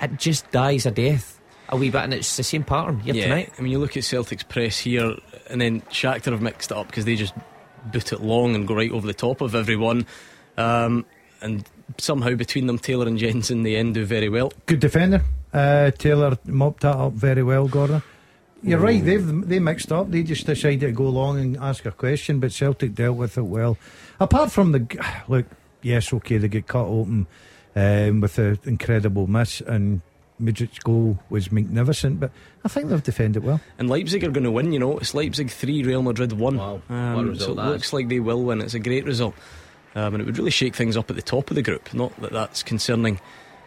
it just dies a death a wee bit, and it's the same pattern here tonight. I mean, you look at Celtic's press here, and then Shakhtar have mixed it up because they just boot it long and go right over the top of everyone. Um, and somehow between them, Taylor and Jensen, they end do very well. Good defender. Uh, Taylor mopped that up very well, Gordon. You're right. They've they mixed up. They just decided to go along and ask a question, but Celtic dealt with it well. Apart from the look, yes, okay, they get cut open um, with an incredible miss, and Mudryk's goal was magnificent. But I think they've defended well. And Leipzig are going to win, you know. It's Leipzig 3, Real Madrid 1. Wow, what a Um, result so it looks is. like they will win. It's a great result. Um, and it would really shake things up at the top of the group. Not that that's concerning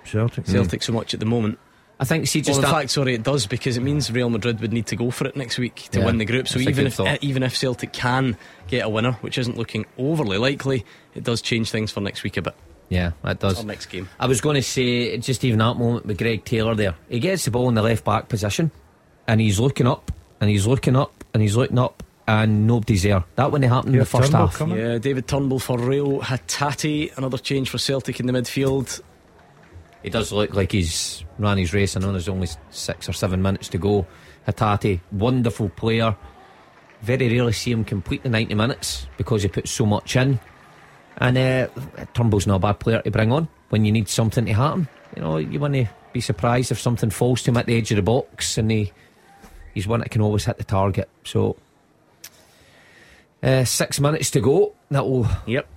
Celtic. Celtic so much at the moment. I think, see, Well, just in that, fact, sorry, it does because it means Real Madrid would need to go for it next week to Yeah, win the group. So even if thought. uh, even if Celtic can get a winner, which isn't looking overly likely, it does change things for next week a bit. yeah, it does. Or next game. I was going to say, just even that moment with Greg Taylor there, he gets the ball in the left back position and he's looking up and he's looking up and he's looking up and nobody's there. That wouldn't happen in the first Turnbull half. coming. Yeah, David Turnbull for Reo Hatate. Another change for Celtic in the midfield. He does look like he's ran his race. I know there's only six or seven minutes to go. Hatate, wonderful player. Very rarely see him complete the 90 minutes because he puts so much in. And uh, Turnbull's not a bad player to bring on when you need something to happen. You know, you want to be surprised if something falls to him at the edge of the box and he, he's one that can always hit the target. So, uh, six minutes to go. That will Yep.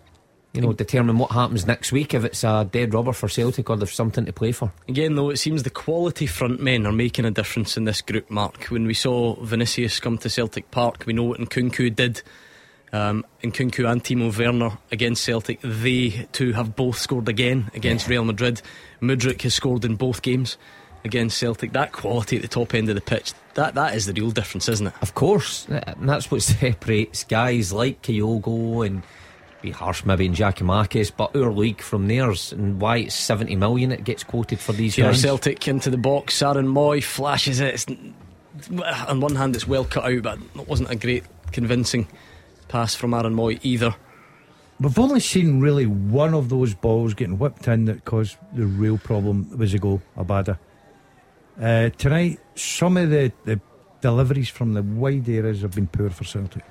You know, determine what happens next week if it's a dead rubber for Celtic or there's something to play for. Again, though, it seems the quality front men are making a difference in this group, Mark. When we saw Vinicius come to Celtic Park, we know what Nkunku did. Um, Nkunku and Timo Werner against Celtic, they too have both scored again against Real Madrid. Mudryk has scored in both games against Celtic. That quality at the top end of the pitch, that, that is the real difference, isn't it? Of course, and that's what separates guys like Kyogo and be harsh maybe in Giakoumakis, but our league from theirs and why it's 70 million it gets quoted for these Here, guys. Celtic into the box. Aaron Mooy flashes it. It's, on one hand, it's well cut out, but it wasn't a great convincing pass from Aaron Mooy either. We've only seen really one of those balls getting whipped in that caused the real problem was a goal, Abada. Uh, tonight, some of the, the deliveries from the wide areas have been poor for Celtic.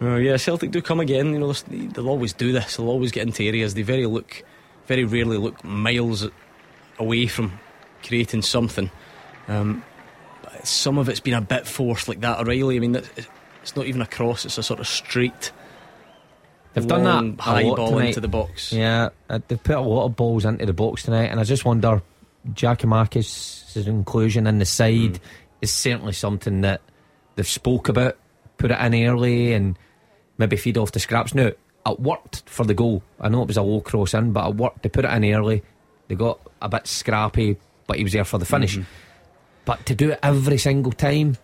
Oh yeah, Celtic do come again. You know, they'll always do this. They'll always get into areas. They very look, very rarely look miles away from creating something. Um, but some of it's been a bit forced, like that O'Riley. I mean, that- it's not even a cross; it's a sort of straight, They've done long, that a high ball tonight. into the box. Yeah, uh, they've put a lot of balls into the box tonight, and I just wonder Giakoumakis' inclusion in the side mm. is certainly something that they've spoke about. Put it in early and maybe feed off the scraps. Now, it worked for the goal. I know it was a low cross in, but it worked. They put it in early. They got a bit scrappy, but he was there for the finish. Mm-hmm. But to do it every single time,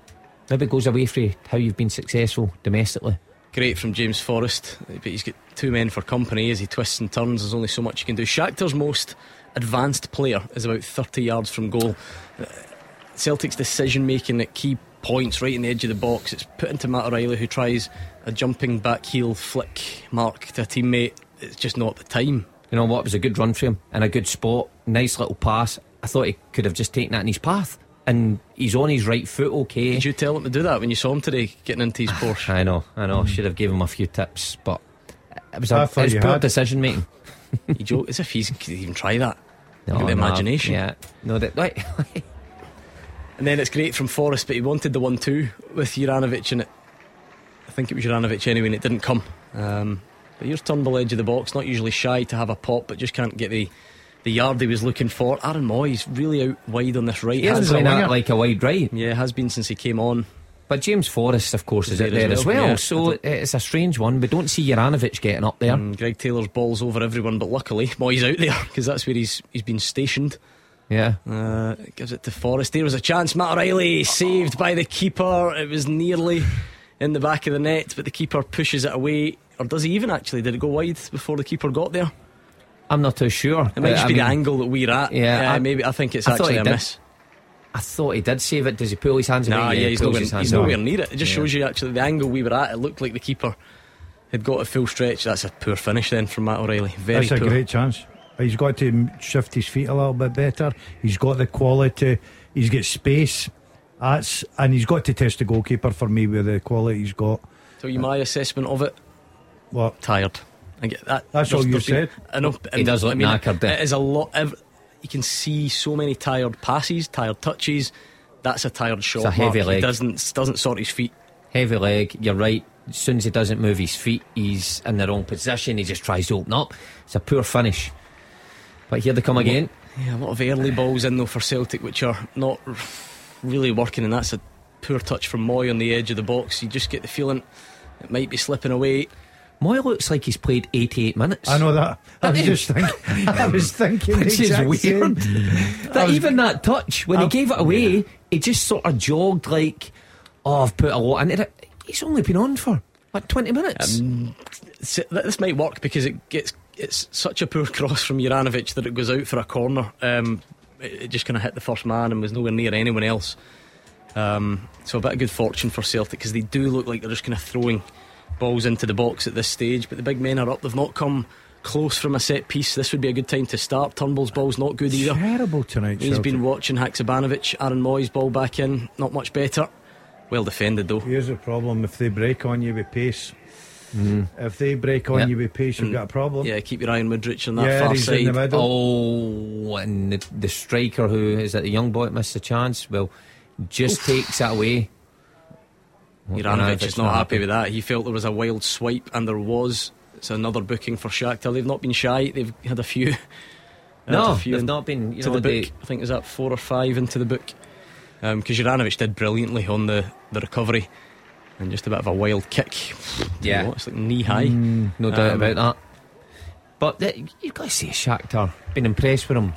maybe it goes away from how you've been successful domestically. Great from James Forrest, but he's got two men for company as he twists and turns. There's only so much you can do. Shakhtar's most advanced player is about 30 yards from goal. Celtic's decision making at key points right in the edge of the box. It's put into Matt O'Riley, who tries a jumping back heel flick mark to a teammate. It's just not the time. You know what? It was a good run for him and a good spot. Nice little pass. I thought he could have just taken that in his path. And he's on his right foot, okay. Did you tell him to do that when you saw him today getting into his Porsche? I know, I know. Mm. Should have given him a few tips, but it was, a, it was poor decision making. you joke as if he could even try that. No, the imagination. Yeah, no, that right. And then it's great from Forrest, but he wanted the one-two with Juranovic, and it. I think it was Juranovic anyway, and it didn't come. Um, but here's Turnbull edge of the box, not usually shy to have a pop, but just can't get the the yard he was looking for. Aaron Mooy's really out wide on this right. He has been like a wide right. Yeah, has been since he came on. But James Forrest, of course, is, is there, as well. As well. Yeah. So it's a strange one. We don't see Juranovic getting up there. Mm, Greg Taylor's balls over everyone, but luckily Mooy's out there because that's where he's he's been stationed. Yeah. Uh, gives it to Forrest. There was a chance. Matt O'Riley saved by the keeper. It was nearly in the back of the net, but the keeper pushes it away. Or does he even actually? Did it go wide before the keeper got there? I'm not too sure. It might just I be mean, the angle that we're at. Yeah, uh, maybe I think it's I actually a did. miss. I thought he did save it. Does he pull his hands nah, away? yeah, he's, nowhere, he's nowhere near it. It just yeah. shows you actually the angle we were at. It looked like the keeper had got a full stretch. That's a poor finish then from Matt O'Riley. Very That's poor. a great chance. He's got to shift his feet a little bit better. He's got the quality. He's got space. That's and he's got to test the goalkeeper for me with the quality he's got. So, you my assessment of it. What tired? I get that. That's all you said. I know. He does look I mean, knackered. It is a lot. You can see so many tired passes, tired touches. That's a tired shot. It's a heavy Mark. leg. He doesn't doesn't sort his feet. Heavy leg. You're right. As soon as he doesn't move his feet, he's in the wrong position. He just tries to open up. It's a poor finish. But here they come again. Yeah, a lot of early balls in though for Celtic, which are not really working, and that's a poor touch from Mooy on the edge of the box. You just get the feeling it might be slipping away. Mooy looks like he's played 88 minutes. I know that. I was just thinking. I was thinking. Which is weird. that even that touch when i he gave it away, yeah. he just sort of jogged like, "Oh, I've put a lot into it." He's only been on for like 20 minutes. Um, this might work because it gets it's such a poor cross from Juranovic that it goes out for a corner. Um, it, it, just kind of hit the first man and was nowhere near anyone else. Um, so a bit of good fortune for Celtic because they do look like they're just kind of throwing balls into the box at this stage, but the big men are up. They've not come close from a set piece. This would be a good time to start. Turnbull's ball's not good either. Terrible tonight. He's Celtic. been watching Haksabanovic. Aaron Mooy's ball back in, not much better. Well defended though. Here's the problem: if they break on you with pace. Mm. If they break on yep. you with pace, you've mm. got a problem. Yeah, keep your eye on Mudryk on that yeah, far he's side. In the middle. Oh, and the, the striker who is that the young boy that missed a chance? Well, just Oof. takes that away. Juranovic is not happy with that. He felt there was a wild swipe, and there was. It's another booking for Shakhtar. They've not been shy. They've had a few. no, a few they've not been. You to know, the book. I think is that four or five into the book. Because um, Juranovic did brilliantly on the, the recovery, and just a bit of a wild kick. Yeah, you know, it's like knee high. Mm, no doubt um, about that. But the, you've got to say, Shakhtar been impressed with him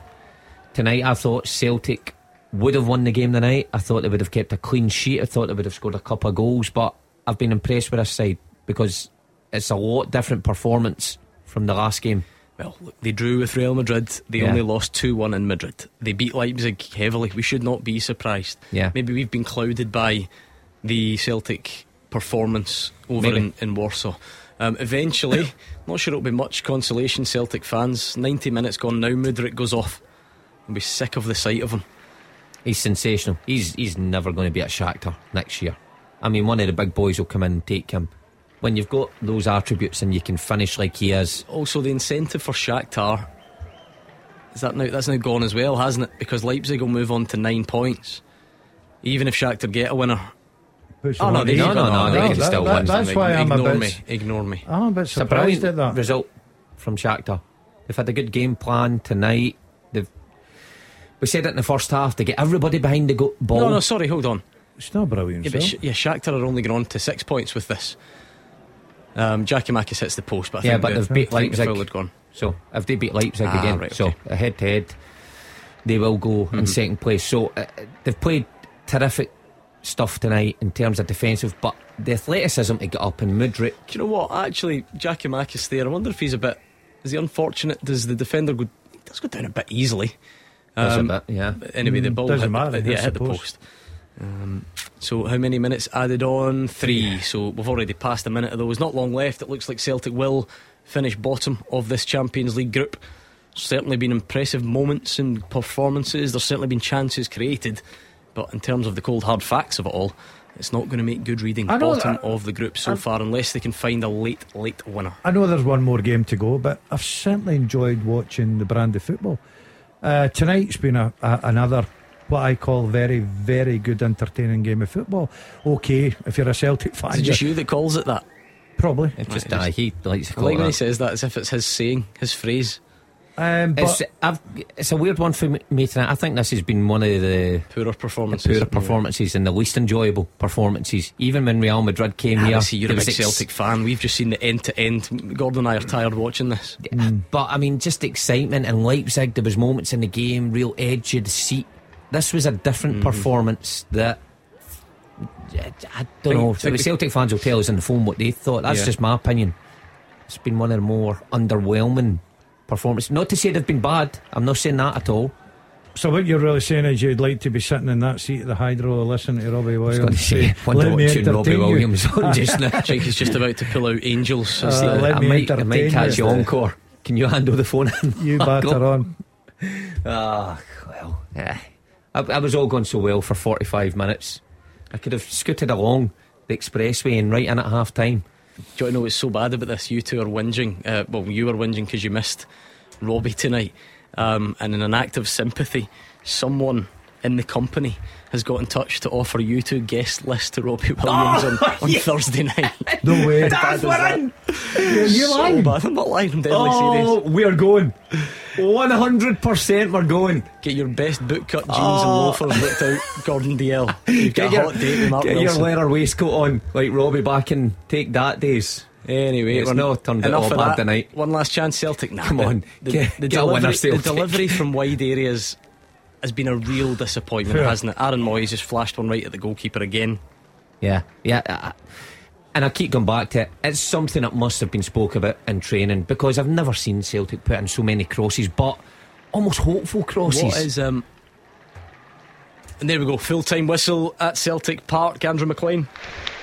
tonight. I thought Celtic would have won the game tonight. I thought they would have kept a clean sheet. I thought they would have scored a couple of goals. But I've been impressed with this side because it's a lot different performance from the last game. Well, look, they drew with Real Madrid. They yeah. only lost 2 1 in Madrid. They beat Leipzig heavily. We should not be surprised. Yeah. Maybe we've been clouded by the Celtic performance over in, in, Warsaw. Um, eventually, not sure it'll be much consolation, Celtic fans. 90 minutes gone now. Mudryk goes off. I'll be sick of the sight of him. He's sensational. He's he's never going to be at Shakhtar next year. I mean, one of the big boys will come in and take him. When you've got those attributes and you can finish like he is. Also, the incentive for Shakhtar is that now that's now gone as well, hasn't it? Because Leipzig will move on to nine points, even if Shakhtar get a winner. Oh no, they, no, no, no, they can still win. That's why I'm ignore a bit. Me, ignore me. I'm a bit surprised at that. Result from Shakhtar. They've had a good game plan tonight We said it in the first half to get everybody behind the go- ball. No, no, sorry, hold on. It's not brilliant. Yeah, but. Sh- yeah, Shakhtar are only going on to six points with this. Um, Giakoumakis hits the post, but I Yeah, think but the, they've beat I think the Leipzig. had gone. So if they beat Leipzig Ah, again, right, so okay. a head to head, they will go Mm-hmm. in second place. So uh, they've played terrific stuff tonight in terms of defensive, but the athleticism to get up and Mudryk. Do you know what? Actually, Giakoumakis there. I wonder if he's a bit. Is he unfortunate? Does the defender go? He does go down a bit easily. does a Um, bit, yeah. but Anyway, the Mm, ball doesn't hit, matter, the, yeah, hit the the post. post. Um, so how many minutes added on? Three. So we've already passed a minute of those. Not long left. It looks like Celtic will finish bottom of this Champions League group. Certainly been impressive moments and performances. There's certainly been chances created, but in terms of the cold hard facts of it all, it's not going to make good reading. Bottom that- of the group so I'm- far, unless they can find a late, late winner. I know there's one more game to go, but I've certainly enjoyed watching the brand of football. Uh, tonight's been a, a, another what I call very, very good, entertaining game of football. Okay, if you're a Celtic fan, Is it just you're- you that calls it that? probably. It's just Right, uh, he likes to call like it when he says that as if it's his saying, his phrase. Um, but It's, I've, it's a weird one for me me tonight. I think this has been one of the Poorer the performances. poorer performances and the least enjoyable performances. Even when Real Madrid came Yeah, here, but see, you're a big was ex- Celtic fan. We've just seen the end to end. Gordon and I are tired watching this. But I mean, just excitement in Leipzig. There was moments in the game, real edge of the seat. This was a different Mm-hmm. performance that. I, I don't know. think the the- Celtic fans will tell us on the phone what they thought. That's Yeah. just my opinion. It's been one of the more underwhelming performances. Not to say they've been bad. I'm not saying that at all. so what you're really saying is you'd like to be sitting in that seat at the Hydro listening to Robbie I was Williams. going to say, say, wonder "Let what me tune Robbie you." Williams on just now. I think he's just about to pull out Angels. Uh, the- let I me might, I might catch you. you encore. Can you handle the phone? You batter on. Ah, well, yeah. I, I was all going so well for 45 minutes. I could have scooted along the expressway and right in at half time. Do you know what's so bad about this? You two are whinging. Uh, well, you were whinging because you missed Robbie tonight. Um, and in an act of sympathy, someone in the company has got in touch to offer you two guest list to Robbie Williams on, oh, on Thursday night. No way. That's what I'm. You're so lying. bad. I'm not lying. I'm deadly Oh, serious. we're going. 100% we're going. Get your best bootcut jeans and oh. loafers looked out, Gordon Dalziel. You've got Oh. Get a hot date with Mark get your leather waistcoat on, like Robbie back in Take That days. Anyway, It's we're not turned out all bad tonight. One last chance, Celtic. Nah, Come the- on, the, get- the get a winner, delivery, the delivery from wide areas has been a real disappointment, Sure. hasn't it? Aaron Mooy's just flashed one right at the goalkeeper again. Yeah, yeah. And I keep going back to it. It's something that must have been spoke about in training because I've never seen Celtic put in so many crosses, but almost hopeful crosses. What is um? And there we go, full time whistle at Celtic Park. Andrew McLean.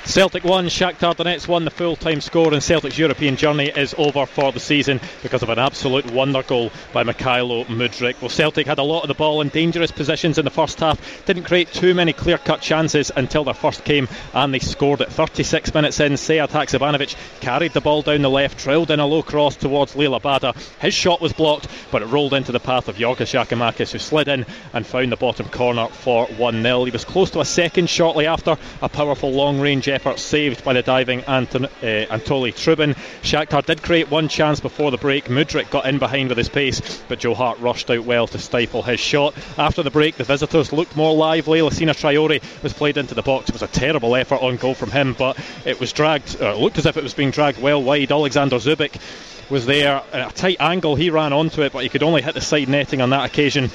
Celtic won, Shakhtar Donetsk won the full-time score, and Celtic's European journey is over for the season because of an absolute wonder goal by Mykhailo Mudryk. Well, Celtic had a lot of the ball in dangerous positions in the first half, didn't create too many clear-cut chances until their first came, and they scored at 36 minutes in. Sead Haksabanovic carried the ball down the left, drilled in a low cross towards Liel Abada. His shot was blocked, but it rolled into the path of Giorgos Giakoumakis, who slid in and found the bottom corner for 1-0. He was close to a second shortly after, a powerful long-range effort saved by the diving Anton, uh, Anatoliy Trubin. Shakhtar did create one chance before the break. Mudryk got in behind with his pace, but Joe Hart rushed out well to stifle his shot. After the break, the visitors looked more lively. Lassina Traore was played into the box. It was a terrible effort on goal from him, but it was dragged, uh, it looked as if it was being dragged well wide. Alexander Zubik was there at a tight angle. He ran onto it, but he could only hit the side netting on that occasion.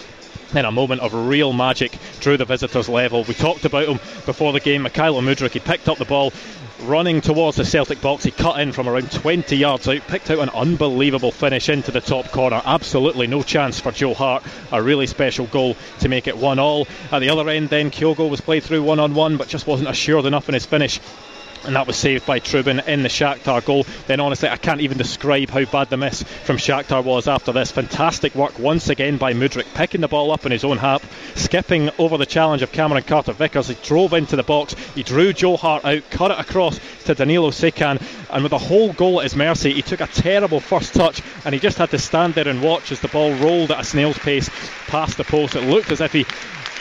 Then a moment of real magic drew the visitors level. We talked about him before the game. Mykhailo Mudryk, he picked up the ball, running towards the Celtic box. He cut in from around 20 yards out, picked out an unbelievable finish into the top corner. Absolutely no chance for Joe Hart. A really special goal to make it one all. At the other end, then Kyogo was played through one on one, but just wasn't assured enough in his finish and that was saved by Trubin in the Shakhtar goal. Then honestly, I can't even describe how bad the miss from Shakhtar was after this. Fantastic work once again by Mudryk, picking the ball up in his own half, skipping over the challenge of Cameron Carter Vickers. He drove into the box, he drew Joe Hart out, cut it across to Danylo Sikan, and with a whole goal at his mercy, he took a terrible first touch and he just had to stand there and watch as the ball rolled at a snail's pace past the post. It looked as if he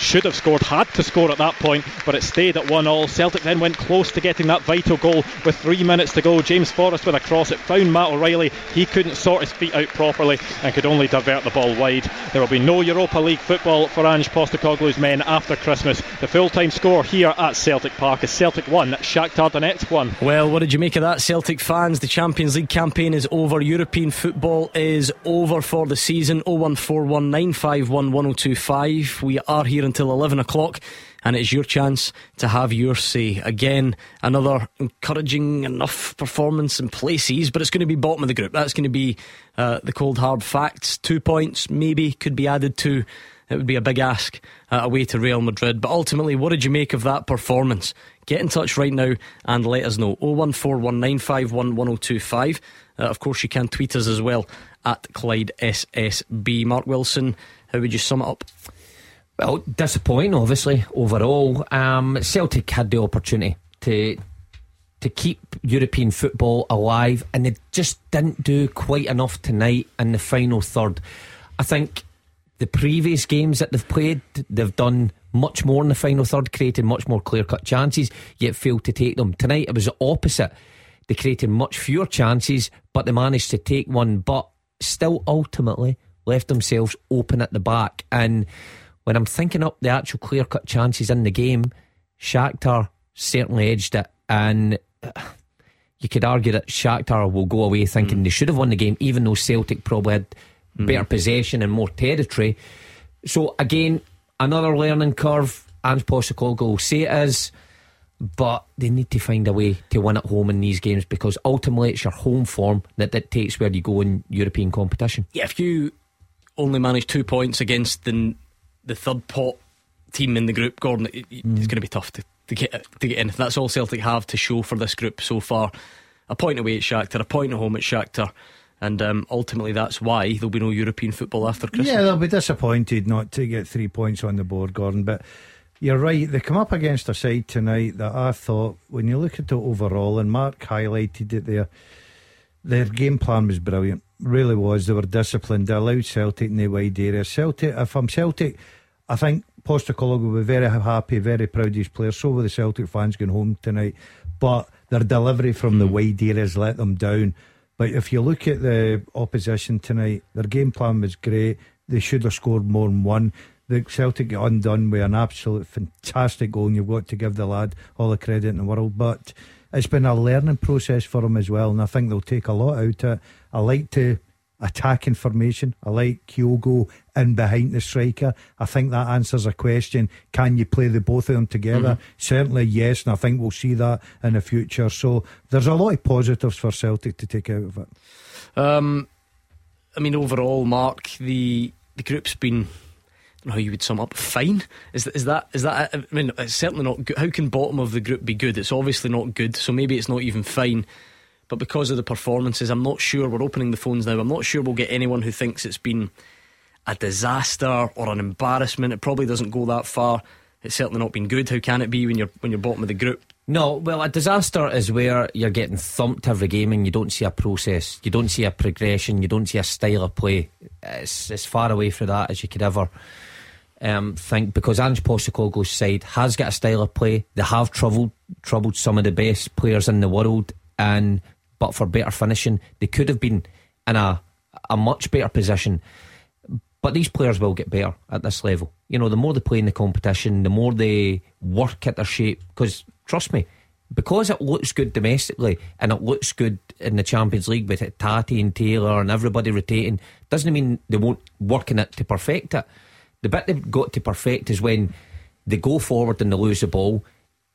should have scored, had to score at that point, but it stayed at 1 all. Celtic then went close to getting that vital goal with three minutes to go. James Forrest with a cross, it found Matt O'Riley. He couldn't sort his feet out properly and could only divert the ball wide. There will be no Europa League football for Ange Postecoglou's men after Christmas. The full time score here at Celtic Park is Celtic 1, Shakhtar Donetsk 1. Well, what did you make of that, Celtic fans? The Champions League campaign is over. European football is over for the season. 01419511025. We are here until 11 o'clock and it's your chance to have your say. Again, another encouraging enough performance in places, but it's going to be bottom of the group. That's going to be uh, the cold hard facts. Two points maybe could be added to. It would be a big ask uh, away to Real Madrid. But ultimately, what did you make of that performance? Get in touch right now and let us know. 01419511025. Uh, of course, you can tweet us as well at Clyde SSB. Mark Wilson, how would you sum it up? Well, disappointing, obviously, overall. Um, Celtic had the opportunity to to keep European football alive, and they just didn't do quite enough tonight in the final third. I think the previous games that they've played, they've done much more in the final third, creating much more clear cut chances, yet failed to take them. Tonight it was the opposite. They created much fewer chances, but they managed to take one, but still ultimately left themselves open at the back. And when I'm thinking up the actual clear cut chances in the game, Shakhtar certainly edged it. And you could argue that Shakhtar will go away thinking mm. they should have won the game, even though Celtic probably had mm. better possession and more territory. So, again, another learning curve. Ange Postecoglou will say it is, but they need to find a way to win at home in these games because ultimately it's your home form that dictates where you go in European competition. Yeah, if you only manage two points against the the third pot team in the group, Gordon, it, it's going to be tough to, to get to get in. That's all Celtic have to show for this group so far. A point away at Shakhtar, a point at home at Shakhtar. And um, ultimately, that's why there'll be no European football after Christmas. Yeah, they'll be disappointed not to get three points on the board, Gordon. But you're right, they come up against a side tonight that I thought, when you look at it overall, and Mark highlighted it there, their game plan was brilliant. Really was. They were disciplined. They allowed Celtic in the wide area. Celtic, if I'm Celtic, I think Postecoglou will be very happy, very proud of his players. So will the Celtic fans going home tonight. But their delivery from mm. the hmm. wide areas let them down. But if you look at the opposition tonight, their game plan was great. They should have scored more than one. The Celtic got undone with an absolute fantastic goal, and you've got to give the lad all the credit in the world. But it's been a learning process for him as well, and I think they'll take a lot out of it. I like to attack information. I like Kyogo in behind the striker. I think that answers a question. Can you play the both of them together? Mm-hmm. Certainly, yes, and I think we'll see that in the future. So there's a lot of positives for Celtic to take out of it. Um, I mean, overall, Mark, the the group's been how you would sum up fine is is that is that I mean it's certainly not good how can bottom of the group be good it's obviously not good so maybe it's not even fine but because of the performances I'm not sure we're opening the phones now. I'm not sure we'll get anyone who thinks it's been a disaster or an embarrassment. It probably doesn't go that far. It's certainly not been good. How can it be when you're when you're bottom of the group? No, well, a disaster is where you're getting thumped every game and you don't see a process, you don't see a progression, you don't see a style of play. It's as far away from that as you could ever um, think because Ange Postecoglou's side has got a style of play. They have troubled troubled some of the best players in the world, and but for better finishing, they could have been in a a much better position. But these players will get better at this level. You know, the more they play in the competition, the more they work at their shape. Because trust me, because it looks good domestically and it looks good in the Champions League with it, Tati and Taylor and everybody rotating, doesn't mean they won't work in it to perfect it. The bit they've got to perfect is when they go forward and they lose the ball,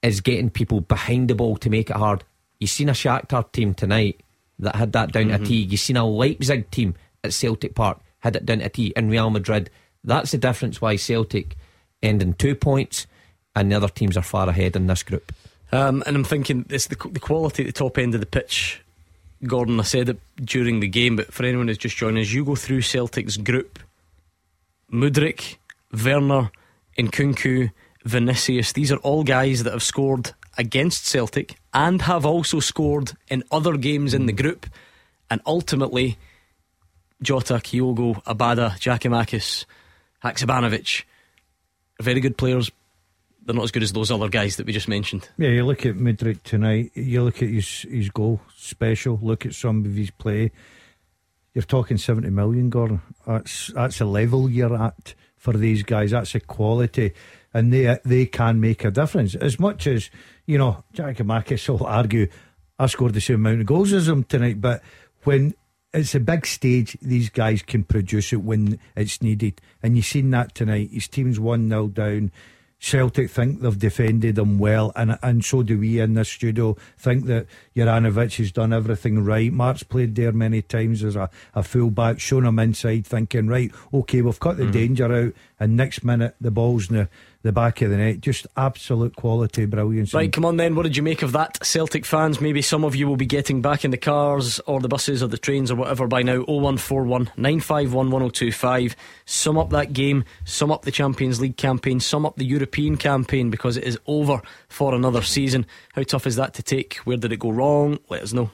is getting people behind the ball to make it hard. You've seen a Shakhtar team tonight that had that down mm-hmm. to a T. You've seen a Leipzig team at Celtic Park had it down to a T. In Real Madrid, that's the difference why Celtic end in two points and the other teams are far ahead in this group. Um, and I'm thinking it's the, the quality at the top end of the pitch. Gordon, I said it during the game, but for anyone who's just joining us, you go through Celtic's group Mudryk, Werner, Nkunku, Vinicius. These are all guys that have scored against Celtic and have also scored in other games in the hmm. group. And ultimately, Jota, Kyogo, Abada, Giakoumakis, Haksabanovic, very good players. They're not as good as those other guys that we just mentioned. Yeah, you look at Mudryk tonight. You look at his his goal special. Look at some of his play. You're talking seventy million, Gordon. That's that's a level you're at for these guys. That's a quality, and they they can make a difference. As much as you know, Giakoumakis will argue, I scored the same amount of goals as him tonight, but when it's a big stage, these guys can produce it when it's needed, and you've seen that tonight. His team's one 0 down. Celtic think they've defended them well, and and so do we in this studio. Think that Juranovic has done everything right. Mark's played there many times as a, a full back, shown him inside, thinking, right, okay, we've cut the mm. danger out, and next minute the ball's in the the back of the net. Just absolute quality, brilliance. Right, come on then. What did you make of that, Celtic fans? Maybe some of you will be getting back in the cars or the buses or the trains or whatever by now. 0141 951 1025. Sum up that game, sum up the Champions League campaign, sum up the European campaign because it is over for another season. How tough is that to take? Where did it go wrong? Let us know.